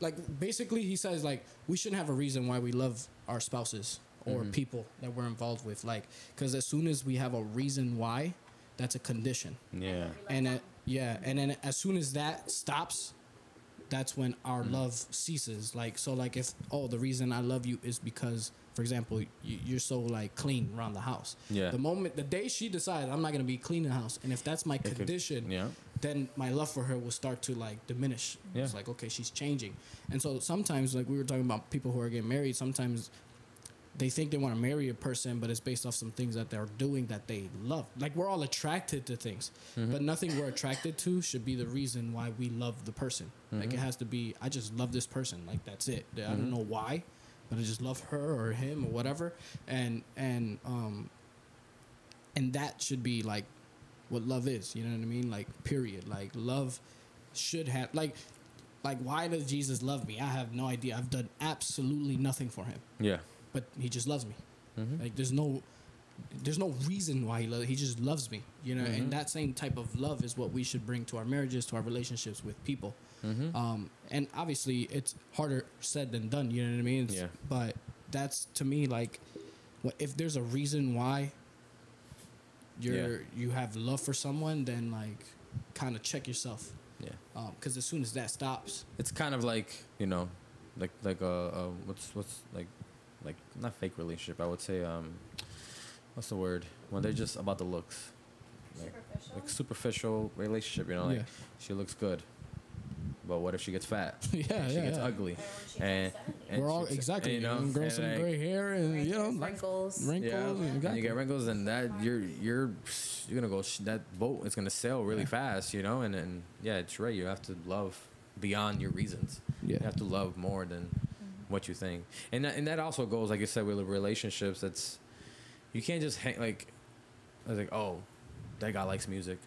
like basically he says like we shouldn't have a reason why we love our spouses or people that we're involved with, like because as soon as we have a reason why, that's a condition Yeah. and it, yeah, and then as soon as that stops, that's when our Mm. love ceases. Like so, like if oh the reason I love you is because, for example, you, you're so like clean around the house. Yeah. The moment the day she decides I'm not gonna be cleaning the house, and if that's my could- condition, yeah. then my love for her will start to like diminish. Yeah. It's like okay, she's changing, and so sometimes like we were talking about people who are getting married. Sometimes they think they want to marry a person, but it's based off some things that they're doing that they love. Like we're all attracted to things, mm-hmm. but nothing we're attracted to should be the reason why we love the person. Like it mm-hmm. has to be, I just love this person. Like that's it. I don't mm-hmm. know why, but I just love her or him or whatever. And and um, and that should be like what love is. You know what I mean? Like period. Like love should have like like why does Jesus love me? I have no idea. I've done absolutely nothing for him Yeah. But he just loves me. Mhm. Like there's no there's no reason why he loves. He just loves me. You know, Mhm. and that same type of love is what we should bring to our marriages, to our relationships with people. Mm-hmm. Um, and obviously, it's harder said than done. You know what I mean? It's- Yeah. But that's to me like, if there's a reason why you're you have love for someone, then like, kind of check yourself. Yeah. Because as soon as that stops, It's kind of like you know, like like a uh, what's what's like like not fake relationship. I would say um, what's the word when they're just about the looks. Like, like superficial relationship, you know, like Yeah. she looks good, but what if she gets fat? Yeah, If she yeah, gets yeah. ugly, and, and we're all exactly. and, You you know, know, grow and, some like, gray hair, and you know, like wrinkles. wrinkles. Yeah, and and you get wrinkles, and that you're you're you're gonna go. sh- That boat is gonna sail really Yeah. fast, you know. And and yeah, it's right. You have to love beyond your reasons. Yeah. You have to love more than what you think, and that, and that also goes like you said with relationships. That's you can't just hang like. I was like, oh, that guy likes music.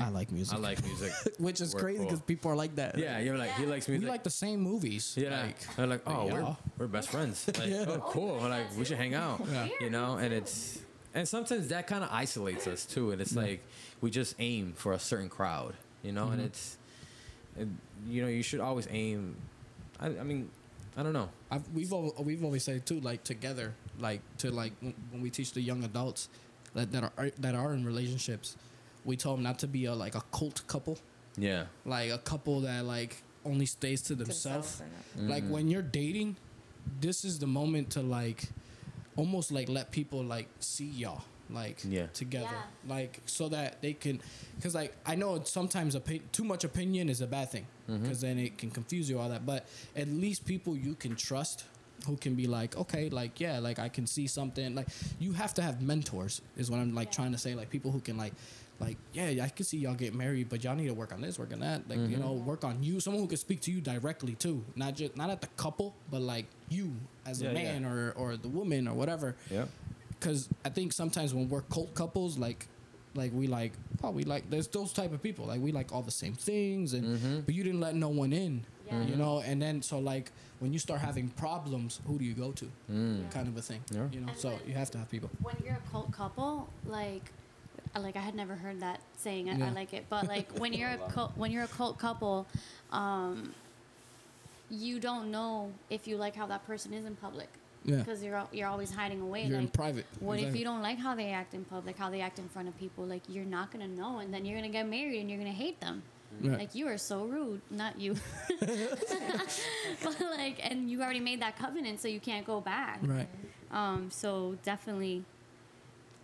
I like music. I like music. Which is We're crazy cool. because people are like that. yeah, you're like he likes music. we like the same movies. Yeah, Like, they're like, oh, we're, we're best friends. Like, Yeah. oh, cool. We're like, we should hang out. Yeah. You know, and it's and sometimes that kind of isolates us too. And it's Yeah. like we just aim for a certain crowd. You know, and Mhm. it's, and, you know, you should always aim. I, I mean, I don't know. I've, we've al- we've always said too, like together, like to like when when we teach the young adults that that are that are in relationships, we tell them not to be a like a cult couple, Yeah. like a couple that like only stays to themselves. Like Mhm. when you're dating, this is the moment to like almost like let people like see y'all like Yeah. together Yeah. like so that they can because like i know it's sometimes opi- too much opinion is a bad thing because then it can confuse you all that but at least people you can trust who can be like okay like yeah like i can see something like you have to have mentors is what i'm like Yeah. trying to say like people who can like like yeah i can see y'all get married but y'all need to work on this work on that like you Mhm. know work on you someone who can speak to you directly too not just not at the couple but like you as Yeah, a yeah. man or or the woman or whatever Yeah. Because I think sometimes when we're cult couples, like, like we like, oh, we like, there's those type of people, like we like all the same things, and Mhm. but you didn't let no one in, Yeah. you know, and then so like when you start having problems, who do you go to, Mm. kind of a thing, Yeah. you know. And So then- you have to have people. when you're a cult couple, like, like I had never heard that saying. I, Yeah. I like it, but like when you're a cult, when you're a cult couple, um, you don't know if you like how that person is in public Yeah, because you're you're always hiding away. you're in private. what if you don't like how they act in public, how they act in front of people? Like you're not gonna know, and then you're gonna get married and you're gonna hate them. Right. Like you are so rude, not you, but like, and you already made that covenant, so you can't go back. Right. Um, so definitely,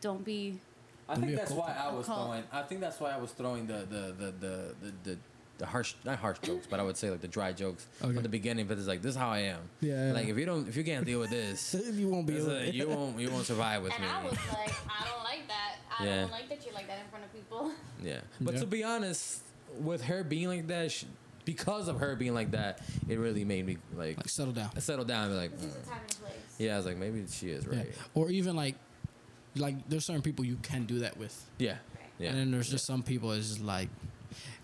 don't be I Don't think a that's why I A was throwing. I think that's why I was throwing the the the the the, the, the harsh, not harsh jokes, but I would say like the dry jokes Okay. from the beginning. But it's like this is how I am. Yeah, yeah. Like if you don't, if you can't deal with this, you won't be it's able like, you won't, you won't survive with And me. I was like, I don't like that. I Yeah. don't like that you like that in front of people. Yeah. But Yeah. to be honest, with her being like that, she, because of her being like that, it really made me like, Like settle down. settle down and be like, This is mm. time and place. yeah, I was like, maybe she is Yeah. right. Or even like, like there's certain people you can do that with. Yeah. Yeah. And then there's just some people it's just like,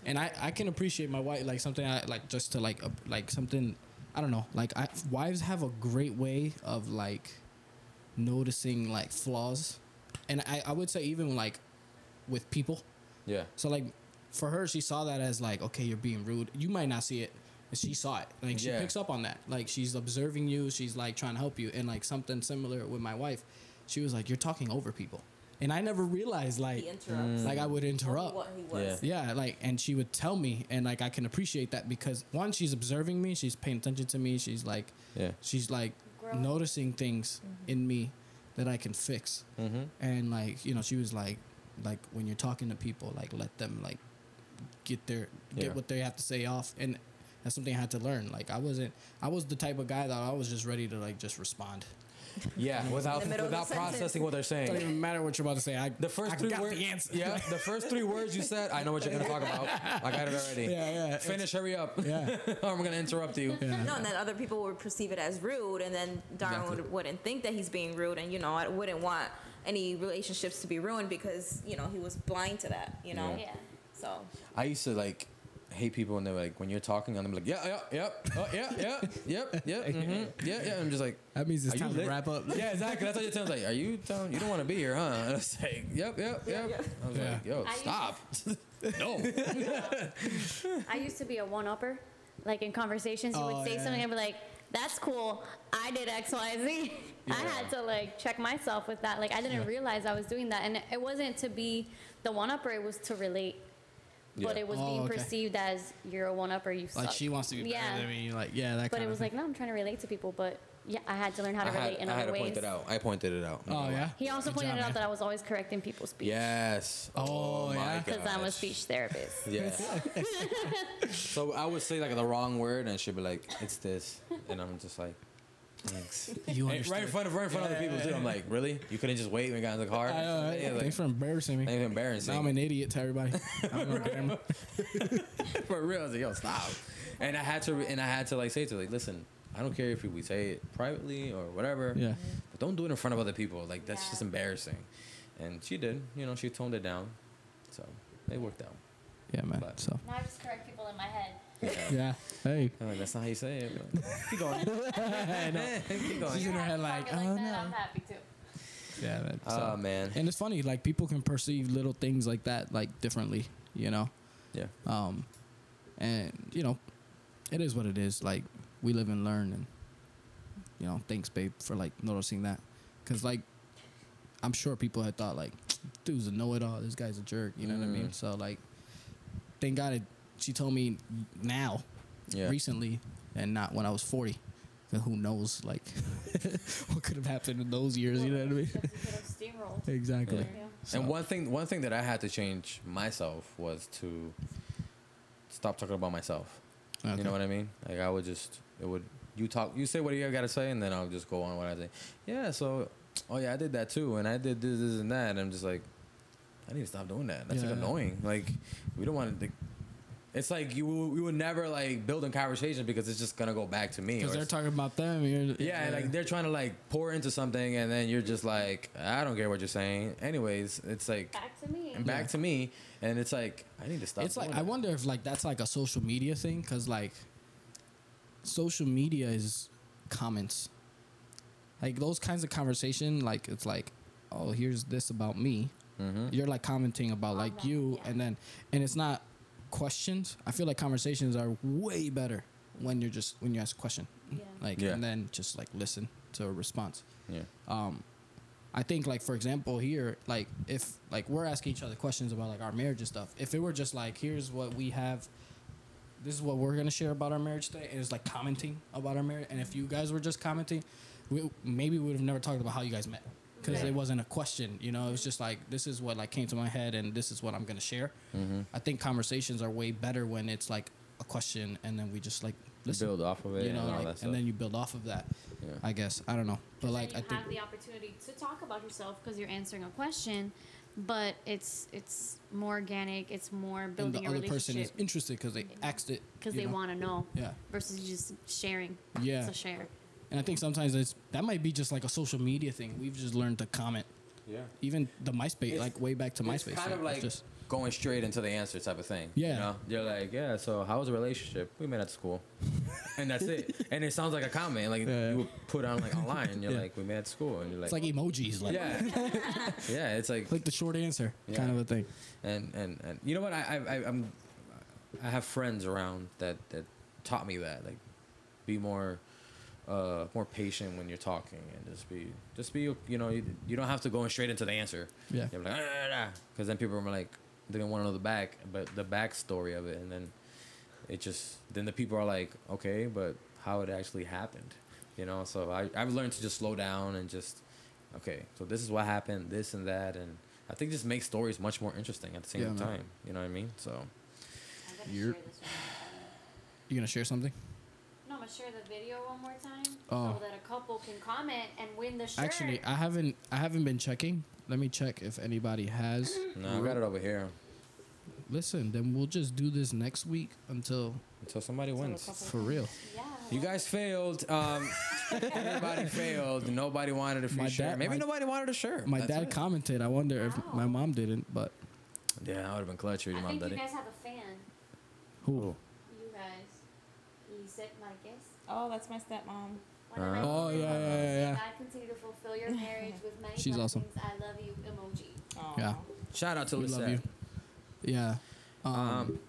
and I I can appreciate my wife like something I like just to like uh, like something I don't know like I wives have a great way of like noticing like flaws, and I I would say even like with people. yeah. So like for her, she saw that as like okay, you're being rude. You might not see it. but She saw it. Like she Yeah. picks up on that. Like she's observing you. She's like trying to help you. And like something similar with my wife, she was like, "You're talking over people," and I never realized like He interrupts. like I would interrupt. What he was. Yeah. Yeah, like, and she would tell me, and like I can appreciate that because one, she's observing me, she's paying attention to me, she's like, Yeah. she's like Growing. noticing things in me that I can fix, Mm-hmm. and like you know, she was like, like when you're talking to people, like let them like get their get Yeah. what they have to say off, and that's something I had to learn. Like I wasn't, I was the type of guy that I was just ready to like just respond. Yeah. Without middle of the without sentence. processing what they're saying. It don't even matter what you're about to say. I The first I three got words. the answer. Yeah. The first three words you said, I know what you're gonna talk about. I got it already. Yeah, yeah. Finish. Hurry up. Yeah. or I'm gonna interrupt you. Yeah. No, and then other people would perceive it as rude, and then Darwin Exactly. would, wouldn't think that he's being rude, and you know, I wouldn't want any relationships to be ruined because you know he was blind to that, you know. Yeah. Yeah. So I used to like hate people when they were like when you're talking and I'm like yeah yeah yeah oh, yeah yeah yep yep mm-hmm, yeah yeah I'm just like That means it's time to wrap up. yeah exactly that's what you're telling like are you telling you don't want to be here huh and I was like yep yep yep I was like yo I used- stop no I used to be a one upper. Like in conversations, you Oh, would say yeah. something and be like, that's cool. I did X, Y, Z. I had to like check myself with that. Like I didn't Yeah. realize I was doing that. And it wasn't to be the one upper, it was to relate. But it was Oh, being okay. perceived as you're a one up or you suck. Like she wants to be yeah. better than me. Like yeah, that. But kind it of was thing. like, no, I'm trying to relate to people. But yeah, I had to learn how to I had, relate in I had other to ways. point it out I pointed it out Oh yeah. He also Good pointed job, out man. that I was always correcting people's speech. yes Oh, oh my yeah? Because I'm a speech therapist. Yes. so I would say like the wrong word, and she'd be like, "It's this," and I'm just like, "Thanks." You Hey, right in front of right in front of other people too. I'm like, "Really? You couldn't just wait when we got in the car?" I know, right? Yeah, like, Thanks for embarrassing me. ain't embarrassing. Now I'm an idiot to everybody. I'm a grandma. For real, I was like, yo, stop. And I had to, and I had to like say to like, listen, I don't care if we say it privately or whatever. Yeah. But don't do it in front of other people. Like that's Yeah. just embarrassing. And she did. You know, she toned it down. So it worked out. Yeah, man. But- So Now I just correct people in my head. Yeah. Hey. I'm like, that's not how you say it. But keep going. keep going. She's in her head like, oh that, no. I'm happy too. Yeah, man. So, Oh man. and it's funny, like people can perceive little things like that like differently, you know. Yeah. Um, and you know, it is what it is. Like we live and learn, and you know, thanks, babe, for like noticing that, because like I'm sure people had thought like, dude's a know-it-all. This guy's a jerk. You know what I mean? Mm. So like, thank God it, she told me now, Yeah. recently, and not when I was 40. 'Cause Who knows, like, what could have happened in those years? You know what I mean? Just could have steamrolled. exactly. Yeah. So- And one thing, one thing that I had to change myself was to stop talking about myself. You know what I mean? Like I would just, it would, you talk, you say what you got to say, and then I'll just go on what I say. Yeah. So, oh yeah, I did that too, and I did this, this, and that. And I'm just like, I need to stop doing that. That's like annoying. Like, we don't want to. It's like you, we would never like build a conversation because it's just gonna go back to me. Because they're talking about them. You're, yeah, and, like they're trying to like pour into something, and then you're just like, I don't care what you're saying. Anyways, it's like Back to me. and back Yeah. to me, and it's like I need to stop. it's like doing I wonder if like that's like a social media thing because like social media is comments. Like those kinds of conversation, like it's like, oh, here's this about me. Mhm. You're like commenting about On like that, you, yeah. and then and it's not questions. I feel like conversations are way better when you're just when you ask a question, Yeah. like Yeah. and then just like listen to a response. Yeah. um i think like for example here like if like we're asking each other questions about like our marriage and stuff if it were just like here's what we have this is what we're gonna share about our marriage today and it's like commenting about our marriage and if you guys were just commenting we maybe we would have never talked about how you guys met because Right. it wasn't a question. You know, it was just like this is what like came to my head, and this is what I'm gonna share. Mm-hmm. I think conversations are way better when it's like a question, and then we just like listen. build off of it you know, and all like, that and then you build off of that. Yeah. I guess I don't know, but like you I think have the opportunity to talk about yourself because you're answering a question, but it's it's more organic. It's more and building the a other person is interested because they asked it because they want to know Yeah, versus just sharing. yeah. It's a share. And I think sometimes it's that might be just like a social media thing. We've just learned to comment. Yeah. Even the MySpace, It's- like way back to It's MySpace. kind of it's like just going straight into the answer type of thing. Yeah. You know? You're like, yeah, so how was the relationship? We met at school. and that's it. And it sounds like a comment. Like Yeah. you would put on like online and you're Yeah. like, we met at school. And you're like, it's like emojis, like yeah. yeah. It's like, like the short answer Yeah. kind of a thing. and, and, and you know what? I, I, I, I'm, I have friends around that, that taught me that. Like, be more. Uh, more patient when you're talking and just be just be you know you, you don't have to go straight into the answer Yeah. You're like, because then people are like, they don't want to know the back, but the backstory of it, and then it just, then the people are like, okay, but how it actually happened, you know? So I, I've learned to just slow down and just, okay, so this is what happened, this and that, and I think just makes stories much more interesting at the same Yeah, man. time. You know what I mean? So I'm gonna You're- share this one more time. You gonna share something? No, I'm gonna share the video one more time Oh. so that a couple can comment and win the shirt. Actually, I haven't. I haven't been checking. Let me check if anybody has. no, I got it over here Listen, then we'll just do this next week until until somebody wins. for real. yeah. You guys failed. Um, everybody failed. Nobody wanted a free My shirt. dad- Maybe my- nobody wanted a shirt. My That's dad it. commented. I wonder if my mom didn't, but Yeah, I would have been clutch if your I mom think did you guys have a fan. who? Cool. You guys. Lisette Marquez. Oh, that's my stepmom. One of my Oh, favorite yeah, yeah, moms. yeah, yeah. God continue to fulfill your marriage with many She's awesome. I love you emoji. Oh. Yeah. Shout out to We love Lisette. you. Yeah. Um, Um,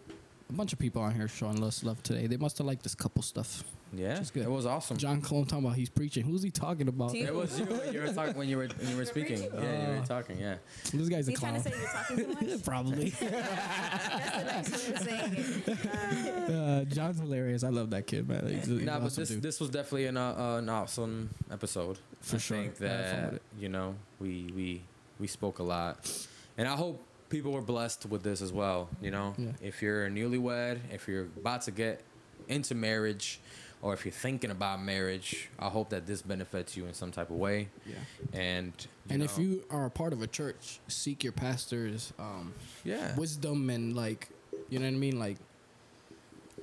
a bunch of people on here showing us love today. They must have liked this couple stuff. Yeah, Which is good. it was awesome. John Clone talking about he's preaching. Who's he talking about? T- It was you. You were talking when you were when you were speaking. Yeah, you were Uh, talking. Yeah. This guy's a you trying clown. to say you're talking too much? Probably. That's the next way of saying it. uh, John's hilarious. I love that kid, man. He's, he's Nah, an but this dude. this was definitely an uh, an awesome episode. For I sure. think I had fun with that it. you know we we we spoke a lot, and I hope people were blessed with this as well. You know, Yeah. if you're a newlywed, if you're about to get into marriage, or if you're thinking about marriage, I hope that this benefits you in some type of way. Yeah. And you And if you are a part of a church, seek your pastor's um, yeah wisdom and like, you know what I mean, like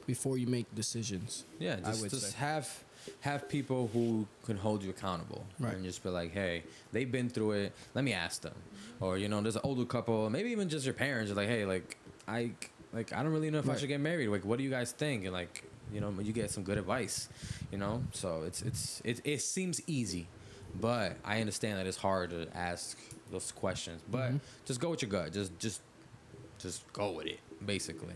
before you make decisions. Yeah, I just, would just have have people who can hold you accountable, Right. And just be like, hey, they've been through it. Let me ask them, or you know, there's an older couple, maybe even just your parents. Are like, hey, like I like I don't really know if I should get married. Like, what do you guys think? And like, you know, you get some good advice, you know. So it's it's it it seems easy, but I understand that it's hard to ask those questions. But Mhm. just go with your gut. Just just just go with it, basically.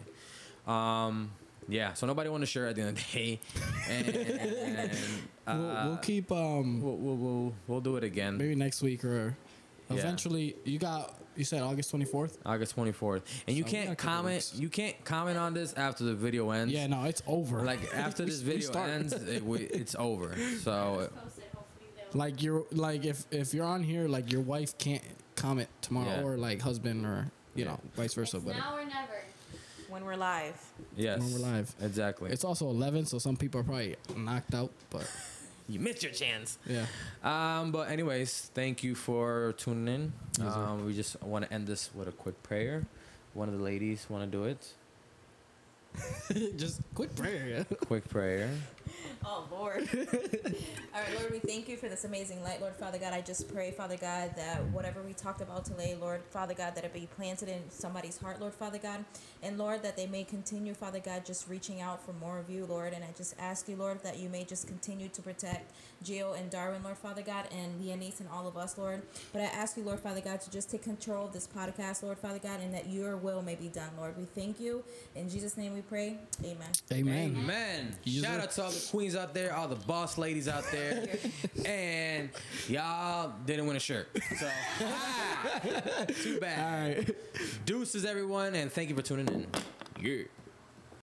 Um, yeah. So nobody won a shirt at the end of the day, and, and, uh, we'll, we'll keep um we'll, we'll, we'll, we'll do it again. maybe next week or Yeah. eventually. You got you said August twenty fourth. August twenty fourth, and you So we can't comment. You can't comment on this after the video ends. Yeah, no, it's over. Like after this video start. ends, it, we, it's over. So Post it, hopefully they'll- like you're like if if you're on here, like your wife can't comment tomorrow, Yeah. or like husband, or you Yeah. know, vice versa. it's But now or never. When we're live. yes, when we're live, exactly. it's also eleven, so some people are probably knocked out. But you missed your chance. yeah, Um, but anyways, thank you for tuning in. Yes. Um, we just want to end this with a quick prayer. One of the ladies want to do it. just quick prayer. Yeah. Quick prayer. Oh, Lord. All right, Lord, we thank you for this amazing light. Lord, Father God, I just pray, Father God, that whatever we talked about today, Lord, Father God, that it be planted in somebody's heart, Lord, Father God. And Lord, that they may continue, Father God, just reaching out for more of you, Lord. And I just ask you, Lord, that you may just continue to protect Gio and Darwin, Lord, Father God, and Leonice and all of us, Lord. But I ask you, Lord, Father God, to just take control of this podcast, Lord, Father God, and that your will may be done, Lord. We thank you. In Jesus' name we pray. Amen. Amen. Amen. Yes, Shout out to all the queens out there, all the boss ladies out there, and y'all didn't win a shirt. So ah, too bad. All right. Deuces, everyone, and thank you for tuning in. Yeah.